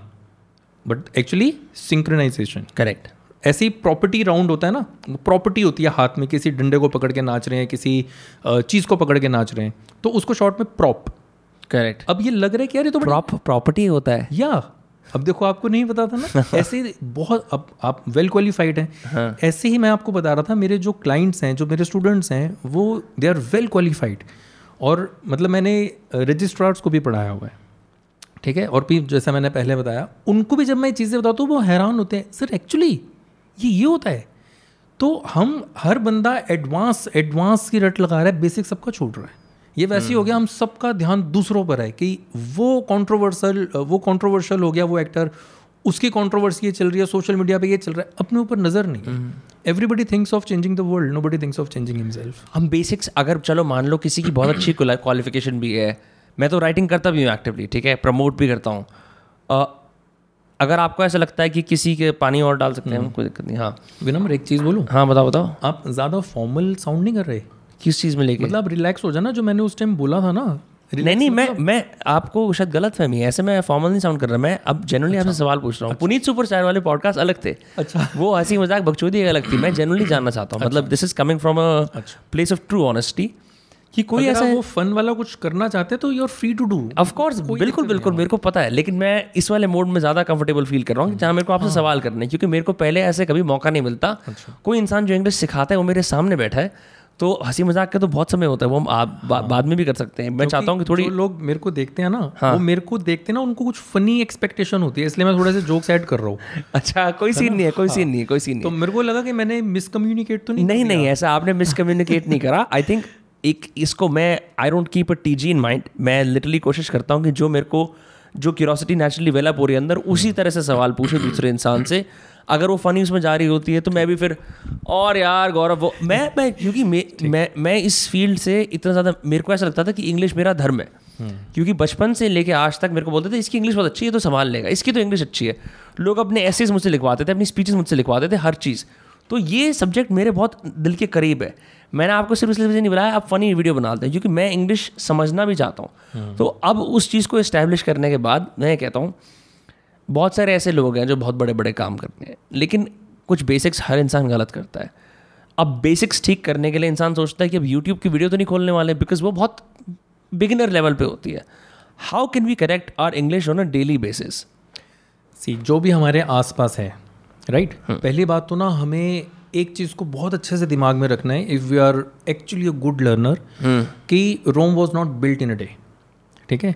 बट एक्चुअली सिंक्रोनाइजेशन करेक्ट ऐसी प्रॉपर्टी राउंड होता है ना प्रॉपर्टी होती है हाथ में किसी डंडे को पकड़ के नाच रहे हैं किसी चीज़ को पकड़ के नाच रहे हैं तो उसको शॉर्ट में प्रॉप करेक्ट अब ये लग रहा है कि यार ये तो प्रॉप प्रॉपर्टी होता है। या अब देखो आपको नहीं पता था ना? ऐसे ही बहुत अब आप वेल क्वालिफाइड हैं। ऐसे ही मैं आपको बता रहा था मेरे जो क्लाइंट्स हैं जो मेरे स्टूडेंट्स हैं वो दे आर वेल क्वालिफाइड और मतलब मैंने रजिस्ट्रार्स को भी पढ़ाया हुआ है। ठीक है? और भी जैसा मैंने पहले बताया उनको भी जब मैं चीज़ें बताता हूँ वो हैरान होते हैं सर एक्चुअली ये ये होता है? तो हम हर बंदा एडवांस एडवांस की रट लगा रहा है बेसिक सबका छोड़ रहा है। ये वैसे ही हो गया हम सबका ध्यान दूसरों पर है कि वो कॉन्ट्रोवर्सल वो कंट्रोवर्शियल हो गया वो एक्टर उसकी कंट्रोवर्सी ये चल रही है सोशल मीडिया पे ये चल रहा है अपने ऊपर नज़र नहीं everybody thinks of changing the world nobody thinks of changing himself हम बेसिक्स अगर चलो मान लो किसी की बहुत अच्छी क्वालिफिकेशन भी है मैं तो राइटिंग करता भी हूँ एक्टिवली ठीक है? प्रमोट भी करता हूँ। अगर आपको ऐसा लगता है कि किसी के पानी और डाल सकते हैं कोई दिक्कत नहीं हाँ। विनम्र एक चीज़ बोलूँ? हाँ बताओ बताओ। आप ज़्यादा फॉर्मल साउंड नहीं कर रहे? किस चीज़ में लेके? मतलब रिलैक्स हो जाना जो मैंने उस टाइम बोला था ना। नहीं नहीं मैं मैं आपको शायद गलत फहमी है ऐसे मैं फॉर्मल नहीं साउंड कर रहा मैं अब जनरली आपसे सवाल पूछ रहा हूँ। पुनीत सुपर स्टार वाले पॉडकास्ट अलग थे। अच्छा। वो हँसी मज़ाक बकचोदी अलग थी मैं जनरली जानना चाहता हूँ। मतलब this is coming from a place of true honesty कि कोई ऐसा वो फन वाला कुछ करना चाहते तो you are free to do of course बिल्कुल बिल्कुल मेरे को पता है लेकिन मैं इस वाले मोड में ज़्यादा कंफर्टेबल फील कर रहा हूँ जहाँ मेरे को आपसे सवाल करने क्योंकि मेरे को पहले ऐसे कभी मौका नहीं मिलता। कोई इंसान जो इंग्लिश सिखाता है वो मेरे सामने बैठा है तो हँसी मज़ाक का तो बहुत समय होता है वो हम आप बा, बाद में भी कर सकते हैं। मैं चाहता हूँ कि थोड़ी लोग मेरे को देखते हैं ना हाँ। वो मेरे को देखते हैं ना उनको कुछ फनी एक्सपेक्टेशन होती है इसलिए मैं थोड़े से जोक्स ऐड कर रहा हूँ। अच्छा कोई सीन नहीं है कोई सीन नहीं है कोई सीन नहीं तो मेरे को लगा कि मैंने मिसकम्युनिकेट तो नहीं नहीं नहीं ऐसा आपने मिसकम्युनिकेट नहीं करा। आई थिंक एक इसको मैं I don't keep a T G in mind मैं लिटरली कोशिश करता हूँ कि जो मेरे को जो क्यूरोसिटी नेचुरली डेवलप हो रही है अंदर उसी तरह से सवाल पूछे दूसरे इंसान से। अगर वो फनी उसमें जा रही होती है तो मैं भी फिर और यार गौरव वो मैं मैं क्योंकि मैं मैं मैं इस फ़ील्ड से इतना ज़्यादा मेरे को ऐसा लगता था कि इंग्लिश मेरा धर्म है। क्योंकि बचपन से लेके आज तक मेरे को बोलते थे इसकी इंग्लिश बहुत अच्छी है तो संभाल लेगा। इसकी तो इंग्लिश अच्छी है। लोग अपने एसेज मुझसे लिखवाते थे अपनी स्पीचेस मुझसे लिखवाते थे हर चीज़। तो ये सब्जेक्ट मेरे बहुत दिल के करीब है। मैंने आपको सिर्फ़ इसलिए नहीं बुलाया आप फनी वीडियो बनाते हैं क्योंकि मैं इंग्लिश समझना भी चाहता हूँ। तो अब उस चीज़ को इस्टेब्लिश करने के बाद मैं कहता हूँ बहुत सारे ऐसे लोग हैं जो बहुत बड़े बड़े काम करते हैं लेकिन कुछ बेसिक्स हर इंसान गलत करता है। अब बेसिक्स ठीक करने के लिए इंसान सोचता है कि अब यूट्यूब की वीडियो तो नहीं खोलने वाले बिकॉज़ वो बहुत बिगिनर लेवल पे होती है। How can we correct our English on a daily basis see जो भी हमारे आसपास है राइट right? पहली बात तो ना हमें एक चीज़ को बहुत अच्छे से दिमाग में रखना है if we are actually a good learner कि Rome was not built in a day ठीक है?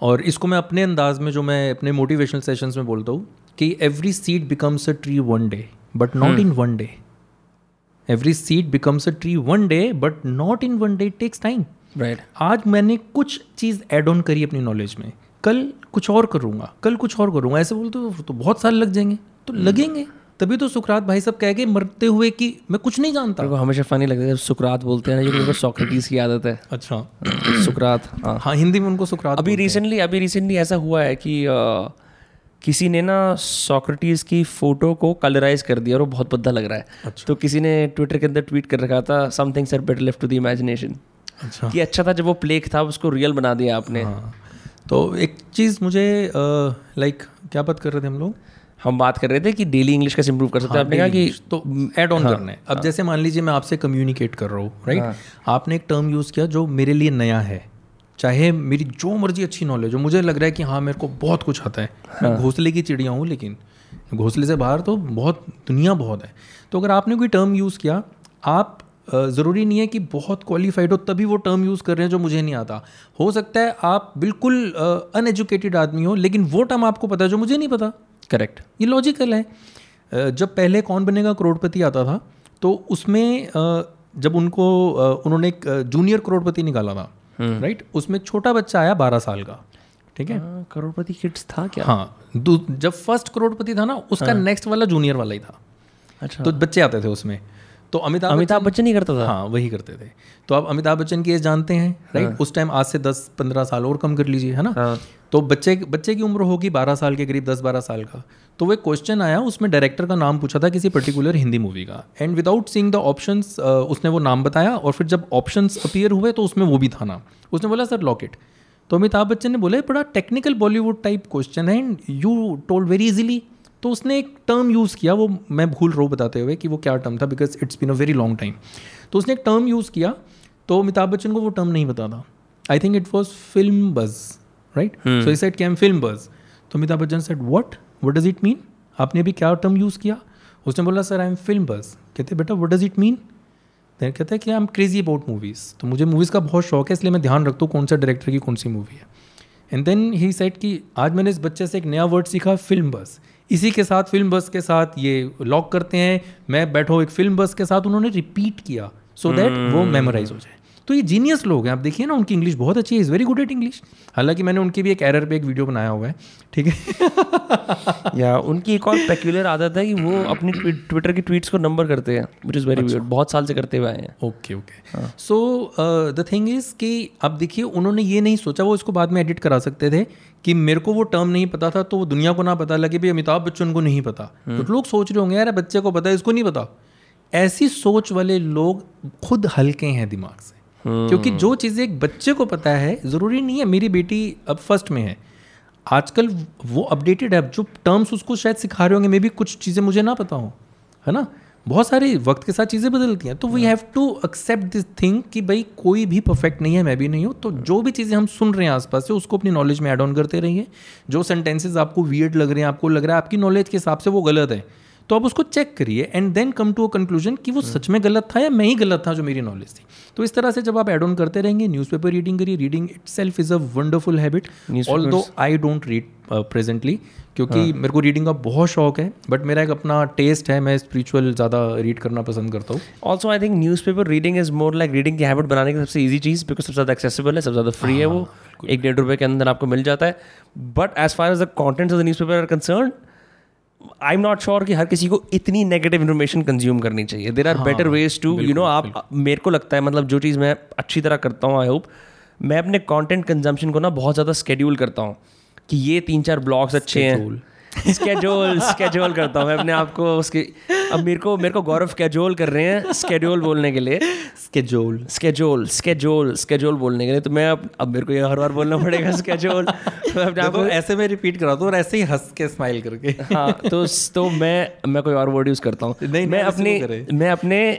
और इसको मैं अपने अंदाज में जो मैं अपने मोटिवेशनल सेशंस में बोलता हूँ कि every seed becomes a tree one day but not in one day every seed becomes a tree one day but not in one day takes time right आज मैंने कुछ चीज़ एड ऑन करी अपनी knowledge में। कल कुछ और करूँगा कल कुछ और करूँगा। ऐसे बोलते हो तो बहुत साल लग जाएँगे। तो लगेंगे। तभी तो सुकरात भाई सब कह गए मरते हुए कि मैं कुछ नहीं जानता। मेरे को हमेशा फनी लगता है जब सुकरात बोलते हैं ना क्योंकि उनको सोक्रेटिस की आदत है। अच्छा। सुकरात हाँ। हाँ हिंदी में उनको सुकरात अभी रिसेंटली अभी रिसेंटली ऐसा हुआ है कि अ, किसी ने ना सोक्रेटिस की फ़ोटो को कलराइज कर दिया और वो बहुत भद्दा लग रहा है। अच्छा। तो किसी ने ट्विटर के अंदर ट्वीट कर रखा था something sir better left to the imagination अच्छा। कि अच्छा था जब वो प्लेक था उसको रियल बना दिया आपने। हाँ। तो एक चीज़ मुझे लाइक क्या बात कर रहे थे हम लोग? हम बात कर रहे थे कि डेली इंग्लिश कैसे इंप्रूव कर सकते हैं। आपने कहा कि तो ऐड ऑन करना है। अब जैसे मान लीजिए मैं आपसे कम्युनिकेट कर रहा हूँ राइट आपने एक टर्म यूज़ किया जो मेरे लिए नया है। चाहे मेरी जो मर्ज़ी अच्छी नॉलेज हो मुझे लग रहा है कि हाँ मेरे को बहुत कुछ आता है। मैं घोंसले की चिड़िया हूँ लेकिन घोंसले से बाहर तो बहुत दुनिया बहुत है। तो अगर आपने कोई टर्म यूज़ किया आप ज़रूरी नहीं है कि बहुत क्वालिफाइड हो तभी वो टर्म यूज़ कर रहे हैं जो मुझे नहीं आता। हो सकता है आप बिल्कुल अनएजुकेटेड आदमी हो लेकिन वो टर्म आपको पता है जो मुझे नहीं पता। करेक्ट ये लॉजिकल है। जब पहले कौन बनेगा करोड़पति आता था तो उसमें जब उनको उन्होंने एक जूनियर करोड़पति निकाला था राइट उसमें छोटा बच्चा आया बारह साल का ठीक है? करोड़पति किड्स था क्या? हाँ जब फ़र्स्ट करोड़पति था ना उसका नेक्स्ट वाला जूनियर वाला ही था। अच्छा। तो बच्चे आते थे उसमें। तो अमिताभ अमिताभ बच्चन ही करता था। हाँ वही करते थे। तो आप अमिताभ बच्चन की एज जानते हैं राइट? उस टाइम आज से दस पंद्रह साल और कम कर लीजिए है ना? हाँ। तो बच्चे बच्चे की उम्र होगी बारह साल के करीब दस बारह साल का। तो वो क्वेश्चन आया उसमें डायरेक्टर का नाम पूछा था किसी पर्टिकुलर हिंदी मूवी का। And without seeing the options उसने वो नाम बताया और फिर जब ऑप्शंस अपीयर हुए तो उसमें वो भी था नाम। उसने बोला सर लॉकेट तो अमिताभ बच्चन ने बोले बड़ा टेक्निकल बॉलीवुड टाइप क्वेश्चन है and you told very easily तो उसने एक टर्म यूज़ किया वो मैं भूल रहा हूँ बताते हुए कि वो क्या टर्म था because it's been a very long time तो उसने एक टर्म यूज़ किया तो अमिताभ बच्चन को वो टर्म नहीं पता था. I think it was film buzz right so इस सेट कैम फ़िल्म बज तो Amitabh Bachchan said what what does it mean आपने अभी क्या टर्म यूज़ किया? उसने बोला sir I am film buzz कहते बेटा what does it mean then कहता है कि I am crazy about movies तो मुझे मूवीज़ का बहुत शौक है इसलिए मैं ध्यान रखता हूँ कौन सा डायरेक्टर की कौन सी मूवी है. एंड देन ही सेट कि आज मैंने इस बच्चे से एक नया वर्ड सीखा फ़िल्म बस इसी के साथ फ़िल्म बस के साथ ये लॉक करते हैं मैं बैठो एक फ़िल्म बस के साथ उन्होंने रिपीट किया सो so दैट hmm. वो मेमोराइज हो जाए तो ये जीनियस लोग हैं। आप देखिए ना उनकी इंग्लिश बहुत अच्छी है। Is very good at English हालाँकि मैंने उनकी भी एक एरर पे एक वीडियो बनाया हुआ है। ठीक है? या उनकी एक और पेक्यूलर आदत है कि वो अपनी ट्विटर की ट्वीट्स को नंबर करते हैं विच इज़ वेरी वियर्ड बहुत साल से करते हुए आए हैं। Okay okay so the thing is कि अब देखिए उन्होंने ये नहीं सोचा वो इसको बाद में एडिट करा सकते थे कि मेरे को वो टर्म नहीं पता था तो वो दुनिया को ना पता लगे भाई अमिताभ बच्चन को नहीं पता। तो लोग सोच रहे होंगे यार बच्चे को पता है इसको नहीं पता। ऐसी सोच वाले लोग खुद हल्के हैं दिमाग से। क्योंकि जो चीज़ें एक बच्चे को पता है ज़रूरी नहीं है मेरी बेटी अब फ़र्स्ट में है। आजकल वो अपडेटेड है जो टर्म्स उसको शायद सिखा रहे होंगे मे भी कुछ चीज़ें मुझे ना पता हो है ना? बहुत सारी वक्त के साथ चीज़ें बदलती हैं तो we have to accept this thing कि भाई कोई भी परफेक्ट नहीं है मैं भी नहीं हूँ तो जो भी चीज़ें हम सुन रहे हैं आसपास से उसको अपनी नॉलेज में एड ऑन करते रहिए। जो सेंटेंसेज आपको वियर्ड लग रहे हैं आपको लग रहा है आपकी नॉलेज के हिसाब से वो गलत है। तो आप उसको चेक करिए and then come to a conclusion कि वो सच में गलत था या मैं ही गलत था जो मेरी नॉलेज थी। तो इस तरह से जब आप एड ऑन करते रहेंगे न्यूज़पेपर रीडिंग करिए reading itself is a wonderful habit although I don't read presently क्योंकि हाँ. मेरे को रीडिंग का बहुत शौक है बट मेरा एक अपना टेस्ट है मैं स्पिरिचुअल ज़्यादा रीड करना पसंद करता हूँ। Also I think news paper reading is more like reading की हैबिट बनाने की सबसे ईजी चीज़ बिकॉज़ सबसे ज़्यादा एक्सेसिबल है सबसे ज़्यादा फ्री हाँ, है वो। एक डेढ़ रुपये के अंदर आपको मिल जाता है। But as far as the contents of the news paper are concern I am not sure कि हर किसी को इतनी नेगेटिव इन्फॉर्मेशन कंज्यूम करनी चाहिए। There are better ways to you know आप मेरे को लगता है मतलब जो चीज़ मैं अच्छी तरह करता हूँ आई होप मैं अपने कॉन्टेंट कंजम्पशन को ना बहुत ज़्यादा स्केड्यूल करता हूँ कि ये तीन चार ब्लॉग्स अच्छे हैं। स्केड्यूल स्केड्यूल करता हूँ मैं अपने आप को उसकी अब मेरे को मेरे को गौरव स्केड्यूल कर रहे हैं स्केड्यूल बोलने के लिए। स्केड्यूल स्केड्यूल स्केड्यूल स्केड्यूल बोलने के लिए। तो मैं अब अब मेरे को ये हर बार बोलना पड़ेगा स्केड्यूल तो अपने आप को ऐसे में रिपीट कराता हूँ और ऐसे ही हंस के स्माइल करके। हाँ तो तो मैं मैं कोई और वर्ड यूज़ करता हूँ। नहीं, मैं अपने मैं अपने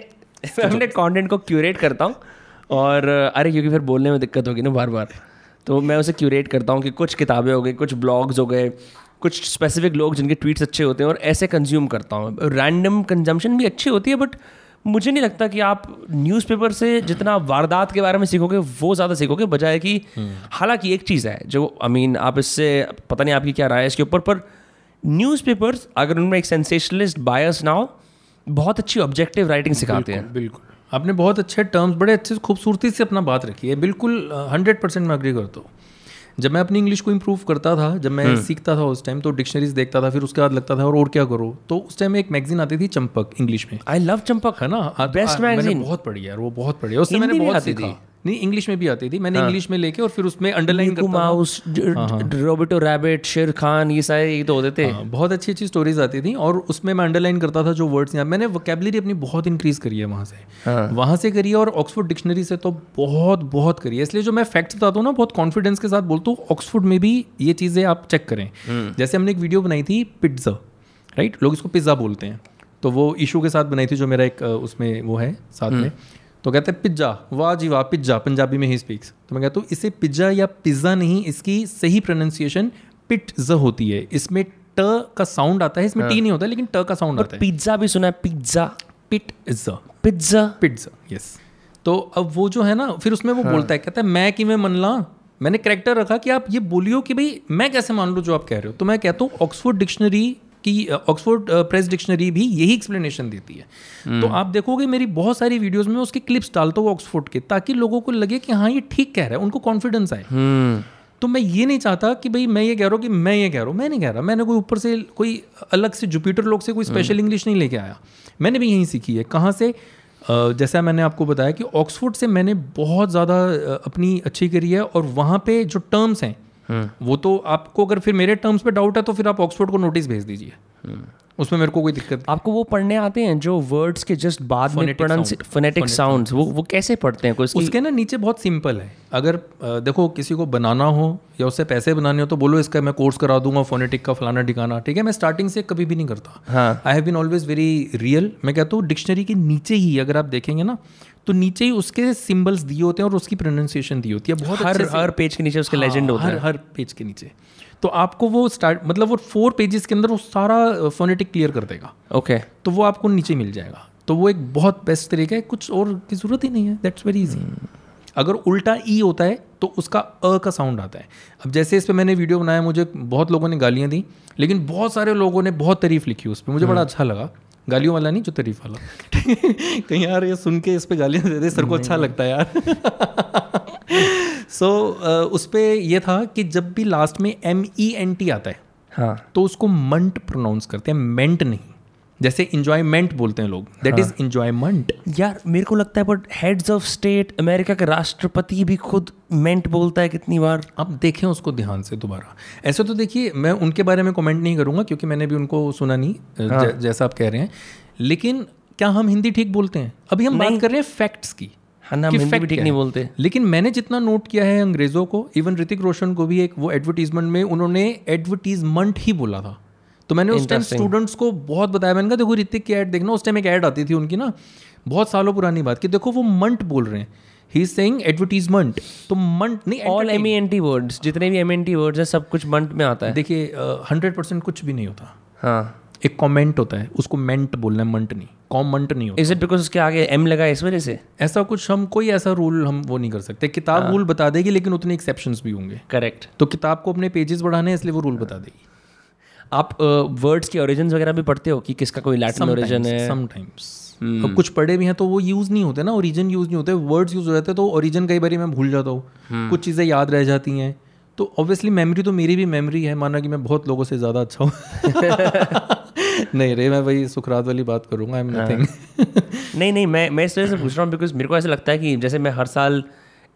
अपने कॉन्टेंट को क्यूरेट करता हूँ और अरे क्योंकि फिर बोलने में दिक्कत होगी ना बार बार तो मैं उसे क्यूरेट करता हूँ कि कुछ किताबें हो गई कुछ ब्लॉग्स हो गए कुछ स्पेसिफिक लोग जिनके ट्वीट्स अच्छे होते हैं और ऐसे कंज्यूम करता हूँ। रैंडम कंजम्पशन भी अच्छी होती है बट मुझे नहीं लगता कि आप न्यूज़पेपर से जितना वारदात के बारे में सीखोगे वो ज़्यादा सीखोगे बजाय कि हालाँकि एक चीज़ है जो आई मीन आप इससे पता नहीं आपकी क्या राय है इसके ऊपर पर न्यूज़पेपर्स अगर उनमें एक सेंसेशनलिस्ट बायस ना हो बहुत अच्छी ऑब्जेक्टिव राइटिंग सिखाते हैं। बिल्कुल आपने बहुत अच्छे टर्म्स बड़े अच्छे खूबसूरती से अपना बात रखी है। बिल्कुल हंड्रेड परसेंट मैं अग्री करता हूँ। जब मैं अपनी इंग्लिश को इम्प्रूव करता था जब मैं सीखता था उस टाइम तो डिक्शनरीज देखता था फिर उसके बाद लगता था और और क्या करो? तो उस टाइम एक मैगजीन आती थी चंपक इंग्लिश में। I love Champak. है ना? बेस्ट मैगजीन बहुत पढ़ी यार वो बहुत पढ़ी उससे मैंने बहुत सीखा। नहीं इंग्लिश में भी आती थी। मैंने इंग्लिश में लेके और फिर उसमें अंडरलाइन करता माउस रोबोटो रैबिट शेर खान ये सारे ये तो होते थे। हाँ, बहुत अच्छी अच्छी स्टोरीज आती थी और उसमें मैं अंडरलाइन करता था जो वर्ड्स यहाँ मैंने वोकेबलरी अपनी बहुत इंक्रीज करी है वहाँ से। हाँ। वहाँ से करी है और ऑक्सफोर्ड डिक्शनरी से तो बहुत बहुत करी है। इसलिए जो मैं फैक्ट्स बताता हूँ ना बहुत कॉन्फिडेंस के साथ बोलता हूँ ऑक्सफोर्ड में भी ये चीज़ें आप चेक करें। जैसे हमने एक वीडियो बनाई थी पिज़्ज़ा राइट लोग इसको पिज़्ज़ा बोलते हैं। तो वो इशू के साथ बनाई थी जो मेरा एक उसमें वो है साथ में। तो कहते हैं पिज़्ज़ा वाह जी वाह पिज़्ज़ा पंजाबी में ही स्पीक्स तो मैं कहता हूँ इसे पिज़्ज़ा या पिज़्ज़ा नहीं इसकी सही प्रोनाउंसिएशन पिट्ज़ होती है। इसमें ट का साउंड आता है इसमें टी नहीं होता लेकिन ट का साउंड आता है। पिज़्ज़ा भी सुना है pizza. Pizza pizza. Pizza yes तो अब वो जो है ना फिर उसमें वो बोलता है कहता है मैं कि मैं मन ला मैंने करेक्टर रखा कि आप ये बोलियो कि भाई मैं कैसे मान लूँ जो आप कह रहे हो? तो मैं कहता हूँ ऑक्सफोर्ड डिक्शनरी की ऑक्सफोर्ड प्रेस डिक्शनरी भी यही एक्सप्लेनेशन देती है। तो आप देखोगे मेरी बहुत सारी वीडियोस में उसके क्लिप्स डालता हूँ ऑक्सफोर्ड के ताकि लोगों को लगे कि हाँ ये ठीक कह रहा है उनको कॉन्फिडेंस आए। तो मैं ये नहीं चाहता कि भाई मैं ये कह रहा हूँ कि मैं ये कह रहा हूँ मैं नहीं कह रहा। मैंने कोई ऊपर से कोई अलग से जुपिटर लोग से कोई स्पेशल इंग्लिश नहीं लेके आया। मैंने भी यहीं सीखी है। कहाँ से? जैसा मैंने आपको बताया कि ऑक्सफोर्ड से मैंने बहुत ज़्यादा अपनी अच्छी करी है और वहाँ पे जो टर्म्स हैं वो तो आपको अगर फिर मेरे टर्म्स पे डाउट है तो फिर आप ऑक्सफोर्ड को नोटिस भेज दीजिए। उसमें मेरे को कोई दिक्कत आपको वो पढ़ने आते हैं जो वर्ड्स के जस्ट बाद में फोनेटिक साउंड्स वो वो कैसे पढ़ते हैं उसकी... उसके ना नीचे बहुत सिंपल है। अगर देखो किसी को बनाना हो या उससे पैसे बनाने हो तो बोलो इसका मैं कोर्स करा दूँगा फोनेटिक का फलाना ठिकाना। ठीक है मैं स्टार्टिंग से कभी भी नहीं करता। I have been always very real मैं कहता हूँ डिक्शनरी के नीचे ही अगर आप देखेंगे ना तो नीचे ही उसके सिंबल्स दिए होते हैं और उसकी प्रोनाउंसिएशन दी होती है। बहुत हर हर पेज के नीचे उसके लेजेंड होता है। हर पेज के नीचे। तो आपको वो स्टार्ट मतलब वो फोर पेजेस के अंदर वो सारा फोनेटिक क्लियर कर देगा। Okay okay. तो वो आपको नीचे मिल जाएगा। तो वो एक बहुत बेस्ट तरीका है कुछ और की ज़रूरत ही नहीं है। दैट्स वेरी इजी अगर उल्टा ई e होता है तो उसका अ का साउंड आता है। अब जैसे इस पर मैंने वीडियो बनाया मुझे बहुत लोगों ने गालियाँ दी लेकिन बहुत सारे लोगों ने बहुत तारीफ़ लिखी उस पर मुझे बड़ा हम्म। अच्छा लगा। गालियों वाला नहीं जो तारीफ़ वाला। कहीं यार ये सुन के इस पर गालियाँ दे दे सर को अच्छा लगता है यार। सो so, uh, उस पर यह था कि जब भी लास्ट में एम ई एन टी आता है हाँ। तो उसको मंट प्रोनाउंस करते हैं मेंट नहीं। जैसे इंजॉयमेंट बोलते हैं लोग दैट इज़ इंजॉयमेंट यार मेरे को लगता है but heads of state America के राष्ट्रपति भी खुद मेंट बोलता है कितनी बार। अब देखें उसको ध्यान से दोबारा। ऐसे तो देखिए मैं उनके बारे में कमेंट नहीं करूँगा क्योंकि मैंने भी उनको सुना नहीं हाँ. ज, जैसा आप कह रहे हैं। लेकिन क्या हम हिंदी ठीक बोलते हैं? अभी हम बात कर रहे हैं फैक्ट्स की। ना हिंदी भी ठीक नहीं बोलते। लेकिन मैंने जितना नोट किया है अंग्रेज़ों को इवन ऋतिक रोशन को भी एक वो एडवर्टीजमेंट में उन्होंने एडवर्टीजमेंट ही बोला था। तो मैंने उस टाइम स्टूडेंट्स को बहुत बताया। मैंने कहा देखो ऋतिक की एड देखना। उस टाइम एक एड आती थी उनकी ना बहुत सालों पुरानी बात कि। देखो वो मंट बोल रहे हैं। ही सेइंग एडवर्टीजमेंट तो मंट नहीं all M N T words जितने भी एम एन टी वर्ड्स हैं सब कुछ मंट में आता है। देखिए हंड्रेड परसेंट कुछ भी नहीं होता। हाँ। एक कॉमेंट होता है उसको मेंट बोलना है मंट नहीं। कॉमेंट नहीं होता। इज़ इट बिकॉज़ उसके आगे एम लगा इस वजह से? ऐसा कुछ हम कोई ऐसा रूल हम वो नहीं कर सकते। किताब रूल बता देगी लेकिन उतने एक्सेप्शंस भी होंगे। करेक्ट तो किताब को अपने पेजेस बढ़ाने इसलिए वो रूल बता देगी। आप वर्ड्स की ओरिजिन वगैरह भी पढ़ते हो कि किसका कोई लैटिन ओरिजिन है? समटाइम्स अब कुछ पढ़े भी हैं तो वो यूज़ नहीं होते ना ओरिजिन यूज़ नहीं होते। वर्ड्स यूज़ हो जाते तो ओरिजिन कई बार मैं भूल जाता हूँ। कुछ चीज़ें याद रह जाती हैं। तो ऑब्वियसली मेमोरी तो मेरी भी मेमोरी है माना कि मैं बहुत लोगों से ज़्यादा अच्छा हूँ। नहीं रे मैं वही सुखरात वाली बात करूँगा आई एम नथिंग नहीं नहीं मैं मैं इस वजह से पूछ रहा हूँ बिकॉज़ मेरे को ऐसा लगता है कि जैसे मैं हर साल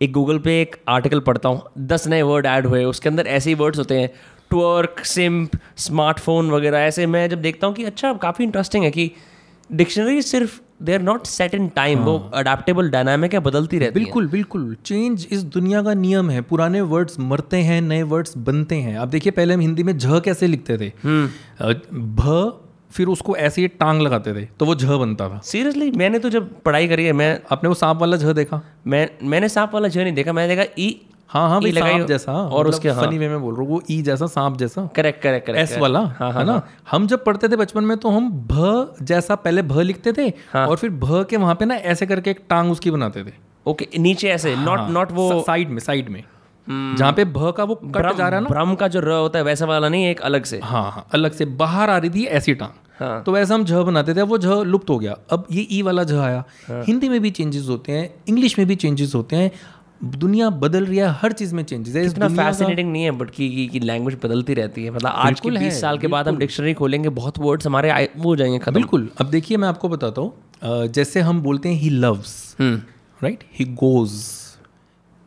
एक गूगल पे एक आर्टिकल पढ़ता हूँ दस नए वर्ड ऐड हुए उसके अंदर ऐसे ही वर्ड्स होते हैं ट्वर्क सिम्प स्मार्टफ़ोन वगैरह ऐसे मैं जब देखता हूँ कि अच्छा काफ़ी इंटरेस्टिंग है कि डिक्शनरी सिर्फ़ they are not set in time वो अडेप्टेबल डायनामिक है बदलती रहती बिल्कुल है। बिल्कुल चेंज इस दुनिया का नियम है। पुराने वर्ड्स मरते हैं नए वर्ड्स बनते हैं। आप देखिए पहले हम हिंदी में झ कैसे लिखते थे? भ फिर उसको ऐसे ही टांग लगाते थे तो वो झ बनता था। सीरियसली मैंने तो जब पढ़ाई करी है मैं आपने वो सांप वाला झ देखा? मैं मैंने सांप वाला झ नहीं देखा मैंने देखा ई हाँ हाँ भाई सांप जैसा और उसके हाँ। फनी वे में बोल रहा हूँ वो ई जैसा सांप जैसा। करेक्ट करेक्ट करेक्ट एस वाला हाँ, है ना? हम जब पढ़ते थे बचपन में तो हम भ जैसा पहले भ लिखते थे और फिर भ के वहाँ पे ना ऐसे करके एक टांग उसकी बनाते थे। ओके नीचे ऐसे नॉट नॉट वो साइड में साइड में। जहाँ पे भ का वो कट जा रहा है ना। ब्रह्म का जो र होता है वैसा वाला नहीं एक अलग से। हाँ हाँ अलग से बाहर आ रही थी ऐसी टांग। हाँ. तो वैसा हम झ बनाते थे वो झ लुप्त हो गया। अब ये ई वाला झ आया। हाँ. हिंदी में भी चेंजेस होते हैं इंग्लिश में भी चेंजेस होते हैं। दुनिया बदल रही है हर चीज़ में चेंजेस है। इतना फैसिनेटिंग नहीं है बट की की लैंग्वेज बदलती रहती है। मतलब आज के बीस साल के बाद हम डिक्शनरी खोलेंगे बहुत वर्ड्स हमारे वो हो जाएँगे बिल्कुल। अब देखिए मैं आपको बताता हूँ। जैसे हम बोलते हैं he loves right he goes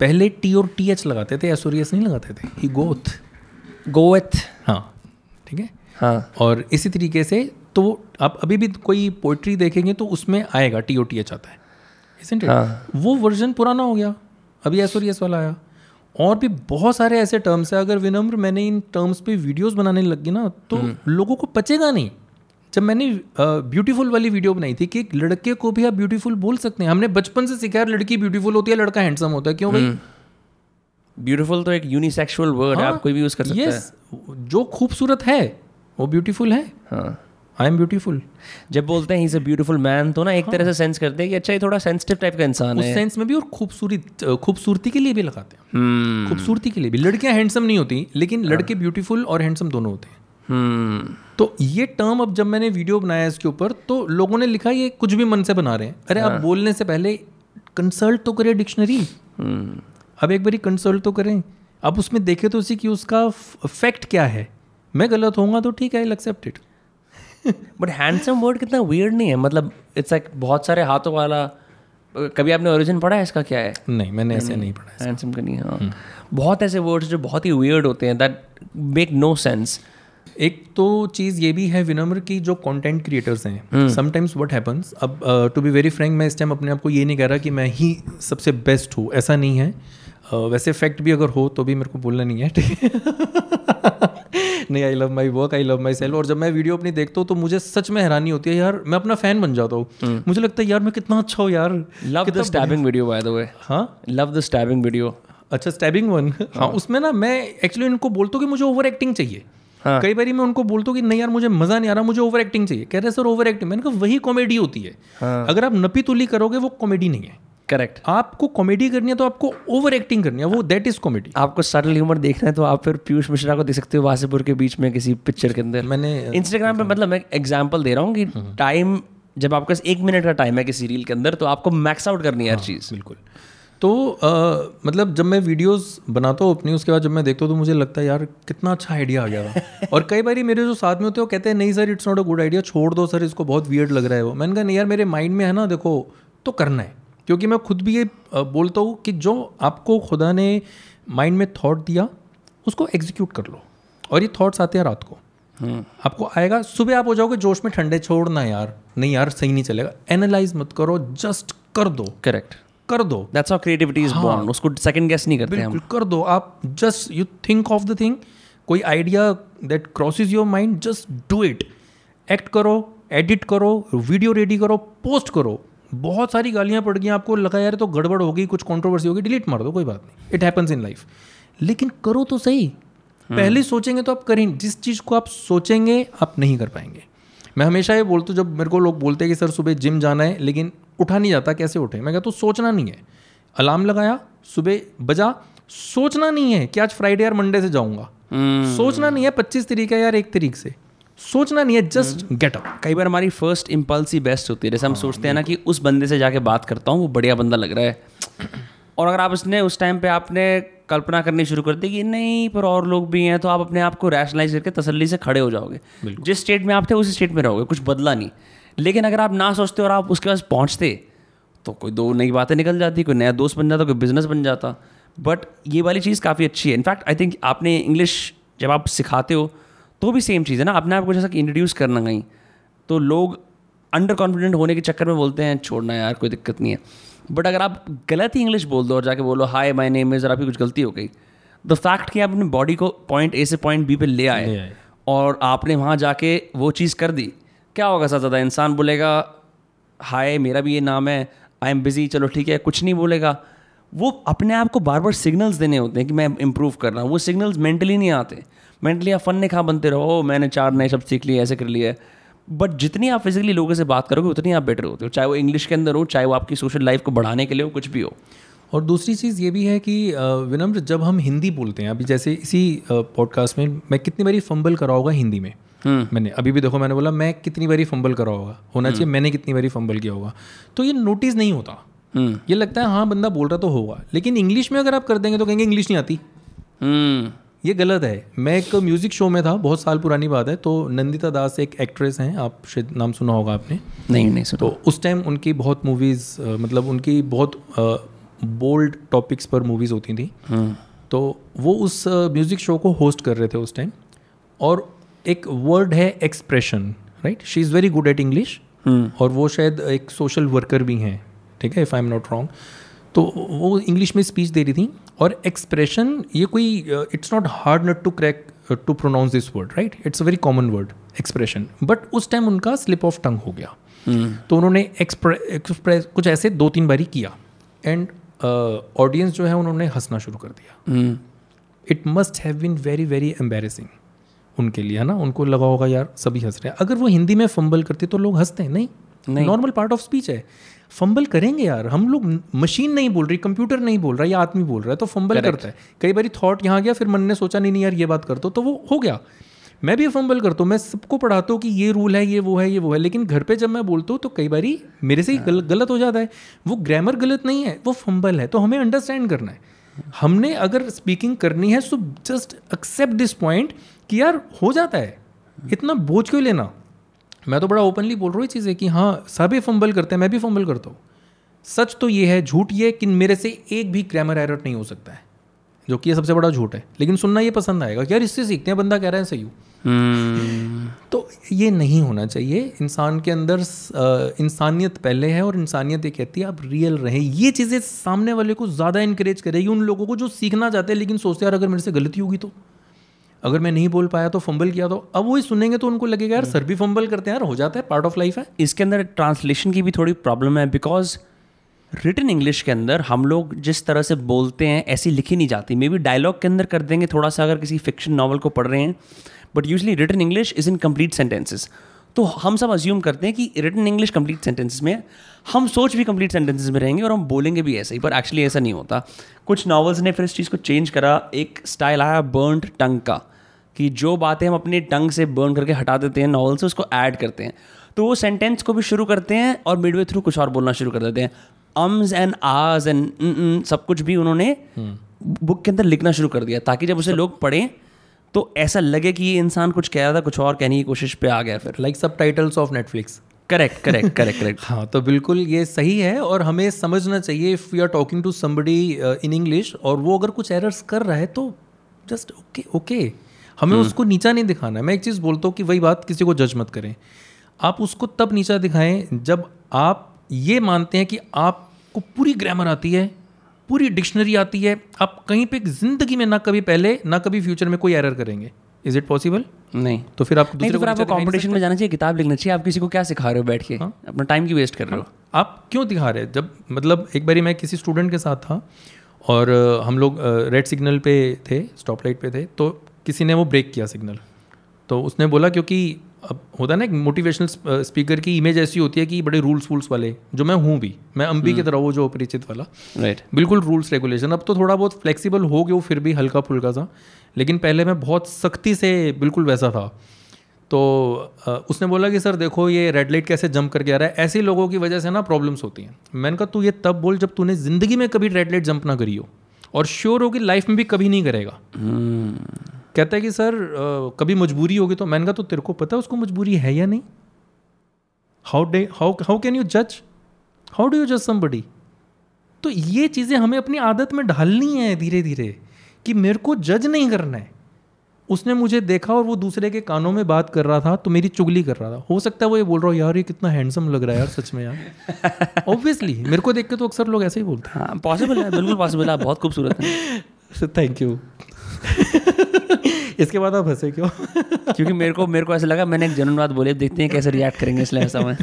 पहले टी और टी एच लगाते थे एस और एस नहीं लगाते थे? ही गोथ गोथ हाँ ठीक है? हाँ। और इसी तरीके से तो आप अभी भी कोई पोइट्री देखेंगे तो उसमें आएगा टी ओ टी एच आता है। हाँ. वो वर्जन पुराना हो गया। अभी एस और एस वाला आया। और भी बहुत सारे ऐसे टर्म्स है। अगर विनम्र मैंने इन टर्म्स पे वीडियोस बनाने लग गई ना तो लोगों को पचेगा नहीं। जब मैंने ब्यूटीफुल वाली वीडियो बनाई थी कि एक लड़के को भी आप ब्यूटीफुल बोल सकते हैं। हमने बचपन से सीखा है लड़की ब्यूटीफुल होती है लड़का हैंडसम होता है। क्यों भाई? ब्यूटीफुल तो एक यूनिसेक्सुअल वर्ड है आप कोई भी यूज़ कर सकते हैं। जो खूबसूरत है वो ब्यूटीफुल है। हाँ। आई एम ब्यूटीफुल जब बोलते हैं इज़ अ ब्यूटीफुल मैन तो ना एक हाँ. तरह से सेंस करते हैं कि अच्छा ये थोड़ा सेंसिटिव टाइप का इंसान है सेंस में भी और खूबसूरत खूबसूरती के लिए भी लगाते हैं hmm. खूबसूरती के लिए भी लड़कियाँ हैंडसम नहीं होती लेकिन हाँ. लड़के ब्यूटीफुल और हैंडसम दोनों होते हैं hmm. तो ये टर्म अब जब मैंने वीडियो बनाया इसके ऊपर तो लोगों ने लिखा ये कुछ भी मन से बना रहे हैं अरे आप हाँ। बोलने से पहले कंसल्ट तो करें डिक्शनरी hmm. अब एक बारी कंसल्ट तो करें अब उसमें देखे तो उसी कि उसका फैक्ट क्या है मैं गलत होऊँगा तो ठीक है I accept it but handsome word कितना वियर्ड नहीं है। मतलब इट्स लाइक बहुत सारे हाथों वाला कभी आपने ओरिजिन पढ़ा है इसका क्या है? नहीं मैंने ऐसे नहीं पढ़ा हैंडसम का नहीं हाँ। बहुत ऐसे वर्ड्स जो बहुत ही वियर्ड होते हैं दैट मेक नो सेंस एक तो चीज़ ये भी है विनम्र की जो कंटेंट क्रिएटर्स हैं। समटाइम्स व्हाट हैपन्स अब टू बी वेरी फ्रैंक मैं इस टाइम अपने आप को ये नहीं कह रहा कि मैं ही सबसे बेस्ट हूँ। ऐसा नहीं है। वैसे फैक्ट भी अगर हो तो भी मेरे को बोलना नहीं है ठीक है? नहीं I love my work I love myself और जब मैं वीडियो अपनी देखता हूँ तो मुझे सच में हैरानी होती है यार मैं अपना फ़ैन बन जाता हूँ। हम्म। मुझे लगता है यार मैं कितना अच्छा हूँ यार love the stabbing video by the way हाँ? लव द स्टैबिंग वीडियो अच्छा स्टैबिंग वन हाँ। उसमें ना मैं एक्चुअली इनको बोलता हूँ कि मुझे ओवर एक्टिंग चाहिए। हाँ. कई बार मैं उनको बोलता हूँ कि नहीं यार मुझे मज़ा नहीं आ रहा मुझे ओवर एक्टिंग चाहिए। कह रहे सर ओवर एक्टिंग मैंने कहा वही कॉमेडी होती है। हाँ. अगर आप नपी तुली करोगे वो कॉमेडी नहीं है। करेक्ट आपको कॉमेडी करनी है तो आपको ओवर एक्टिंग करनी है वो दैट इज़ कॉमेडी आपको सटल ह्यूमर देखना है तो आप फिर पीयूष मिश्रा को देख सकते हो वासेपुर के बीच में किसी पिक्चर के अंदर। मैंने इंस्टाग्राम पे मतलब मैं एग्ज़ाम्पल दे रहा हूँ कि टाइम जब आपके पास एक मिनट का टाइम है किसी रील के अंदर तो आपको मैक्स आउट करनी है हर चीज़। बिल्कुल। तो अ, मतलब जब मैं वीडियोस बनाता हूँ अपनी उसके बाद जब मैं देखता हूँ तो मुझे लगता है यार कितना अच्छा आइडिया आ गया था। और कई बार मेरे जो साथ में होते हैं वो कहते हैं नहीं sir it's not a good idea छोड़ दो सर इसको बहुत वियर्ड लग रहा है वो। मैंने कहा नहीं यार मेरे माइंड में है ना देखो तो करना है। क्योंकि मैं खुद भी ये बोलता हूँ कि जो आपको खुदा ने माइंड में थॉट दिया उसको एग्जीक्यूट कर लो। और ये थॉट्स आते हैं रात को। आपको आएगा सुबह आप हो जाओगे जोश में ठंडे छोड़ना यार। नहीं यार सही नहीं चलेगा। एनालाइज मत करो जस्ट कर दो। करेक्ट कर दो। That's how creativity is born second second guess नहीं करते हम। बिल्कुल कर दो। आप just you think of the thing कोई idea that crosses your mind just do it act करो एडिट करो वीडियो रेडी करो पोस्ट करो। बहुत सारी गालियाँ पड़ गई आपको लगा यार तो गड़बड़ होगी कुछ कंट्रोवर्सी होगी डिलीट मार दो कोई बात नहीं। इट हैपन्स इन लाइफ लेकिन करो तो सही। पहले सोचेंगे तो आप करें जिस चीज़ को आप सोचेंगे आप नहीं कर पाएँगे। मैं हमेशा ये बोलता हूँ जब मेरे को लोग बोलते हैं कि सर सुबह जिम जाना है लेकिन उठा नहीं जाता कैसे उठे? मैं कहता हूँ सोचना नहीं है। अलार्म लगाया सुबह बजा सोचना नहीं है कि आज फ्राइडे यार मंडे से जाऊँगा। सोचना नहीं है पच्चीस तरीक है यार एक तरीक से। सोचना नहीं है जस्ट गेट अप कई बार हमारी फ़र्स्ट इम्पल्स ही बेस्ट होती है। जैसे हम सोचते हैं ना कि उस बंदे से जाके बात करता हूँ वो बढ़िया बंदा लग रहा है। और अगर आप उसने उस टाइम पे आपने कल्पना करनी शुरू कर दी कि नहीं पर और लोग भी हैं तो आप अपने आप को रैशनलाइज करके तसल्ली से खड़े हो जाओगे। जिस स्टेट में आप थे उसी स्टेट में रहोगे कुछ बदला नहीं। लेकिन अगर आप ना सोचते और आप उसके पास पहुँचते तो कोई दो नई बातें निकल जाती कोई नया दोस्त बन जाता कोई बिज़नेस बन जाता। बट ये वाली चीज़ काफ़ी अच्छी है। इनफैक्ट आई थिंक आपने इंग्लिश जब आप सिखाते हो तो भी सेम चीज़ है ना। अपने आप को जैसा कि इंट्रोड्यूस करना कहीं तो लोग अंडर कॉन्फिडेंट होने के चक्कर में बोलते हैं छोड़ना यार कोई दिक्कत नहीं है। बट अगर आप गलत ही इंग्लिश बोल दो और जाके बोलो हाय माई नेम इज़ और आपकी कुछ गलती हो गई द फैक्ट कि आप अपनी बॉडी को पॉइंट ए से पॉइंट बी पे ले आए। और आपने वहाँ जाके वो चीज़ कर दी क्या होगा सबसे ज़्यादा? इंसान बोलेगा हाय मेरा भी ये नाम है आई एम बिज़ी चलो ठीक है। कुछ नहीं बोलेगा। वो अपने आप को बार बार सिग्नल्स देने होते हैं कि मैं इम्प्रूव कर रहा हूँ। वो सिग्नल्स मेंटली नहीं आते। मेंटली आप फन ने खा बनते रहो। मैंने चार नए शब्द सीख लिए ऐसे कर लिए। बट जितनी आप फिजिकली लोगों से बात करोगे उतनी आप बेटर होते हो। चाहे वो इंग्लिश के अंदर हो चाहे वो आपकी सोशल लाइफ को बढ़ाने के लिए हो कुछ भी हो। और दूसरी चीज़ ये भी है कि विनम्र जब हम हिंदी बोलते हैं अभी जैसे इसी पॉडकास्ट में मैं कितनी बारी फंबल करा होगा हिंदी में। मैंने अभी भी देखो मैंने बोला मैं कितनी बारी फंबल करा होगा? होना चाहिए मैंने कितनी बारी फंबल किया होगा? तो ये नोटिस नहीं होता। ये लगता है हाँ बंदा बोल रहा तो होगा। लेकिन इंग्लिश में अगर आप कर देंगे तो कहेंगे इंग्लिश नहीं आती। हम्म। ये गलत है। मैं एक म्यूज़िक शो में था बहुत साल पुरानी बात है तो नंदिता दास एक एक्ट्रेस हैं आप शायद नाम सुना होगा आपने। नहीं नहीं सुनो। तो उस टाइम उनकी बहुत मूवीज़ मतलब उनकी बहुत बोल्ड टॉपिक्स पर मूवीज़ होती थी। तो वो उस म्यूज़िक शो को होस्ट कर रहे थे उस टाइम और एक वर्ड है expression right she is very good at English और वो शायद एक सोशल वर्कर भी हैं ठीक है if I am not wrong तो वो इंग्लिश में स्पीच दे रही थी। और एक्सप्रेशन ये कोई it's not hard nut to crack to pronounce this word right it's a very common word expression but उस टाइम उनका स्लिप ऑफ़ टंग हो गया। तो उन्होंने एक्सप्रेस कुछ ऐसे दो तीन बारी किया। एंड ऑडियंस जो है उन्होंने हंसना शुरू कर दिया। It must have been very very embarrassing उनके लिए है ना? उनको लगा होगा यार सभी हंस रहे हैं। अगर वो हिंदी में फंबल करते तो लोग हँसते हैं नहीं? नहीं। नॉर्मल पार्ट ऑफ़ स्पीच है। फंबल करेंगे यार। हम लोग मशीन नहीं बोल रही कंप्यूटर नहीं बोल रहा या आदमी बोल रहा है तो फंबल करता है। कई बार थॉट यहाँ गया फिर मन ने सोचा नहीं नहीं यार ये बात कर दो। तो वो हो गया। मैं भी फंबल करता हूँ मैं सबको पढ़ाता हूँ कि ये रूल है ये वो है ये वो है लेकिन घर पे जब मैं बोलता हूँ तो कई बार मेरे से ही गल, गलत हो जाता है। वो ग्रामर गलत नहीं है वो फंबल है तो हमें अंडरस्टैंड करना है। हमने अगर स्पीकिंग करनी है so just accept this point कि यार हो जाता है। इतना बोझ क्यों लेना? मैं तो बड़ा ओपनली बोल रहा हूँ ये चीज़ें कि हाँ सभी फंबल करते हैं मैं भी फंबल करता हूँ। सच तो ये है झूठ ये कि मेरे से एक भी ग्रामर एरर नहीं हो सकता है जो कि ये सबसे बड़ा झूठ है। लेकिन सुनना ये पसंद आएगा कि यार इससे सीखते हैं बंदा कह रहा है सही हूँ। हम्म। तो ये नहीं होना चाहिए। इंसान के अंदर इंसानियत पहले है और इंसानियत ये कहती है आप रियल रहें। ये चीज़ें सामने वाले को ज़्यादा इंकरेज करेगी उन लोगों को जो सीखना चाहते हैं लेकिन सोचते यार अगर मेरे से गलती होगी तो? अगर मैं नहीं बोल पाया तो फंबल किया तो। अब वही सुनेंगे तो उनको लगेगा यार सर भी फंबल करते हैं यार हो जाता है पार्ट ऑफ़ लाइफ है। इसके अंदर ट्रांसलेशन की भी थोड़ी प्रॉब्लम है बिकॉज़ रिटर्न इंग्लिश के अंदर हम लोग जिस तरह से बोलते हैं ऐसी लिखी नहीं जाती। मे बी डायलॉग के अंदर कर देंगे थोड़ा सा अगर किसी फिक्शन नावल को पढ़ रहे हैं but usually written English is in complete sentences तो हम सब अज्यूम करते हैं कि रिटन इंग्लिश कंप्लीट सेंटेंसेस में है। हम सोच भी कंप्लीट सेंटेंसेस में रहेंगे और हम बोलेंगे भी ऐसे ही पर एक्चुअली ऐसा नहीं होता। कुछ नॉवल्स ने फिर इस चीज़ को चेंज करा एक स्टाइल आया बर्नड टंग का कि जो बातें हम अपने टंग से बर्न करके हटा देते हैं नॉवल से उसको ऐड करते हैं। तो वो सेंटेंस को भी शुरू करते हैं और मिडवे थ्रू कुछ और बोलना शुरू कर देते हैं। अम्स एंड आज एंड सब कुछ भी उन्होंने बुक के अंदर लिखना शुरू कर दिया ताकि जब उसे लोग पढ़ें तो ऐसा लगे कि ये इंसान कुछ कह रहा था कुछ और कहने की कोशिश पे आ गया फिर। लाइक सब titles of Netflix correct correct correct correct हाँ तो बिल्कुल ये सही है और हमें समझना चाहिए if you are talking to somebody in English और वो अगर कुछ एरर्स कर रहा है तो जस्ट ओके ओके हमें उसको नीचा नहीं दिखाना मैं एक चीज़ बोलता हूँ कि वही बात किसी को जज मत करें। आप उसको तब नीचा दिखाएँ जब आप ये मानते हैं कि आपको पूरी ग्रामर आती है पूरी डिक्शनरी आती है। आप कहीं पे ज़िंदगी में ना कभी पहले ना कभी फ्यूचर में कोई एरर करेंगे। इज़ इट पॉसिबल नहीं। तो फिर आप नहीं दूसरे तो फिर को आपको ही कंपटीशन में जाना चाहिए किताब लिखना चाहिए। आप किसी को क्या सिखा रहे हो बैठ के? हाँ। अपना टाइम की वेस्ट कर रहे हो। आप क्यों दिखा रहे हैं? जब मतलब एक बारी मैं किसी स्टूडेंट के साथ था और हम लोग रेड सिग्नल पे थे स्टॉप लाइट पे थे तो किसी ने वो ब्रेक किया सिग्नल तो उसने बोला क्योंकि अब होता है ना एक मोटिवेशनल स्पीकर की इमेज ऐसी होती है कि बड़े रूल्स वूल्स वाले जो मैं हूँ भी मैं अम्बी की तरह वो जो अपरिचित वाला। राइट बिल्कुल रूल्स रेगुलेशन अब तो थोड़ा बहुत फ्लेक्सिबल हो गया वो फिर भी हल्का फुल्का सा लेकिन पहले मैं बहुत सख्ती से बिल्कुल वैसा था। तो उसने बोला कि सर देखो ये रेड लाइट कैसे जंप करके आ रहा है? ऐसे लोगों की वजह से ना प्रॉब्लम्स होती हैं। मैंने कहा तू ये तब बोल जब तूने ज़िंदगी में कभी रेड लाइट जंप ना करी हो और श्योर हो कि लाइफ में भी कभी नहीं करेगा। कहता है कि सर कभी मजबूरी होगी तो? मैंने कहा तो तेरे को पता है उसको मजबूरी है या नहीं? How day how how can you जज हाउ डू यू जज समबडी तो ये चीज़ें हमें अपनी आदत में ढालनी है धीरे धीरे कि मेरे को जज नहीं करना है। उसने मुझे देखा और वो दूसरे के कानों में बात कर रहा था तो मेरी चुगली कर रहा था। हो सकता है वो ये बोल रहा हो यार ये कितना हैंडसम लग रहा है यार सच में यार। ऑब्वियसली मेरे को देख के तो अक्सर लोग ऐसे ही बोलते हैं। पॉसिबल है बिल्कुल पॉसिबल है बहुत खूबसूरत हैं। हैं थैंक यू इसके बाद आप हंसे क्यों? क्योंकि मेरे को मेरे को ऐसा लगा मैंने एक जनरल बात बोली देखते हैं कैसे रिएक्ट करेंगे इसलिए ऐसा मैं।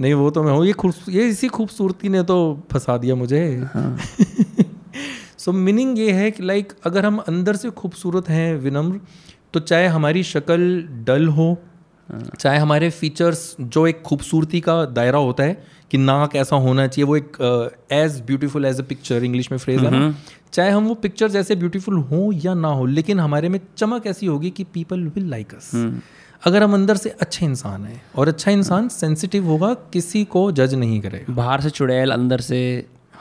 नहीं वो तो मैं हूँ ये खूब ये इसी खूबसूरती ने तो फंसा दिया मुझे। सो मीनिंग ये है कि लाइक अगर हम अंदर से खूबसूरत हैं विनम्र तो चाहे हमारी शक्ल डल हो चाहे हमारे फीचर्स जो एक खूबसूरती का दायरा होता है कि नाक ऐसा होना चाहिए वो एक as beautiful as a picture English में फ्रेज है ना चाहे हम वो पिक्चर्स ऐसे ब्यूटीफुल हो या ना हो लेकिन हमारे में चमक ऐसी होगी कि पीपल विल लाइक अस अगर हम अंदर से अच्छे इंसान हैं और अच्छा इंसान सेंसिटिव होगा किसी को जज नहीं करेगा। बाहर से चुड़ैल अंदर से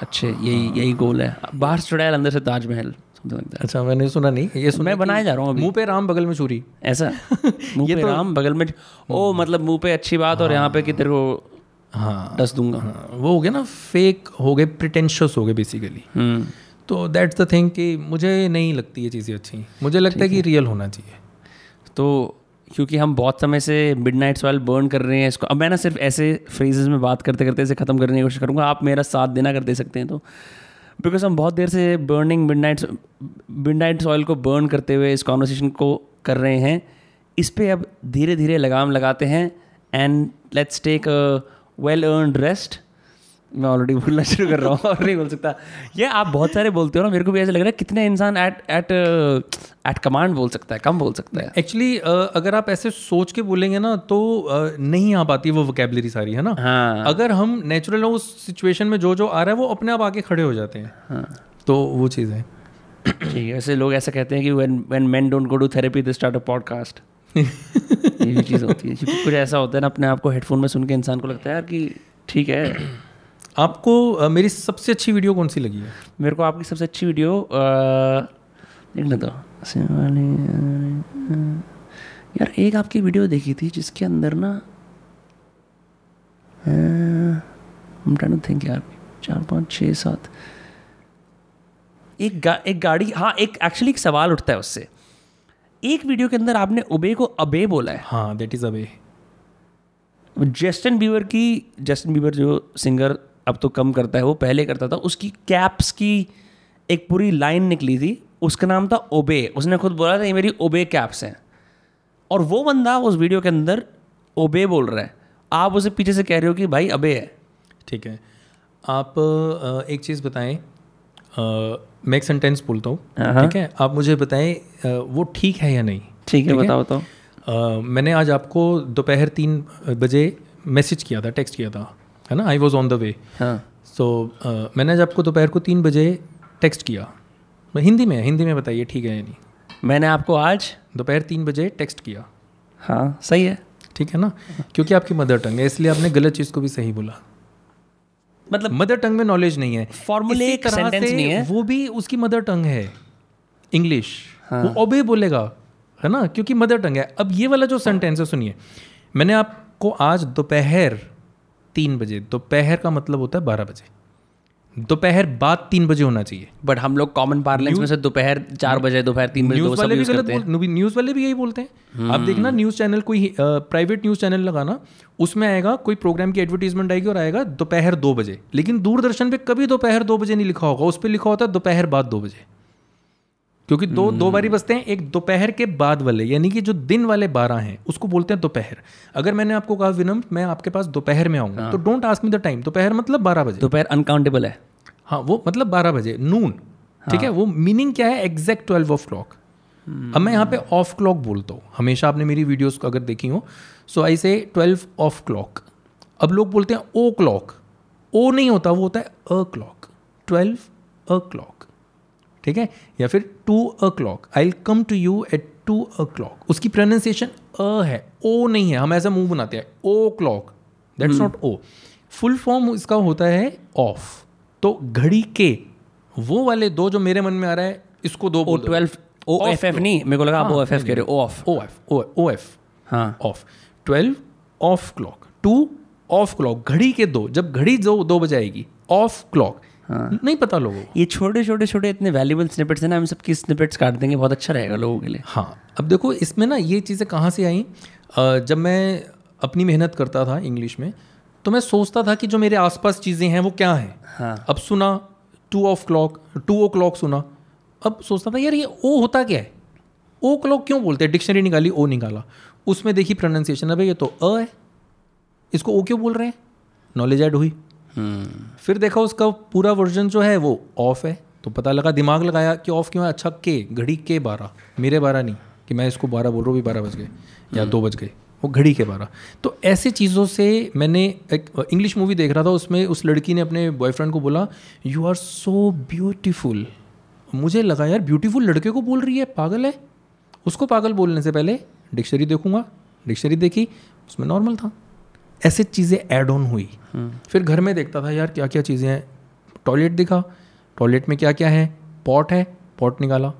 अच्छे यही यही गोल है। बाहर से चुड़ैल अंदर से ताजमहल. अच्छा मैंने सुना नहीं ये सुना मैं बनाया जा रहा हूँ मुँह पे राम बगल में छुरी। ऐसा? मुँह पे राम बगल में ओ मतलब मुँह पे अच्छी बात और यहाँ पे कि तेरे को हाँ। डस दूँगा। हाँ, वो हो गया ना फेक हो गए प्रिटेंशियस हो गए बेसिकली हम्म। तो दैट्स द थिंग कि मुझे नहीं लगती ये चीज़ें अच्छी। मुझे लगता है कि रियल होना चाहिए। तो क्योंकि हम बहुत समय से मिड नाइट सॉइल बर्न कर रहे हैं इसको अब मैं ना सिर्फ़ ऐसे फ्रेजेस में बात करते करते इसे ख़त्म करने की कोशिश करूँगा आप मेरा साथ देना कर दे सकते हैं तो। बिकॉज़ हम बहुत देर से burning midnight midnight soil को बर्न करते हुए इस कॉन्वर्सेशन को कर रहे हैं। इस पर अब धीरे धीरे लगाम लगाते हैं and let's take a well earned rest मैं ऑलरेडी बोलना शुरू कर रहा हूँ और नहीं बोल सकता। ये आप बहुत सारे बोलते हो ना मेरे को भी ऐसा लग रहा है कितने इंसान एट एट एट कमांड बोल सकता है कम बोल सकता है। एक्चुअली uh, अगर आप ऐसे सोच के बोलेंगे ना तो अ, नहीं आ पाती वो वोकेबलरी सारी है ना? हाँ। अगर हम नेचुरल उस सिचुएशन में जो जो आ रहा है वो अपने आप आके खड़े हो जाते हैं। हाँ। तो वो चीज़ है। ठीक है ऐसे लोग ऐसा कहते हैं कि when when men don't go to therapy they start a podcast ये भी चीज़ होती है। कुछ ऐसा होता है ना अपने आप को हेडफोन में सुन के इंसान को लगता है यार कि ठीक है। आपको मेरी सबसे अच्छी वीडियो कौन सी लगी है? मेरे को आपकी सबसे अच्छी वीडियो देखने दो हंसने वाली, अ, यार एक आपकी वीडियो देखी थी जिसके अंदर ना हम टू थिंक यार चार पाँच छः सात। एक गा, एक गाड़ी हाँ एक एक्चुअली एक सवाल उठता है उससे। एक वीडियो के अंदर आपने उबे को अबे बोला है। हाँ देट इज़ अबे। जस्टिन बीवर की जस्टिन बीवर जो सिंगर अब तो कम करता है वो पहले करता था उसकी कैप्स की एक पूरी लाइन निकली थी उसका नाम था ओबे उसने खुद बोला था ये मेरी ओबे कैप्स हैं। और वो बंदा उस वीडियो के अंदर ओबे बोल रहा है। आप उसे पीछे से कह रहे हो कि भाई अबे है। ठीक है। आप एक चीज़ बताएँ मैं एक सेंटेंस बोलता हूँ। हाँ। ठीक है? आप मुझे बताएँ वो ठीक है या नहीं? ठीक है बताओ बताओ। मैंने आज आपको दोपहर तीन बजे मैसेज किया था टेक्स्ट किया था। है ना? I was on the way हाँ। सो मैंने आज आपको दोपहर को तीन बजे टेक्स्ट किया। हिंदी में हिंदी में बताइए ठीक है या नहीं? मैंने आपको आज दोपहर तीन बजे टेक्स्ट किया। हाँ सही है। ठीक है ना? क्योंकि आपकी मदर टंग है इसलिए आपने गलत चीज़ को भी सही बोला। मतलब मदर टंग में नॉलेज नहीं है। तरह से नहीं है। वो भी उसकी मदर टंग है। इंग्लिश हाँ। वो ओबे बोलेगा है ना? क्योंकि मदर टंग है। अब ये वाला जो सेंटेंस है सुनिए। मैंने आपको आज दोपहर तीन बजे। दोपहर का मतलब होता है बारह बजे। दोपहर बाद तीन बजे होना चाहिए। बट हम लोग कॉमन पार्लेंस में से दोपहर चार बजे दोपहर तीन बजे न्यूज़ वाले भी गलत हम्म। न्यूज़ वाले भी यही बोलते हैं। आप देखना न्यूज़ चैनल कोई प्राइवेट न्यूज़ चैनल लगाना उसमें आएगा कोई प्रोग्राम की एडवर्टीजमेंट आएगी और आएगा दोपहर दो बजे। लेकिन दूरदर्शन पे कभी दोपहर दो बजे नहीं लिखा होगा उस पर लिखा होता है दोपहर बाद दो बजे। क्योंकि दो दो बारी बजते हैं एक दोपहर के बाद वाले यानी कि जो दिन वाले बारह हैं उसको बोलते हैं दोपहर। अगर मैंने आपको कहा विनम मैं आपके पास दोपहर में आऊँगा तो don't ask me the time दोपहर मतलब बारह बजे। दोपहर अनकाउंटेबल है। हाँ वो मतलब बारह बजे नून ठीक है वो मीनिंग क्या है? एग्जैक्ट ट्वेल्व ऑफ़ क्लॉक अब मैं यहाँ पे ऑफ़ क्लॉक बोलता हूँ। हमेशा आपने मेरी वीडियोस को अगर देखी हो सो आई से ट्वेल्व ऑफ़ क्लॉक अब लोग बोलते हैं ओ क्लॉक ओ नहीं होता वो होता है o'clock twelve o'clock ठीक है? या फिर two o'clock I come to you at two o'clock उसकी प्रोनाउंसिएशन अ है. ओ नहीं है. हम ऐसा मुँह बनाते हैं. O'clock that's not O full form इसका होता है ऑफ़ तो घड़ी के वो वाले दो जो मेरे मन में आ रहा है इसको दो O twelve O F F नहीं मेरे को लगा आप ओ एफ़ एफ़ कह रहे हो of O F O F हाँ। Of twelve of clock two of clock घड़ी के दो. जब घड़ी दो दो बजे आएगी ऑफ़ क्लॉक नहीं पता लोगों ये छोटे छोटे छोटे इतने वैल्यूबल स्निपेट्स हैं ना हम सबकी स्निपेट्स काट देंगे बहुत अच्छा रहेगा लोगों के लिए। हाँ अब देखो इसमें ना ये चीज़ें कहाँ से आई? जब मैं अपनी मेहनत करता था इंग्लिश में तो मैं सोचता था कि जो मेरे आसपास चीज़ें हैं वो क्या हैं? हाँ। अब सुना two of clock two o'clock सुना। अब सोचता था यार ये ओ होता क्या है? ओ क्लॉक क्यों बोलते हैं? डिक्शनरी निकाली ओ निकाला। उसमें देखी प्रोनाउंसिएशन अब ये तो अ है। इसको ओ क्यों बोल रहे हैं? नॉलेज ऐड हुई। फिर देखा उसका पूरा वर्जन जो है वो ऑफ़ है। तो पता लगा, दिमाग लगाया कि ऑफ़ क्यों है? अच्छा के घड़ी के बारह। मेरे बारह नहीं, कि मैं इसको बारह बोल रहा हूँ बारह बज गए, या दो बज गए। वो घड़ी के बारह। तो ऐसे चीज़ों से मैंने एक इंग्लिश मूवी देख रहा था, उसमें उस लड़की ने अपने बॉयफ्रेंड को बोला यू आर सो ब्यूटीफुल मुझे लगा, यार ब्यूटीफुल लड़के को बोल रही है? पागल है? उसको पागल बोलने से पहले डिक्शनरी देखूँगा। डिक्शनरी देखी, उसमें नॉर्मल था। ऐसे चीज़ें ऐड ऑन हुई। फिर घर में देखता था यार क्या क्या चीज़ें हैं? टॉयलेट दिखा। टॉयलेट में क्या क्या है? पॉट है। पॉट निकाला।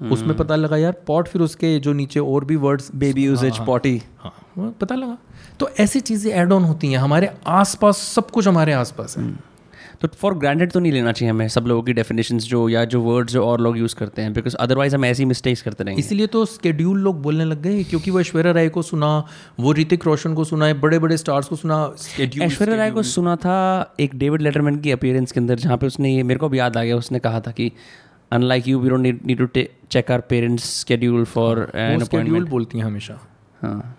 उसमें पता लगा यार पॉट फिर उसके जो नीचे और भी वर्ड्स बेबी यूजेज पॉटी हाँ पता लगा। तो ऐसी चीज़ें ऐड ऑन होती हैं। हमारे आसपास सब कुछ हमारे आसपास है। तो फॉर ग्रांटेड तो नहीं लेना चाहिए हमें सब लोगों की डेफिनेशन जो या जो वर्ड्स जो और लोग यूज़ करते हैं बिकॉज़ अदरवाइज़ हम ऐसी मिस्टेक्स करते रहेंगे। इसीलिए तो स्केड्यूल लोग बोलने लग गए क्योंकि वो ऐश्वर्या राय को सुना वो ऋतिक रोशन को सुना है बड़े बड़े स्टार्स को सुना ऐश्वर्या राय को सुना था एक डेविड लेटरमैन की अपीयरेंस के अंदर जहाँ पे उसने ये मेरे को भी याद आ गया उसने कहा था कि unlike you we don't need need to check our parents schedule for an appointment बोलती हैं हमेशा। हाँ।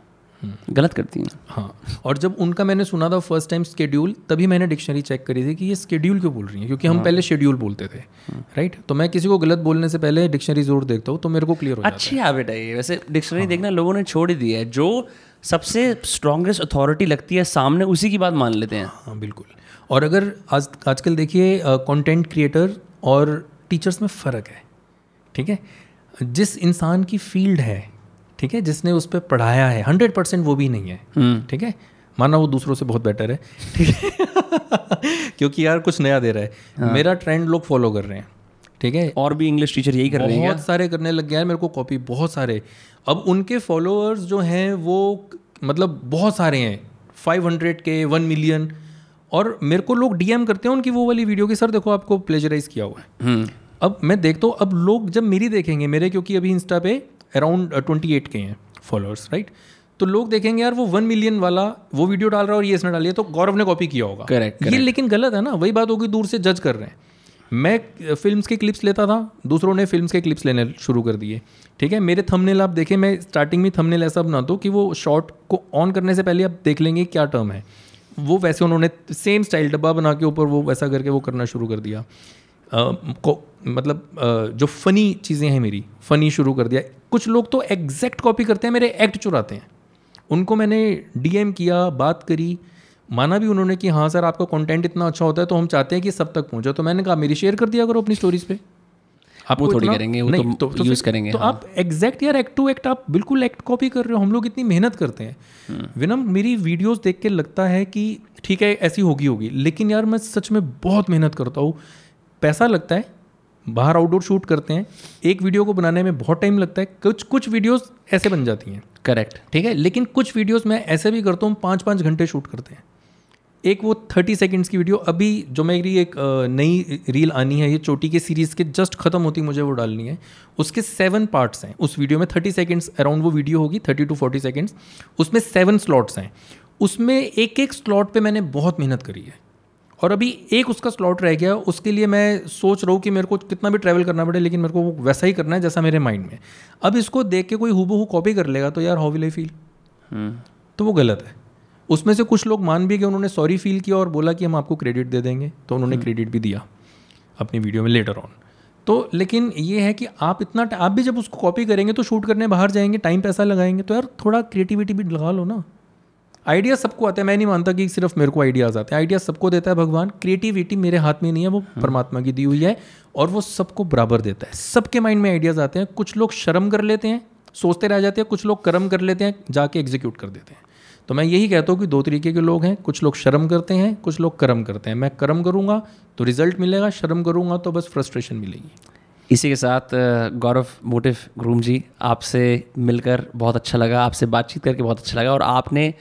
गलत करती हैं। हाँ और जब उनका मैंने सुना था फ़र्स्ट टाइम स्केड्यूल तभी मैंने डिक्शनरी चेक करी थी कि ये स्केड्यूल क्यों बोल रही हैं? क्योंकि हम हाँ। पहले शेड्यूल बोलते थे राइट तो मैं किसी को गलत बोलने से पहले डिक्शनरी ज़रूर देखता हूँ तो मेरे को क्लियर हो अच्छी हैबिट है ये। वैसे डिक्शनरी देखना लोगों ने छोड़ ही दिया है। जो सबसे स्ट्रॉन्गेस्ट अथॉरिटी लगती है सामने उसी की बात मान लेते हैं। हाँ बिल्कुल। और अगर आज आजकल देखिए कंटेंट क्रिएटर और टीचर्स में फ़र्क है ठीक है? जिस इंसान की फ़ील्ड है ठीक है जिसने उस पर पढ़ाया है। हंड्रेड परसेंट वो भी नहीं है। ठीक है? माना वो दूसरों से बहुत बेटर है। ठीक है? क्योंकि यार कुछ नया दे रहा है। हाँ। मेरा ट्रेंड लोग फॉलो कर रहे हैं। ठीक है? और भी इंग्लिश टीचर यही कर रहे हैं बहुत सारे करने लग गया है मेरे को कॉपी बहुत सारे। अब उनके फॉलोअर्स जो हैं वो मतलब बहुत सारे हैं। 500 के वन मिलियन और मेरे को लोग डीएम करते हैं उनकी वो वाली वीडियो की सर देखो आपको प्लेजराइज किया हुआ है। हम्म। अब मैं देखता हूँ अब लोग जब मेरी देखेंगे मेरे क्योंकि अभी इंस्टा पे अराउंड ट्वेंटी एट के हैं फॉलोअर्स राइट तो लोग देखेंगे यार वो वन मिलियन वाला वो वीडियो डाल रहा है और ये इसने डाली है तो गौरव ने कॉपी किया होगा। करेक्ट ये लेकिन गलत है ना वही बात होगी दूर से जज कर रहे हैं। मैं फिल्म्स के क्लिप्स लेता था दूसरों ने फिल्म्स के क्लिप्स लेने शुरू कर दिए। ठीक है मेरे थंबनेल आप देखें मैं स्टार्टिंग में थंबनेल ऐसा बना दो कि वो शॉर्ट को ऑन करने से पहले आप देख लेंगे क्या टर्म है। वो वैसे उन्होंने सेम स्टाइल डब्बा बना के ऊपर वो वैसा करके वो करना शुरू कर दिया। मतलब जो फ़नी चीज़ें हैं मेरी फ़नी शुरू कर दिया। कुछ लोग तो एग्जैक्ट कॉपी करते हैं मेरे एक्ट चुराते हैं। उनको मैंने डीएम किया बात करी माना भी उन्होंने कि हाँ सर आपका कंटेंट इतना अच्छा होता है तो हम चाहते हैं कि सब तक पहुँचे। तो मैंने कहा मेरी शेयर कर दिया करो अपनी स्टोरीज पे। आपको वो थोड़ी करेंगे, वो नहीं, तो use फिर- करेंगे, तो हाँ। आप एग्जैक्ट यार एक्ट टू एक्ट आप बिल्कुल एक्ट कॉपी कर रहे हो हम लोग इतनी मेहनत करते हैं। हम्म। विनम मेरी वीडियोस देख के लगता है कि ठीक है ऐसी होगी होगी लेकिन यार मैं सच में बहुत मेहनत करता हूँ। पैसा लगता है बाहर आउटडोर शूट करते हैं एक वीडियो को बनाने में बहुत टाइम लगता है कुछ कुछ वीडियोस ऐसे बन जाती हैं। करेक्ट ठीक है? लेकिन कुछ वीडियोस मैं ऐसे भी करता हूँ पाँच पाँच घंटे शूट करते हैं। एक वो थर्टी सेकेंड्स की वीडियो अभी जो मेरी एक नई रील आनी है ये चोटी के सीरीज़ के जस्ट खत्म होती मुझे वो डालनी है उसके सेवन पार्ट्स हैं। उस वीडियो में थर्टी सेकेंड्स अराउंड वो वीडियो होगी थर्टी टू फोर्टी सेकेंड्स उसमें सेवन स्लॉट्स हैं। उसमें एक एक स्लॉट पे मैंने बहुत मेहनत करी है। और अभी एक उसका स्लॉट रह गया उसके लिए मैं सोच रहा हूँ कि मेरे को कितना भी ट्रैवल करना पड़े लेकिन मेरे को वो वैसा ही करना है जैसा मेरे माइंड में अब इसको देख के कोई हूबहू कॉपी कर लेगा तो यार हाउ विल आई फील तो वो गलत है। उसमें से कुछ लोग मान भी गए उन्होंने सॉरी फील किया और बोला कि हम आपको क्रेडिट दे देंगे तो उन्होंने क्रेडिट भी दिया अपनी वीडियो में लेटर ऑन तो लेकिन ये है कि आप इतना आप भी जब उसको कॉपी करेंगे तो शूट करने बाहर जाएँगे टाइम पैसा लगाएँगे तो यार थोड़ा क्रिएटिविटी भी लगा लो ना। आइडिया सबको आते हैं। मैं नहीं मानता कि सिर्फ़ मेरे को आइडियाज़ आते हैं। आइडिया सबको देता है भगवान। क्रिएटिविटी मेरे हाथ में नहीं है वो परमात्मा की दी हुई है और वो सबको बराबर देता है। सबके माइंड में आइडियाज़ आते हैं। कुछ लोग शर्म कर लेते हैं सोचते रह जाते हैं। कुछ लोग कर्म कर लेते हैं जाके एग्जीक्यूट कर देते हैं। तो मैं यही कहता हूँ कि दो तरीके के लोग हैं। कुछ लोग शर्म करते हैं कुछ लोग कर्म करते हैं। मैं कर्म करूँगा तो रिज़ल्ट मिलेगा शर्म करूँगा तो बस फ्रस्ट्रेशन मिलेगी। इसी के साथ गौरव मोटिव ग्रूम जी आपसे मिलकर बहुत अच्छा लगा। आपसे बातचीत करके बहुत अच्छा लगा और आपने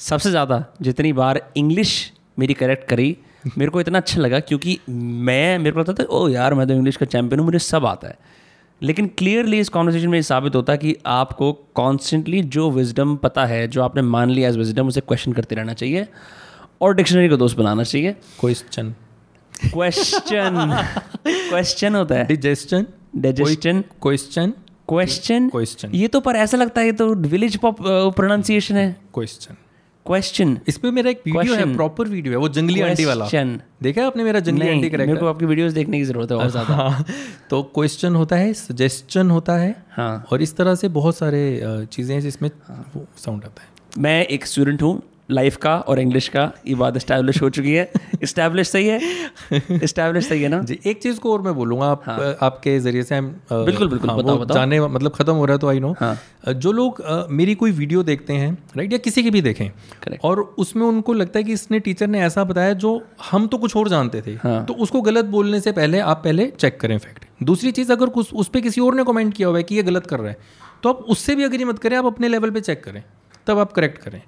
सबसे ज़्यादा जितनी बार इंग्लिश मेरी करेक्ट करी मेरे को इतना अच्छा लगा क्योंकि मैं मेरे को लगता था ओ यार मैं तो इंग्लिश का चैंपियन हूँ मुझे सब आता है. लेकिन क्लियरली इस कॉन्वर्सेशन में ये साबित होता है कि आपको कॉन्स्टेंटली जो विजडम पता है जो आपने मान लिया एज विजडम उसे क्वेश्चन करते रहना चाहिए और डिक्शनरी को दोस्त बनाना चाहिए। क्वेश्चन क्वेश्चन क्वेश्चन होता है। Digestion digestion question question Question. ये तो पर ऐसा लगता है ये तो विलेज पॉप प्रोनाउंसिएशन है। क्वेश्चन क्वेश्चन इस पे मेरा एक वीडियो है प्रॉपर वीडियो है वो जंगली आंटी वाला. देखा है आपने मेरा जंगली आंटी करेक्ट मेरे को आपकी वीडियोस देखने की ज़रूरत है और ज़्यादा। हाँ तो क्वेश्चन होता है सजेशन होता है हाँ। और इस तरह से बहुत सारे चीज़ें हैं जिसमें वो साउंड आता है। मैं एक स्टूडेंट हूँ लाइफ का और इंग्लिश का ये बात इस्टेब्लिश हो चुकी है इस्टेब्लिश सही है इस्टेब्लिश सही है ना जी एक चीज़ को और मैं बोलूँगा आप हाँ. आपके ज़रिए से हम। बिल्कुल, बिल्कुल, हाँ, बताओ, बताओ। जाने मतलब ख़त्म हो रहा है तो आई नो हाँ। जो लोग मेरी कोई वीडियो देखते हैं राइट या किसी की भी देखें Correct. और उसमें उनको लगता है कि इसने टीचर ने ऐसा बताया जो हम तो कुछ और जानते थे हाँ। तो उसको गलत बोलने से पहले आप पहले चेक करें फैक्ट दूसरी चीज़ अगर कुछ उस पर किसी और ने कमेंट किया हुआ है कि ये गलत कर रहा है तो आप उससे भी अग्री मत करें आप अपने लेवल पे चेक करें तब आप करेक्ट करें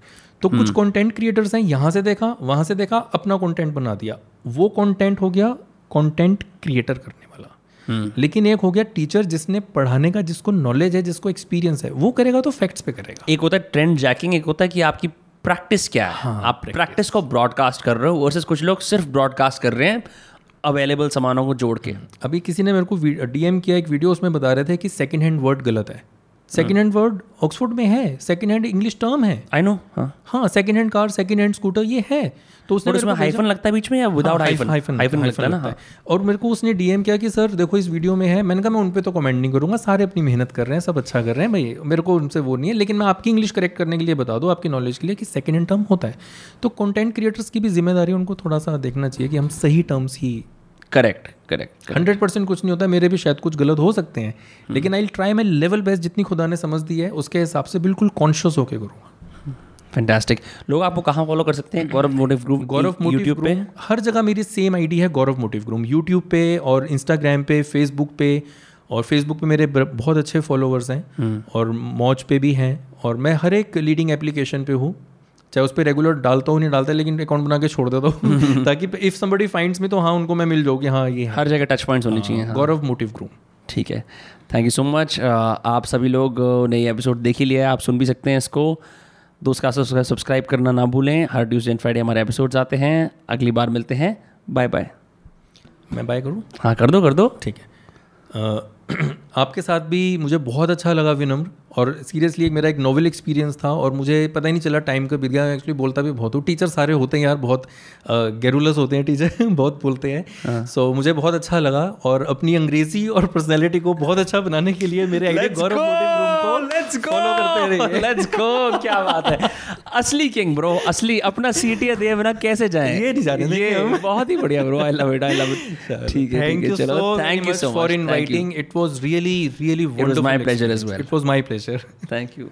तो कुछ कंटेंट क्रिएटर्स हैं यहाँ से देखा वहाँ से देखा अपना कंटेंट बना दिया। वो कंटेंट हो गया कंटेंट क्रिएटर करने वाला। लेकिन एक हो गया टीचर जिसने पढ़ाने का जिसको नॉलेज है जिसको एक्सपीरियंस है वो करेगा तो फैक्ट्स पे करेगा। एक होता है ट्रेंड जैकिंग एक होता है कि आपकी प्रैक्टिस क्या है। हाँ, आप प्रैक्टिस को ब्रॉडकास्ट कर रहे हो वर्सेस कुछ लोग सिर्फ़ ब्रॉडकास्ट कर रहे हैं अवेलेबल सामानों को जोड़ के। अभी किसी ने मेरे को डीएम किया एक वीडियो उसमें बता रहे थे कि सेकंड हैंड वर्ड गलत है। सेकंड हैंड वर्ड ऑक्सफोर्ड में है सेकंड हैंड इंग्लिश टर्म है। आई नो हाँ। हाँ second hand car second hand scooter ये है। तो उसने उसमें हाइफन लगता है बीच में या विदाउट हाँ, हाइफन हाइफन हाइफन लगता है ना हाँ और मेरे को उसने डीएम किया कि सर देखो इस वीडियो में है। मैंने कहा मैं उन पे तो कमेंट नहीं करूँगा सारे अपनी मेहनत कर रहे हैं सब अच्छा कर रहे हैं भाई मेरे को उनसे वो नहीं है लेकिन मैं आपकी इंग्लिश करेक्ट करने के लिए बता दूँ आपकी नॉलेज के लिए कि सेकेंड हैंड टर्म होता है। तो कंटेंट क्रिएटर्स की भी ज़िम्मेदारी उनको थोड़ा सा देखना चाहिए कि हम सही टर्म्स ही करेक्ट करेक्ट हंड्रेड परसेंट कुछ नहीं होता मेरे भी शायद कुछ गलत हो सकते हैं हम्म। लेकिन आई ट्राई मैं लेवल बेस्ट जितनी खुदा ने समझ दी है उसके हिसाब से बिल्कुल कॉन्शियस होकर करूँगा फैंटास्टिक लोग आपको कहाँ फॉलो कर सकते हैं? Gaurav motive group Gaurav motive YouTube पे? हर जगह मेरी सेम आईडी है गौरव मोटिव ग्रूम यूट्यूब पे और इंस्टाग्राम पे फेसबुक पे और फेसबुक पे मेरे बहुत अच्छे फॉलोअर्स हैं हम्म। और मौज पे भी हैं और मैं हर एक लीडिंग एप्लीकेशन पे हूँ। चाहे उस पर रेगुलर डालता हूँ नहीं डालता लेकिन अकाउंट बना के छोड़ देता हूँ ताकि इफ़ समबडी फाइंड्स में तो हाँ उनको मैं मिल जाऊँ कि हाँ ये हर जगह टच पॉइंट्स होने चाहिए हाँ। गौरव मोटिव ग्रूम ठीक है। थैंक यू सो मच आप सभी लोग ने ये एपिसोड देख ही लिया है आप सुन भी सकते हैं इसको। दोस्त का सब्सक्राइब करना ना भूलें। हर ट्यूसडे एंड फ्राइडे हमारे एपिसोड्स आते हैं। अगली बार मिलते हैं। बाय बाय मैं बाय करूँ? हाँ कर दो कर दो। ठीक है। आपके साथ भी मुझे बहुत अच्छा लगा विनम्र। और सीरियसली मेरा एक नोवेल एक्सपीरियंस था और मुझे पता ही नहीं चला टाइम का बीत गया। एक्चुअली बोलता भी बहुत हूँ। टीचर सारे होते हैं यार बहुत गेरुलस होते हैं टीचर बहुत बोलते हैं। सो so, मुझे बहुत अच्छा लगा और अपनी अंग्रेज़ी और पर्सनैलिटी को बहुत अच्छा बनाने के लिए मेरे आइडिया गौरव मोटिव रूम को लेट्स गो। लेट्स गो क्या बात है। असली किंग ब्रो असली अपना सीटीए दे बिना कैसे जाए? ये नहीं जाने ये बहुत ही बढ़िया bro I love it I love it ठीक है thank you so thank you so for inviting it was really really wonderful it was my pleasure as well it was my pleasure thank you